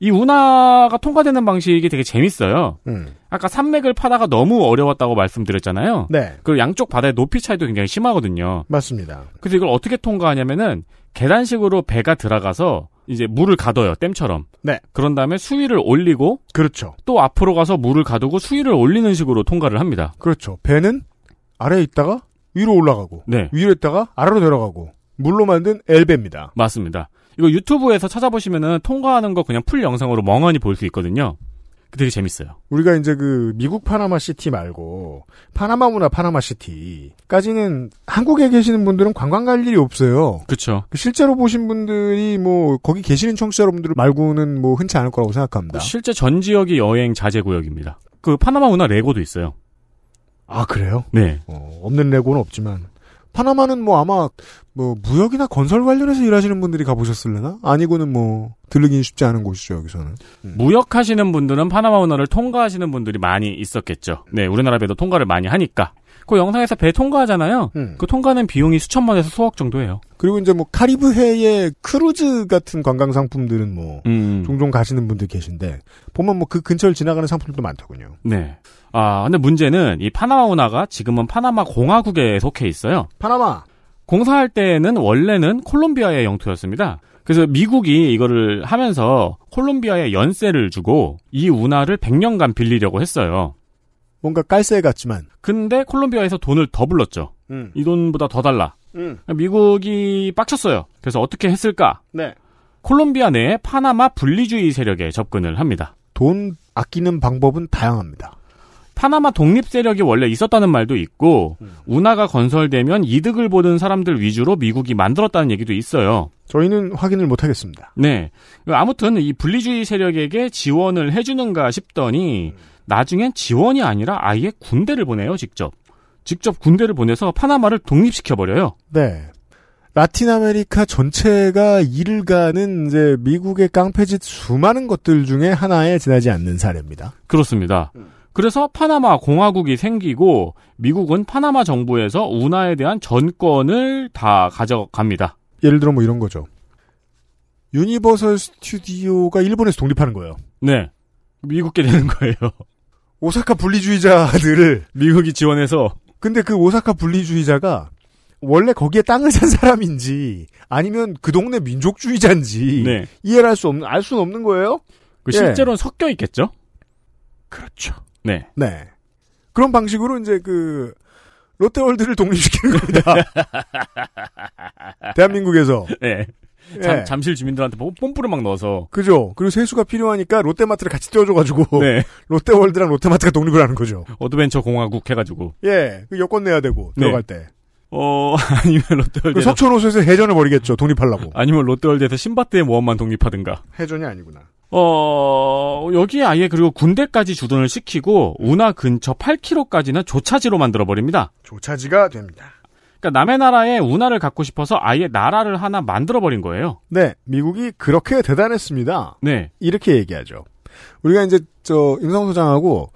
S3: 이 운하가 통과되는 방식이 되게 재밌어요.
S2: 음.
S3: 아까 산맥을 파다가 너무 어려웠다고 말씀드렸잖아요.
S2: 네.
S3: 그리고 양쪽 바다의 높이 차이도 굉장히 심하거든요.
S2: 맞습니다.
S3: 그래서 이걸 어떻게 통과하냐면은 계단식으로 배가 들어가서 이제 물을 가둬요. 댐처럼.
S2: 네.
S3: 그런 다음에 수위를 올리고
S2: 그렇죠.
S3: 또 앞으로 가서 물을 가두고 수위를 올리는 식으로 통과를 합니다.
S2: 그렇죠. 배는 아래에 있다가 위로 올라가고
S3: 네.
S2: 위로 있다가 아래로 내려가고 물로 만든 엘베입니다.
S3: 맞습니다. 이거 유튜브에서 찾아보시면은 통과하는 거 그냥 full 영상으로 멍하니 볼 수 있거든요. 되게 재밌어요.
S2: 우리가 이제 그 미국 파나마 시티 말고 파나마 문화 파나마 시티까지는 한국에 계시는 분들은 관광 갈 일이 없어요.
S3: 그렇죠.
S2: 실제로 보신 분들이 뭐 거기 계시는 청취자 여러분들 말고는 뭐 흔치 않을 거라고 생각합니다.
S3: 실제 전 지역이 여행 자제 구역입니다. 그 파나마 운하 레고도 있어요.
S2: 아 그래요?
S3: 네.
S2: 어, 없는 레고는 없지만 파나마는 뭐 아마 뭐 무역이나 건설 관련해서 일하시는 분들이 가보셨을래나? 아니고는 뭐 들르긴 쉽지 않은 곳이죠 여기서는.
S3: 무역하시는 분들은 파나마 운하를 통과하시는 분들이 많이 있었겠죠. 네, 우리나라 배도 통과를 많이 하니까. 그 영상에서 배 통과하잖아요.
S2: 음.
S3: 그 통과는 비용이 수천만에서 수억 정도예요.
S2: 그리고 이제 뭐 카리브해의 크루즈 같은 관광 상품들은 뭐
S3: 음.
S2: 종종 가시는 분들 계신데 보면 뭐 그 근처를 지나가는 상품들도 많더군요.
S3: 네. 아, 근데 문제는 이 파나마 운하가 지금은 파나마 공화국에 속해 있어요.
S2: 파나마.
S3: 공사할 때는 원래는 콜롬비아의 영토였습니다. 그래서 미국이 이거를 하면서 콜롬비아에 연세를 주고 이 운하를 100년간 빌리려고 했어요.
S2: 뭔가 깔새 같지만.
S3: 근데 콜롬비아에서 돈을 더 불렀죠.
S2: 음.
S3: 이 돈보다 더 달라.
S2: 음.
S3: 미국이 빡쳤어요. 그래서 어떻게 했을까?
S2: 네.
S3: 콜롬비아 내에 파나마 분리주의 세력에 접근을 합니다.
S2: 돈 아끼는 방법은 다양합니다.
S3: 파나마 독립 세력이 원래 있었다는 말도 있고 운하가 건설되면 이득을 보는 사람들 위주로 미국이 만들었다는 얘기도 있어요.
S2: 저희는 확인을 못 하겠습니다.
S3: 네. 아무튼 이 분리주의 세력에게 지원을 해주는가 싶더니 나중엔 지원이 아니라 아예 군대를 보내요, 직접. 직접 군대를 보내서 파나마를 독립시켜버려요.
S2: 네. 라틴 아메리카 전체가 이를 가는 이제 미국의 깡패짓 수많은 것들 중에 하나에 지나지 않는 사례입니다.
S3: 그렇습니다. 그래서 파나마 공화국이 생기고 미국은 파나마 정부에서 운하에 대한 전권을 다 가져갑니다.
S2: 예를 들어 뭐 이런 거죠. 유니버설 스튜디오가 일본에서 독립하는 거예요.
S3: 네. 미국 게 되는 거예요.
S2: 오사카 분리주의자들을 <laughs>
S3: 미국이 지원해서
S2: 근데 그 오사카 분리주의자가 원래 거기에 땅을 산 사람인지 아니면 그 동네 민족주의자인지
S3: 네.
S2: 이해를 할 수 없는 알 수는 없는 거예요.
S3: 그
S2: 예.
S3: 실제로는 섞여 있겠죠?
S2: 그렇죠.
S3: 네.
S2: 네. 그런 방식으로 이제 그 롯데월드를 독립시키는 겁니다. <laughs> 대한민국에서.
S3: 네.
S2: 예.
S3: 잠, 잠실 주민들한테 뭐 뽐뿌를 막 넣어서.
S2: 그죠. 그리고 세수가 필요하니까 롯데마트를 같이 떼어줘가지고
S3: 네. <laughs>
S2: 롯데월드랑 롯데마트가 독립을 하는 거죠.
S3: 어드벤처 공화국 해가지고.
S2: 예, 그 여권 내야 되고
S3: 네.
S2: 들어갈 때.
S3: 어, <laughs> 아니면 롯데월드.
S2: 그 석촌호수에서 해전을 벌이겠죠. 독립하려고.
S3: 아니면 롯데월드에서 신바트의 모험만 독립하든가.
S2: 해전이 아니구나.
S3: 어, 여기에 아예 그리고 군대까지 주둔을 시키고 운하 근처 8km까지는 조차지로 만들어 버립니다.
S2: 조차지가 됩니다.
S3: 그러니까 남의 나라에 운하를 갖고 싶어서 아예 나라를 하나 만들어버린 거예요.
S2: 네, 미국이 그렇게 대단했습니다.
S3: 네.
S2: 이렇게 얘기하죠. 우리가 이제 저 임성 소장하고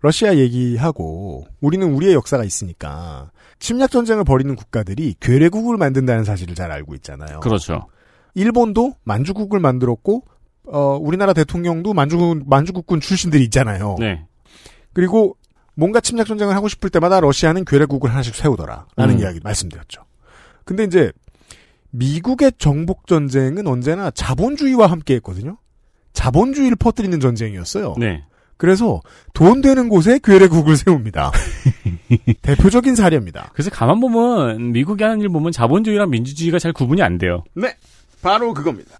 S2: 러시아 얘기하고 우리는 우리의 역사가 있으니까 침략 전쟁을 벌이는 국가들이 괴뢰국을 만든다는 사실을 잘 알고 있잖아요.
S3: 그렇죠.
S2: 일본도 만주국을 만들었고 어, 우리나라 대통령도 만주 만주국군 출신들이 있잖아요.
S3: 네.
S2: 그리고 뭔가 침략 전쟁을 하고 싶을 때마다 러시아는 괴뢰국을 하나씩 세우더라라는
S3: 음.
S2: 이야기 말씀드렸죠. 근데 이제 미국의 정복 전쟁은 언제나 자본주의와 함께 했거든요. 자본주의를 퍼뜨리는 전쟁이었어요.
S3: 네.
S2: 그래서 돈 되는 곳에 괴뢰국을 세웁니다. <laughs> 대표적인 사례입니다.
S3: 그래서 가만 보면 미국이 하는 일 보면 자본주의랑 민주주의가 잘 구분이 안 돼요.
S2: 네. 바로 그겁니다.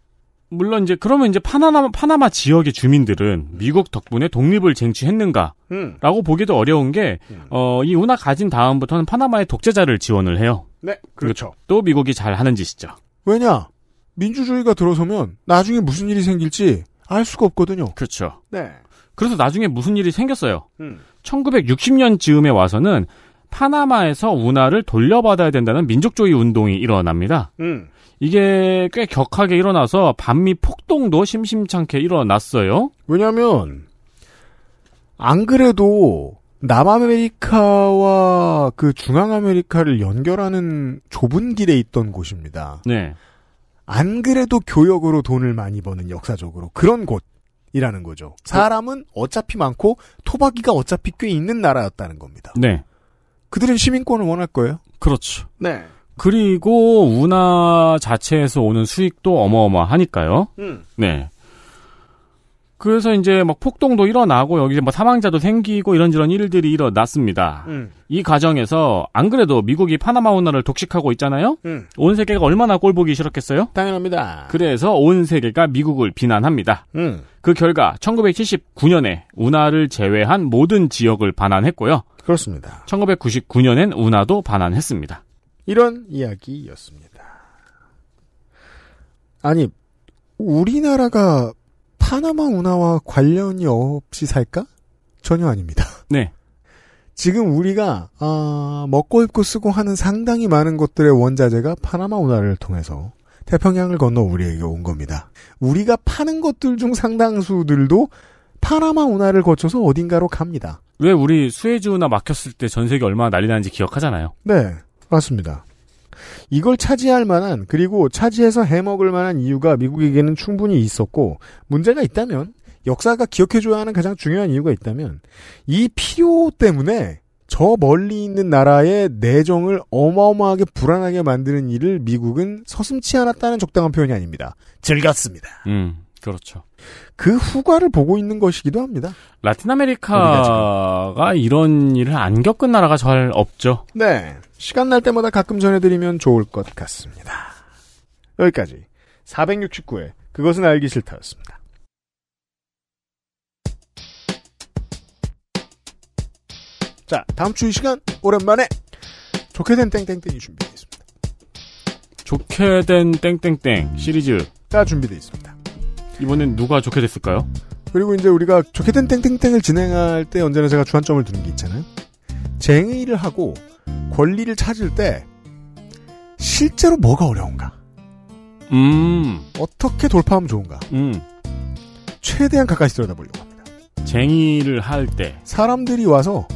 S3: 물론 이제 그러면 이제 파나마 파나마 지역의 주민들은 미국 덕분에 독립을 쟁취했는가라고
S2: 음.
S3: 보기도 어려운 게 어, 이 운하 가진 다음부터는 파나마의 독재자를 지원을 해요.
S2: 네, 그렇죠.
S3: 또 미국이 잘 하는 짓이죠.
S2: 왜냐? 민주주의가 들어서면 나중에 무슨 일이 생길지 알 수가 없거든요.
S3: 그렇죠.
S2: 네.
S3: 그래서 나중에 무슨 일이 생겼어요.
S2: 음.
S3: 1960년 즈음에 와서는 파나마에서 운하를 돌려받아야 된다는 민족주의 운동이 일어납니다.
S2: 음.
S3: 이게 꽤 격하게 일어나서 반미 폭동도 심심찮게 일어났어요.
S2: 왜냐하면 안 그래도 남아메리카와 그 중앙아메리카를 연결하는 좁은 길에 있던 곳입니다.
S3: 네.
S2: 안 그래도 교역으로 돈을 많이 버는 역사적으로 그런 곳이라는 거죠. 사람은 어차피 많고 토박이가 어차피 꽤 있는 나라였다는 겁니다.
S3: 네.
S2: 그들은 시민권을 원할 거예요.
S3: 그렇죠.
S2: 네.
S3: 그리고 운하 자체에서 오는 수익도 어마어마하니까요.
S2: 음.
S3: 네. 그래서 이제 막 폭동도 일어나고 여기 뭐 사망자도 생기고 이런저런 일들이 일어났습니다.
S2: 음.
S3: 이 과정에서 안 그래도 미국이 파나마 운하를 독식하고 있잖아요.
S2: 음.
S3: 온 세계가 얼마나 꼴보기 싫었겠어요?
S2: 당연합니다.
S3: 그래서 온 세계가 미국을 비난합니다.
S2: 음.
S3: 그 결과 1979년에 운하를 제외한 모든 지역을 반환했고요.
S2: 그렇습니다.
S3: 1999년엔 운하도 반환했습니다.
S2: 이런 이야기였습니다. 아니, 우리나라가 파나마 운하와 관련이 없이 살까? 전혀 아닙니다.
S3: 네.
S2: 지금 우리가 아, 먹고 입고 쓰고 하는 상당히 많은 것들의 원자재가 파나마 운하를 통해서 태평양을 건너 우리에게 온 겁니다. 우리가 파는 것들 중 상당수들도 파나마 운하를 거쳐서 어딘가로 갑니다.
S3: 왜 우리 수에즈 운하 막혔을 때 전 세계 얼마나 난리 나는지 기억하잖아요.
S2: 네, 맞습니다. 이걸 차지할 만한 그리고 차지해서 해먹을 만한 이유가 미국에게는 충분히 있었고 문제가 있다면 역사가 기억해줘야 하는 가장 중요한 이유가 있다면 이 필요 때문에 저 멀리 있는 나라의 내정을 어마어마하게 불안하게 만드는 일을 미국은 서슴치 않았다는 적당한 표현이 아닙니다. 즐겼습니다.
S3: 음, 그렇죠.
S2: 그 후과를 보고 있는 것이기도 합니다.
S3: 라틴 아메리카가 이런 일을 안 겪은 나라가 잘 없죠.
S2: 네. 시간 날 때마다 가끔 전해드리면 좋을 것 같습니다. 여기까지 469회 그것은 알기 싫다였습니다. 자, 다음 주 이 시간 오랜만에 좋게 된 땡땡땡이 준비되어 있습니다.
S3: 좋게 된 땡땡땡 시리즈가
S2: 준비되어 있습니다.
S3: 이번엔 누가 좋게 됐을까요?
S2: 그리고 이제 우리가 좋게 된 땡땡땡을 진행할 때 언제나 제가 주안점을 두는 게 있잖아요. 쟁의를 하고 권리를 찾을 때 실제로 뭐가 어려운가?
S3: 음,
S2: 어떻게 돌파하면 좋은가?
S3: 음.
S2: 최대한 가까이 들여다보려고 합니다.
S3: 쟁의를 할 때.
S2: 사람들이 와서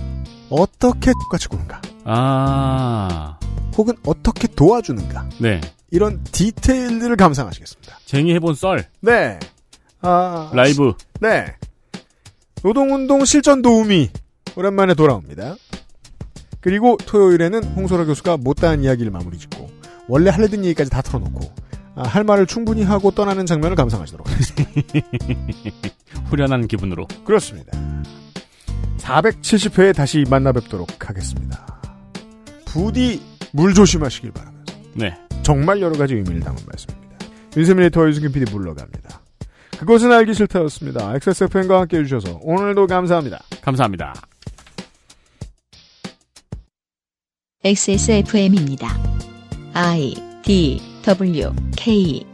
S2: 어떻게 똑같이 구는가?
S3: 아,
S2: 혹은 어떻게 도와주는가?
S3: 네.
S2: 이런 디테일들을 감상하시겠습니다.
S3: 쟁의해본 썰.
S2: 네. 아,
S3: 라이브.
S2: 네. 노동운동 실전 도우미 오랜만에 돌아옵니다. 그리고 토요일에는 홍소라 교수가 못다한 이야기를 마무리 짓고 원래 할래던 얘기까지 다 털어놓고 아, 할 말을 충분히 하고 떠나는 장면을 감상하시도록 하겠습니다. <laughs>
S3: 후련한 기분으로.
S2: 그렇습니다. 470회에 다시 만나 뵙도록 하겠습니다. 부디 물 조심하시길 바라면서
S3: 네.
S2: 정말 여러 가지 의미를 담은 말씀입니다. 윤세민의 더 유승균 PD 물러갑니다. 그것은 알기 싫다였습니다. XSFM과 함께 해주셔서 오늘도 감사합니다.
S3: 감사합니다.
S1: XSFM입니다. I D W K